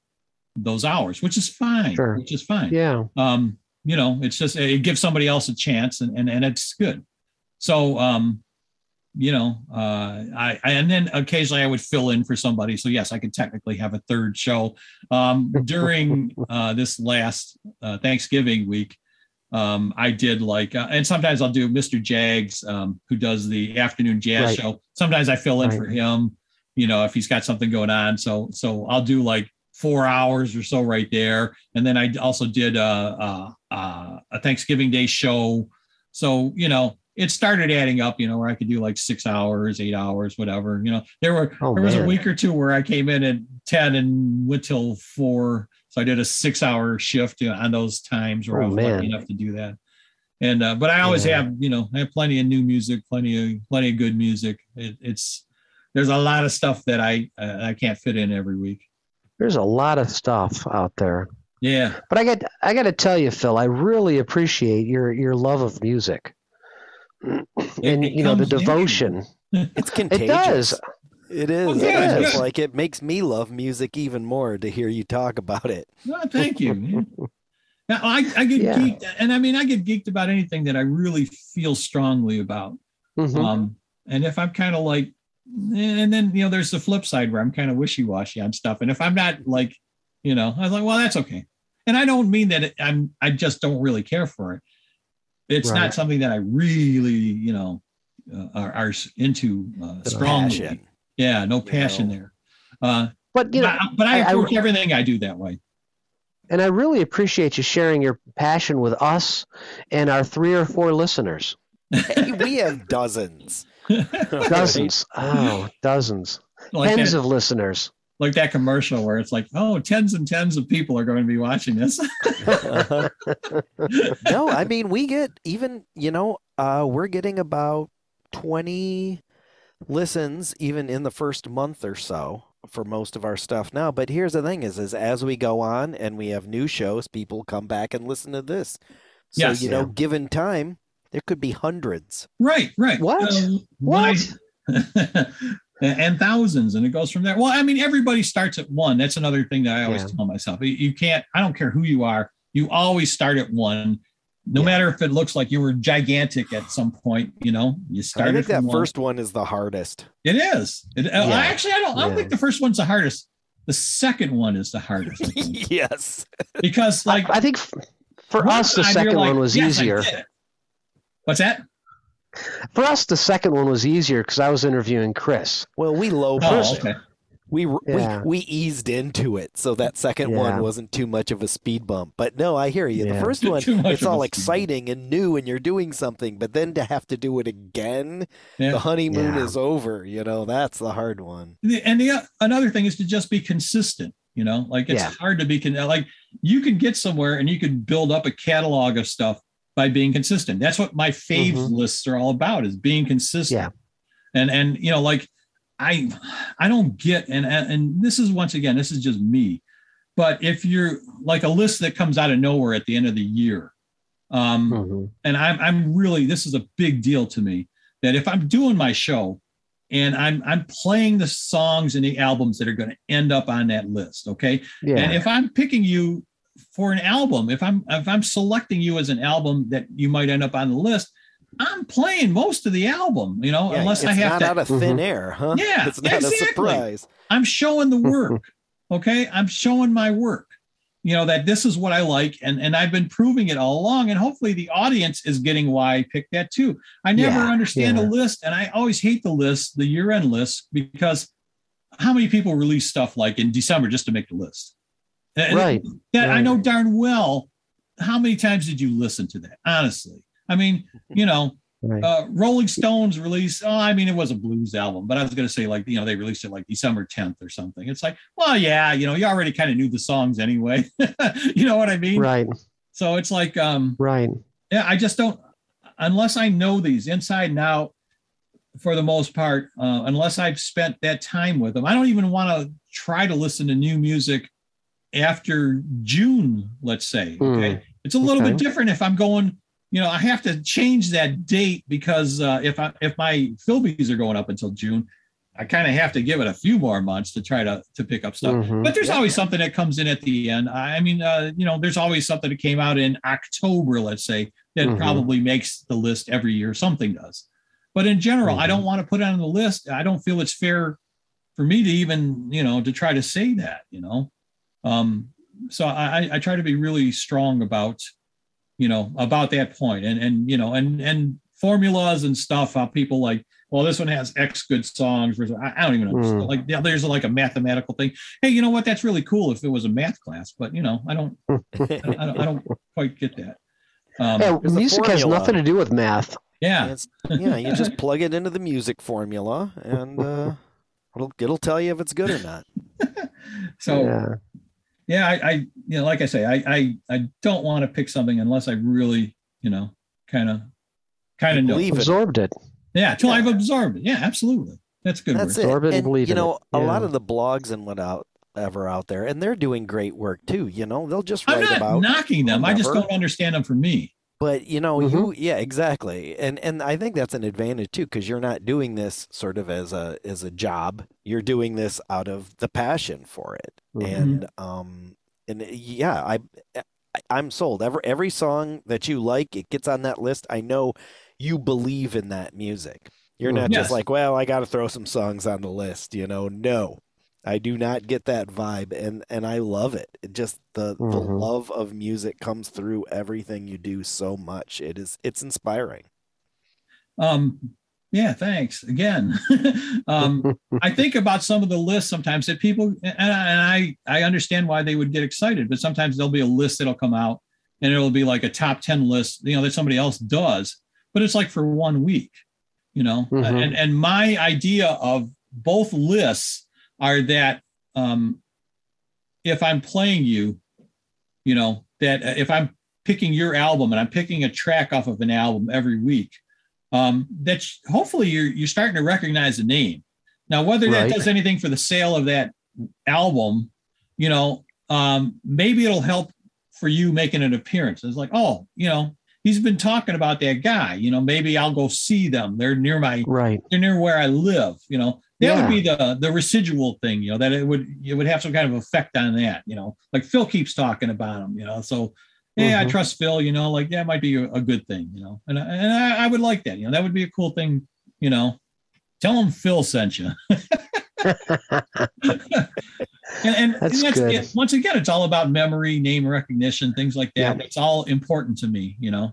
those hours, which is fine. Sure. Which is fine. Yeah. Um, you know, it's just it gives somebody else a chance, and and, and it's good. So um, you know, uh, I, I and then occasionally I would fill in for somebody. So yes, I could technically have a third show. Um, during uh, this last uh, Thanksgiving week, um, I did like, uh, and sometimes I'll do Mr. Jags, um, who does the afternoon jazz Right. show. Sometimes I fill in Right. for him, you know, if he's got something going on. So so I'll do like four hours or so right there, and then I also did a a, a, a Thanksgiving Day show. So you know, it started adding up, you know, where I could do like six hours, eight hours, whatever. You know, there were Oh, there was a week or two where I came in at 10 and went till four. So I did a six hour shift you know, on those times where Oh, I was man. lucky enough to do that. And, uh, but I always Yeah. have, you know, I have plenty of new music, plenty of, plenty of good music. It, it's, there's a lot of stuff that I, uh, I can't fit in every week. There's a lot of stuff out there. Yeah. But I got I got to tell you, Phil, I really appreciate your your love of music. And you know the devotion. It's It contagious. does. It is. Well, yeah, it's yeah. like it makes me love music even more to hear you talk about it. Well, thank you. Now, I, I get Yeah. geeked, and I mean, I get geeked about anything that I really feel strongly about. Mhm. Um, and if I'm kind of like, and then you know, there's the flip side where I'm kind of wishy-washy on stuff. And if I'm not like, you know, I was like, well, that's okay. And I don't mean that it, I'm, I just don't really care for it. It's Right. not something that I really, you know, uh, are, are into uh, The strongly. passion. Yeah, no passion know. there. Uh, but you know, but, but I, I- I- everything I do that way. and I really appreciate you sharing your passion with us and our three or four listeners. Hey, we have dozens. Dozens. Oh, dozens. like Tens that, of listeners. Like that commercial where it's like, oh, tens and tens of people are going to be watching this. no, I mean we get even you know uh, we're getting about twenty listens even in the first month or so for most of our stuff now. But here's the thing: is is as we go on and we have new shows, people come back and listen to this. So Yes. you know, Yeah. given time, there could be hundreds. right, right. What? Um, What? my- and thousands, and it goes from there. Well, I mean, everybody starts at one. That's another thing that I always Yeah. tell myself. You- You can't. I don't care who you are. You always start at one. No Yeah. matter if it looks like you were gigantic at some point, you know, you started I started think that one. first one is the hardest. It is. It, uh, Yeah. Actually, I don't. I don't think the first one's the hardest. The second one is the hardest yes. because, like, I, I think for us the second like, one was "Yes, easier. What's that? For us the second one was easier because I was interviewing Chris. Well, we low Oh, pushed. okay. We, Yeah. we we eased into it, so that second Yeah. one wasn't too much of a speed bump. But no, I hear you. The first one, it's all speed bump. exciting and new, and you're doing something. But then to have to do it again, Yeah. the honeymoon Yeah. is over. You know, that's the hard one. The- and the uh, another thing is to just be consistent you know like it's Yeah. hard to be con- like you can get somewhere and you can build up a catalog of stuff by being consistent that's what my fave Mhm. lists are all about is being consistent Yeah. and and you know like i i don't get and and this is once again this is just me but if you're like a list that comes out of nowhere at the end of the year um Mhm. and I'm I'm really this is a big deal to me that if I'm doing my show and I'm I'm playing the songs and the albums that are going to end up on that list, okay? And if I'm picking you for an album, if I'm if I'm selecting you as an album that you might end up on the list, I'm playing most of the album, you know, Yeah, unless I it's have not to out of thin Mhm. air, huh? Yeah, it's not exactly. a surprise. I'm showing the work. Okay. I'm showing my work. You know, that this is what I like. And, and I've been proving it all along. And hopefully the audience is getting why I picked that too. I never Yeah, understand yeah. a list. And I always hate the list, the year end list, because how many people release stuff like in December just to make the list? And Right. That I know darn well. How many times did you listen to that? Honestly. I mean, you know, Right. uh, Rolling Stones released. Oh, I mean, it was a blues album, but I was going to say like you know they released it like December 10th or something. It's like, well, yeah, you know, you already kind of knew the songs anyway. you know what I mean? right. So it's like, um, Right. yeah, I just don't unless I know these inside and out. For the most part, uh, unless I've spent that time with them, I don't even want to try to listen to new music after June. Let's say, okay, Hmm. it's a little Okay. bit different if I'm going you know, I have to change that date because uh, if I if my Philbies are going up until June, I kind of have to give it a few more months to try to to pick up stuff. Mhm. But there's Yeah. always something that comes in at the end. I mean, uh, you know, there's always something that came out in October, let's say, that Mhm. probably makes the list every year. Something does. But in general, I Mhm. don't want to put it on the list. I don't feel it's fair for me to even, you know, to try to say that, you know. Um, so I, I- I try to be really strong about, you know, about that. And and you know, and and formulas and stuff, how people like, well, this one has X good songs. versus- I, I don't even know. Mm. Like, yeah, there's like a mathematical thing. Hey, you know what? That's really cool if it was a math class, but you know, I don't, I don't, I don't, I don't quite get that. Um, Yeah, music has nothing to do with math. yeah, It's, yeah, you just plug it into the music formula, and uh, it'll it'll tell you if it's good or not. so yeah. Yeah, I, I, you know, like I say, I, I, I don't want to pick something unless I really, you know, kind of, kind of know. Believe it. Absorbed it. Yeah, till I've absorbed it. Yeah, absolutely. That's a good. That's word. it. Absorb it and and believe you know, it. a lot of the blogs and whatever out there, and they're doing great work too. You know, they'll just write I'm not about knocking them. I just don't understand them for me. But you know, Mhm. you yeah, exactly, and and I think that's an advantage too, because you're not doing this sort of as a as a job. You're doing this out of the passion for it, Mhm. and um, and yeah, I, I I'm sold. Every every song that you like, it gets on that list. I know you believe in that music. You're not Yes. just like, well, I got to throw some songs on the list. You know, no. I do not get that vibe, and and I love it. It just the the Mhm. love of music comes through everything you do so much. It is it's inspiring. Um, yeah, thanks again. um, I think about some of the lists sometimes that people, and I, and I, I understand why they would get excited, but sometimes there'll be a list that'll come out and it'll be like a top 10 list, you know, that somebody else does, but it's like for one week, you know, Mhm. and, and my idea of both lists are that, um, if I'm playing you, you know, that uh, if I'm picking your album and I'm picking a track off of an album every week, um, that's hopefully you're you're starting to recognize the name. Now, whether that does anything for the sale of that album, you know, um, maybe it'll help for you making an appearance. It's like, oh, you know, he's been talking about that guy. You know, maybe I'll go see them. They're near my Right. they're near where I live. You know, that Yeah. would be the the residual thing. You know, that it would it would have some kind of effect on that. You know, like Phil keeps talking about him. You know, so yeah, I Mhm. trust Phil. You know, like that might be a, a good thing. You know, and I- and I, I would like that. You know, that would be a cool thing. You know, tell him Phil sent you. And, and That's and good. it. once again, it's all about memory, name recognition, things like that. Yeah. It's all important to me, you know.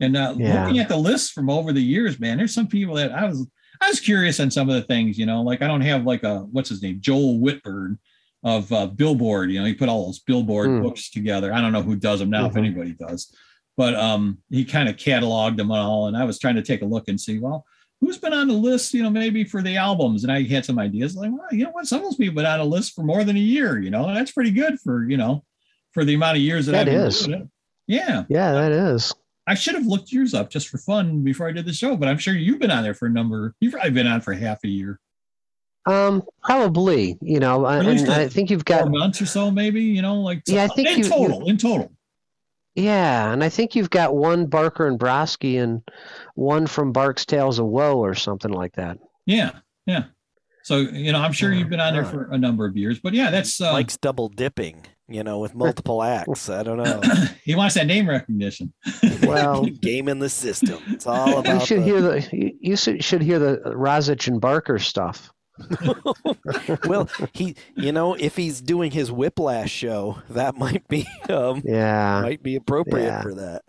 And uh, Yeah. looking at the list from over the years, man, there's some people that I was I was curious on some of the things, you know. Like I don't have like a what's his name, Joel Whitburn of uh, Billboard. You know, he put all those Billboard Hmm. books together. I don't know who does them now, if Mhm. anybody does, but um, he kind of cataloged them all, and I was trying to take a look and see, well, who's been on the list, you know, maybe for the albums. And I had some ideas like, well, you know what, some of those people been on a list for more than a year, you know, and that's pretty good for, you know, for the amount of years that, That I've been is. doing it. Yeah. Yeah, that is. I should have looked yours up just for fun before I did the show, but I'm sure you've been on there for a number, you've probably been on for half a year, Um, probably. You know, I, At and a- I think you've four got. months or so, maybe, you know, like Yeah, I think in you- you- total, in total. Yeah, and I think you've got one Barker and Brosky and one from Bark's Tales of Woe or something like that. Yeah. Yeah. So, you know, I'm sure Yeah, you've been on there for a number of years, but yeah, that's, uh, Likes double dipping, you know, with multiple acts. I don't know. he wants that name recognition. Well, Game in the system. It's all about. you should the- hear the you, you should should hear the Rozich and Barker stuff. well, he, you know, if he's doing his Whiplash show, that might be um, Yeah. might be appropriate Yeah. for that.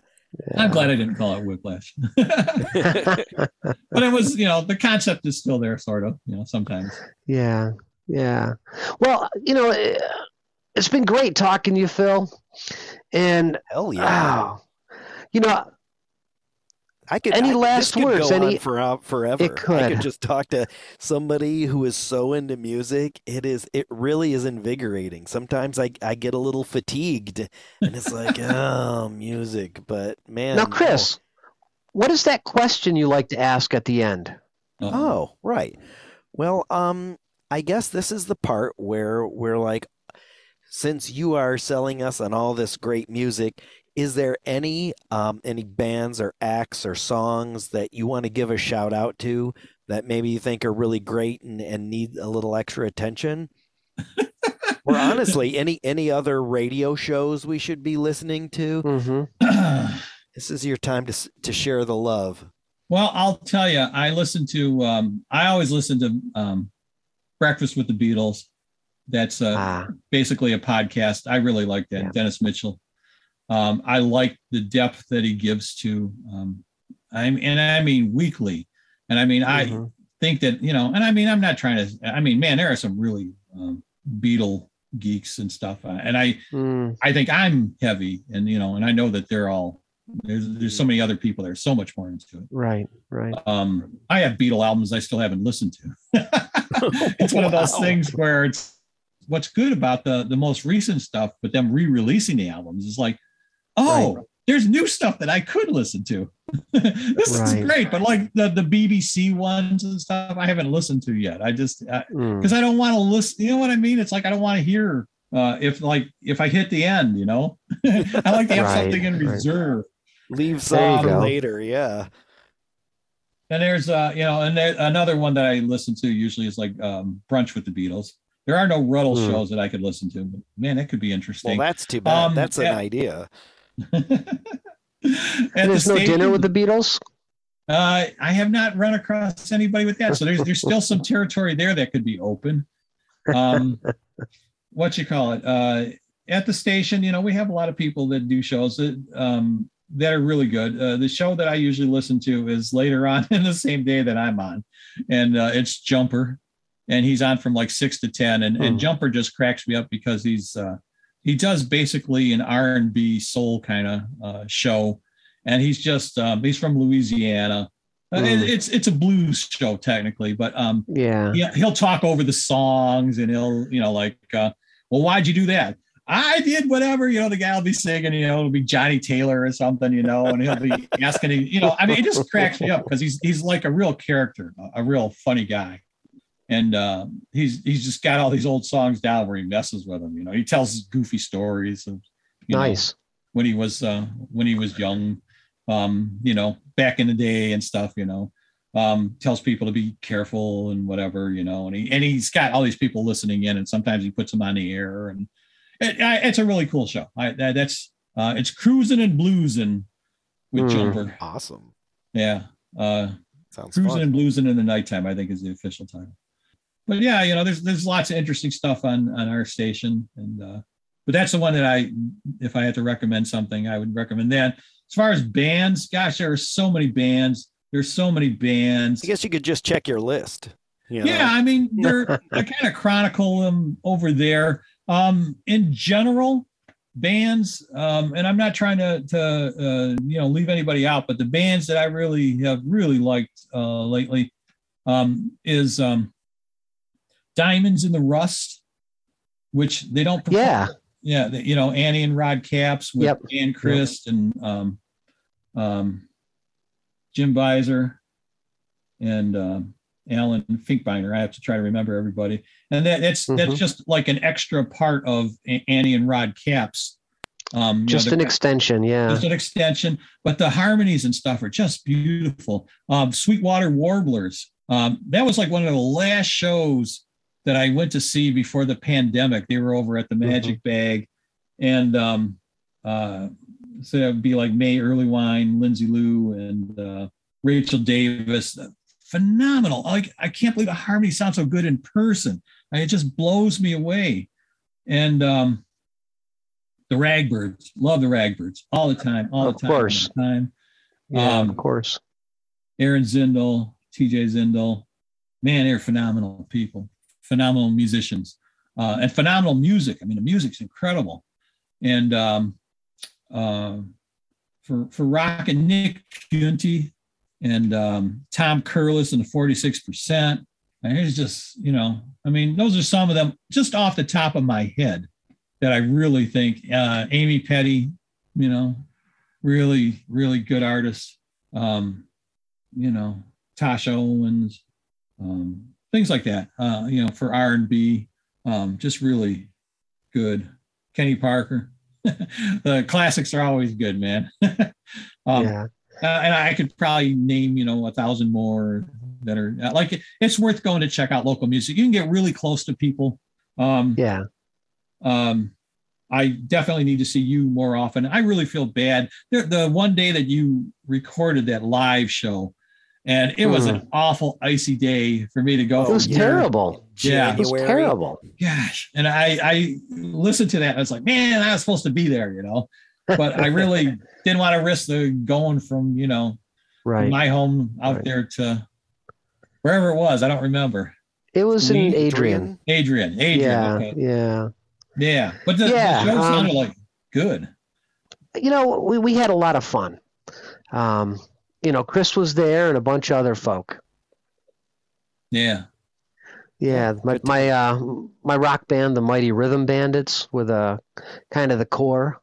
I'm glad I didn't call it whiplash. but it was, you know, the concept is still there, sort of, you know, sometimes. Yeah, yeah. Well, you know, it's been great talking to you, Phil. And Hell yeah! oh, you know, I could. any I, last could words? Any- for forever. It I could. could just talk to somebody who is so into music. It is. It really is invigorating. Sometimes I I get a little fatigued, and it's like, oh, music. But man, now, no. Chris, what is that question you like to ask at the end? Uh, Oh, right. Well, um, I guess this is the part where we're like, since you are selling us on all this great music, Is there any um, any bands or acts or songs that you want to give a shout out to that maybe you think are really great and, and need a little extra attention? or honestly, any any other radio shows we should be listening to? Mm-hmm. This is your time to to share the love. Well, I'll tell you, I listen to. Um, I always listen to um, Breakfast with the Beatles. That's uh, Ah, basically a podcast. I really like that. Yeah. Dennis Mitchell. Um, I like the depth that he gives to. Um, I and I mean weekly, and I mean I mhm. think that you know, and I mean I'm not trying to. I mean, man, there are some really um, Beatle geeks and stuff, uh, and I Mm, I think I'm heavy, and you know, and I know that they're all there's there's so many other people that are so much more into it. right, right. Um, I have Beatle albums I still haven't listened to. it's one of those things where it's what's good about the the most recent stuff, but them re-releasing the albums is like, oh, Right. there's new stuff that I could listen to. this Right. is great, but like the the BBC ones and stuff, I haven't listened to yet. I just Mm, because I don't want to listen. You know what I mean? It's like I don't want to hear uh, if like if I hit the end. You know, I like to have Right, something in right. reserve. Leave There some later, yeah. And there's uh, you know, and there, another one that I listen to usually is like um, brunch with the Beatles. There are no Rutle Hmm. shows that I could listen to, but man, that could be interesting. Well, interesting. that's too bad. Um, that's an yeah. idea. And there's no dinner with the Beatles. Uh, I have not run across anybody with that, so there's there's still some territory there that could be open. Um, what you call it? Uh, at the station, you know, we have a lot of people that do shows that um, that are really good. Uh, the show that I usually listen to is later on in the same day that I'm on, and uh, it's Jumper, and he's on from like six to ten, and, Hmm. and Jumper just cracks me up because he's uh, he does basically an R and B soul kind of uh, show, and he's just um, he's from Louisiana. Hmm. it- it's it's a blues show technically, but um, Yeah. yeah, he'll talk over the songs and he'll, you know, like, uh, well, why'd you do that? I did whatever, you know, the guy will be singing, you know, it'll be Johnnie Taylor or something, you know, and he'll be asking, you know, I mean, it just cracks me up because he's he's like a real character, a real funny guy. And um, he's he's just got all these old songs down where he messes with them, you know. He tells goofy stories of you know, Nice. when he was uh, when he was young, um, you know, back in the day and stuff, you know. Um, tells people to be careful and whatever, you know, and he and he's got all these people listening in, and sometimes he puts them on the air, and it, I, it's a really cool show. I, that, that's uh, it's cruising and bluesing with Hmm. Jumper, Awesome. yeah, uh, Sounds cruising fun. and bluesing in the nighttime. I think is the official title. But yeah, you know, there's there's lots of interesting stuff on on our station, and uh, but that's the one that I, if I had to recommend something, I would recommend that. As far as bands, gosh, there are so many bands. There's so many bands. I guess you could just check your list. you know? Yeah, I mean, they're I kind of chronicle them over there. Um, in general, bands, um, and I'm not trying to to uh, you know leave anybody out, but the bands that I really have really liked uh, lately um, is um, Diamonds in the Rust, which they don't. perform- Yeah. yeah, the, you know Annie and Rod Capps with Yep. Dan Christ and um, um, Jim Beiser and um, Alan Finkbeiner. I have to try to remember everybody, and that, that's that's Mhm. just like an extra part of Annie and Rod Capps. Um, you know, Just an extension. Yeah. just an extension, but the harmonies and stuff are just beautiful. Um, Sweetwater Warblers. Um, that was like one of the last shows that I went to see before the pandemic. They were over at the Magic Bag, and um, uh, so that would be like May Erlewine, Lindsay Lou, and uh, Rachael Davis. Phenomenal! Like I can't believe the harmony sounds so good in person. I mean, it just blows me away. And um, the Ragbirds, love the Ragbirds all the time, all Of the time, all course. the time. Yeah. Um, of course. Erin Zindle, TJ Zindle, man, they're phenomenal people, phenomenal musicians, uh, and phenomenal music. I mean, the music's incredible. And um, uh, for for rock and Nick Cunty and um, Tom Curlis and the 46%. And it's just, you know, I mean, those are some of them just off the top of my head that I really think uh, Amy Petty, you know, really, really good artist. Um, you know, Tosha Owens, um, things like that. Uh, you know, for R and B, um, just really good. Kenny Parker, the classics are always good, man. um, yeah. uh, and I could probably name, you know, a thousand more that are uh, like it's worth going to check out local music. You can get really close to people. Um, Yeah. um, I definitely need to see you more often. I really feel bad. The, the one day that you recorded that live show, and it was an awful icy day for me to go. It was yeah. terrible. Yeah. It was terrible. Gosh, and I I listened to that. And I was like, man, I was supposed to be there, you know. But I really didn't want to risk the going from you know Right. my home out Right. there to wherever it was. I don't remember. It was in Adrian. Adrian, Adrian. Yeah. okay. Yeah. Yeah, but the, Yeah, the show um, sounded like good. you know, we, we had a lot of fun. Um, you know, Chris was there and a bunch of other folk. Yeah. Yeah, my my uh, my rock band, the Mighty Rhythm Bandits, with a kind of the core,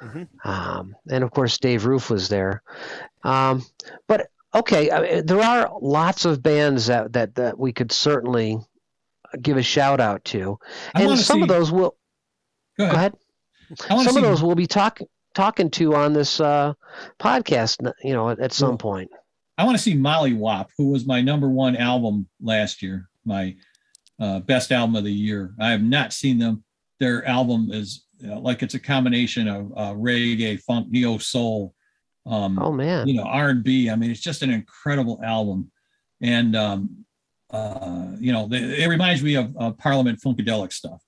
Mhm. um, and of course Dave Roof was there. Um, but okay, I- there are lots of bands that that that we could certainly give a shout out to, and some see. of those will go go ahead. ahead. I want to Some see. of those we'll be talking talking to on this uh, podcast, you know, at, at some Cool. point. I want to see Mollywop, who was my number one album last year, my uh, best album of the year. I have not seen them. Their album is uh, like it's a combination of uh, reggae, funk, neo soul, um, Oh man, you know, R and B. I mean, it's just an incredible album, and um, uh, you know, the, it reminds me of uh, Parliament Funkadelic stuff.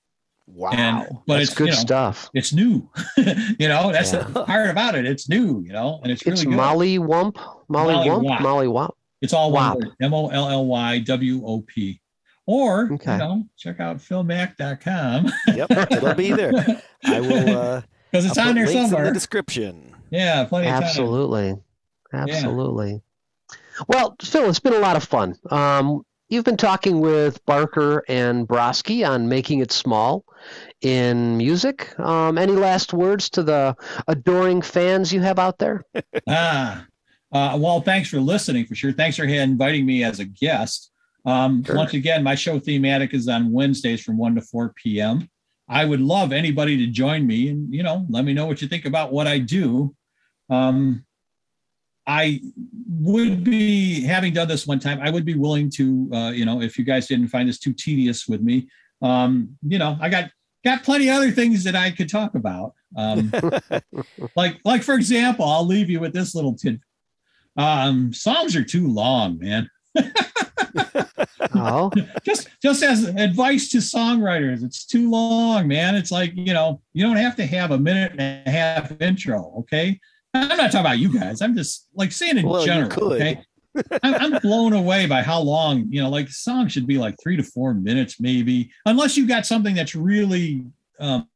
Wow. And but that's it's good you know, stuff. it's new. you know, that's Yeah. the part about it. It's new. You know, and it's really It's good. Molly Wump, Molly, Molly Wump, Wop. Molly Wump. It's all one Wop. word. M O L L Y W O P. Or Okay. you know, check out philmaq.com yep, it'll be there. I will. Uh, because it's I'll on put there links in somewhere. the description. yeah, plenty of. Absolutely, absolutely. Well, Phil, it's been a lot of fun. Um, you've been talking with Barker and Broski on making it small in music. Um, any last words to the adoring fans you have out there? Ah, uh, well, thanks for listening for sure. Thanks for inviting me as a guest. Um, Sure. Once again, my show thematic is on Wednesdays from 1 to 4 p.m. I would love anybody to join me and, you know, let me know what you think about what I do. Um, I would be, having done this one time, I would be willing to, uh, you know, if you guys didn't find this too tedious with me, um, you know, I got got plenty of other things that I could talk about. Um, like, like for example, I'll leave you with this little tidbit. Um, songs are too long, man. Oh, just just as advice to songwriters it's too long man it's like you know you don't have to have a minute and a half intro okay i'm not talking about you guys i'm just like saying in Well, general okay I'm, I'm blown away by how long you know like song should be like three to four minutes maybe unless you got something that's really um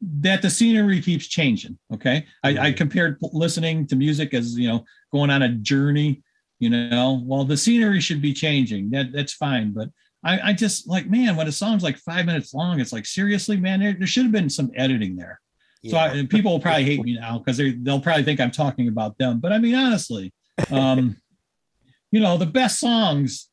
that the scenery keeps changing okay? I, I compared listening to music as you know going on a journey you know? Well the scenery should be changing that that's fine but I, I just like man when a song's like five minutes long it's like seriously man there, there should have been some editing there. So I, people will probably hate me now because they they'll probably think i'm talking about them but i mean honestly um you know the best songs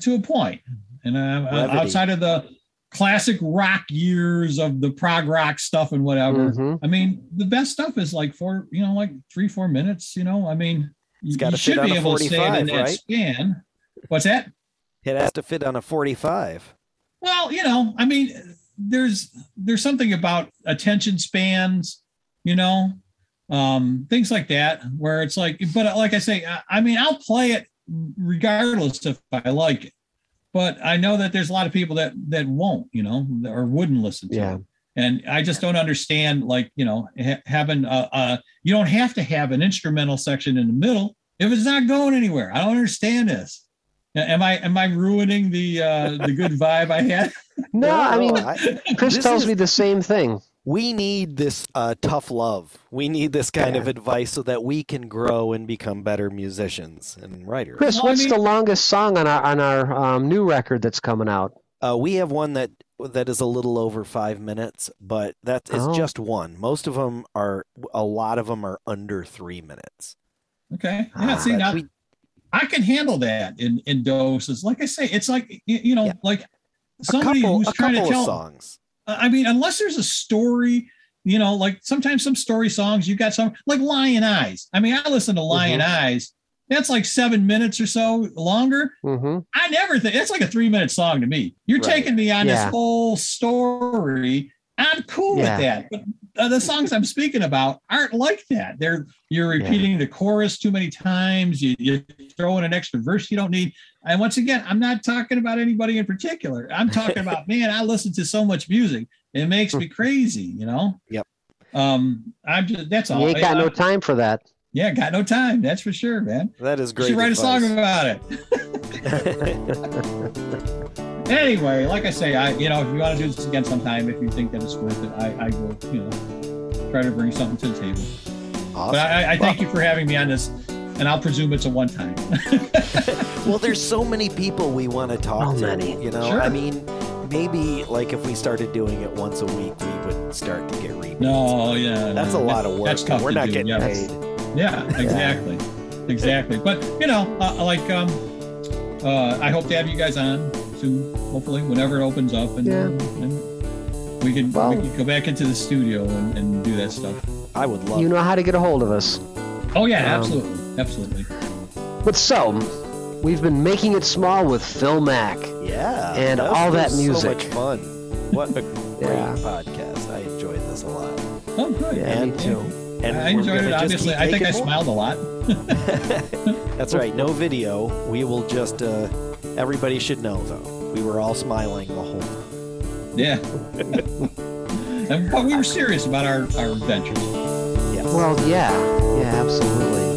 to a point and uh, Brevity. outside of the classic rock years of the prog rock stuff and whatever mhm. I mean, the best stuff is like four, you know, like three, four minutes. You know, I mean, It's you, you should be able to say it 45, in that right? span. What's that? it has to fit on a 45. Well, you know, I mean, there's there's something about attention spans, you know, um, things like that, where it's like, but like I say, I, I mean, I'll play it regardless if I like it. But I know that there's a lot of people that that won't, you know, or wouldn't listen to Yeah. it. And I just don't understand, like, you know, ha- having a, a, you don't have to have an instrumental section in the middle if it's not going anywhere. I don't understand this. Am I am I ruining the uh, the good vibe I had? No, I mean, I- Chris this tells is- me the same thing. We need this uh, tough love. We need this kind of advice so that we can grow and become better musicians and writers. Chris, Well, I what's mean- the longest song on our on our um, new record that's coming out? Uh, we have one that that is a little over five minutes, but that is Oh. just one. Most of them are. A lot of them are under three minutes. Okay. Yeah. Ah, see, now we- I can handle that in in doses. Like I say, it's like you, you know, Yeah. like A somebody couple, who's a trying couple to tell. songs. I mean, unless there's a story, you know, like sometimes some story songs, you got some like Lyin' Eyes. I mean, I listen to Lyin' Mhm. Eyes. That's like seven minutes or so longer. hmm I never think it's like a three minute song to me. You're Right. taking me on Yeah. this whole story. I'm cool Yeah. with that. But uh, the songs I'm speaking about aren't like that. They're you're Yeah. repeating the chorus too many times. You, you throw in an extra verse you don't need. And once again, I'm not talking about anybody in particular. I'm talking about man. I listen to so much music. It makes me crazy. You know. Yep. Um. I'm just. That's all. You ain't got I- no time for that. yeah. Got no time. That's for sure, man. That is You great. should write a song about it. Anyway, like I say, I you know, if you want to do this again sometime, if you think that it's worth it, I, I will, you know, try to bring something to the table. awesome. But I, I thank you for having me on this, and I'll presume it's a one time. Well, there's so many people we want to talk So to. many. You know, Sure. I mean, maybe like if we started doing it once a week, we would start to get repeats. no, yeah, That's a lot of work. That's tough We're to not do, getting yeah. paid. Yeah, exactly, exactly. But you know, uh, like um, uh, I hope to have you guys on soon, hopefully, whenever it opens up, and, Yeah. and we can Well- we can go back into the studio and, and do that stuff. I would love. You know how to get a hold of us. Oh yeah, Um, absolutely, absolutely. But so, we've been making it small with Phil Mack. yeah, and was- all that was So much fun. What a great Yeah. podcast. I enjoyed this a lot. Oh, good. Yeah, And- me too. And I enjoyed it. Obviously, I think I making more. smiled a lot. That's right. No video. We will just. uh Everybody should know though. We were all smiling the whole time. Yeah. but we were serious about our, our adventures. Yes. Well, yeah, yeah, absolutely.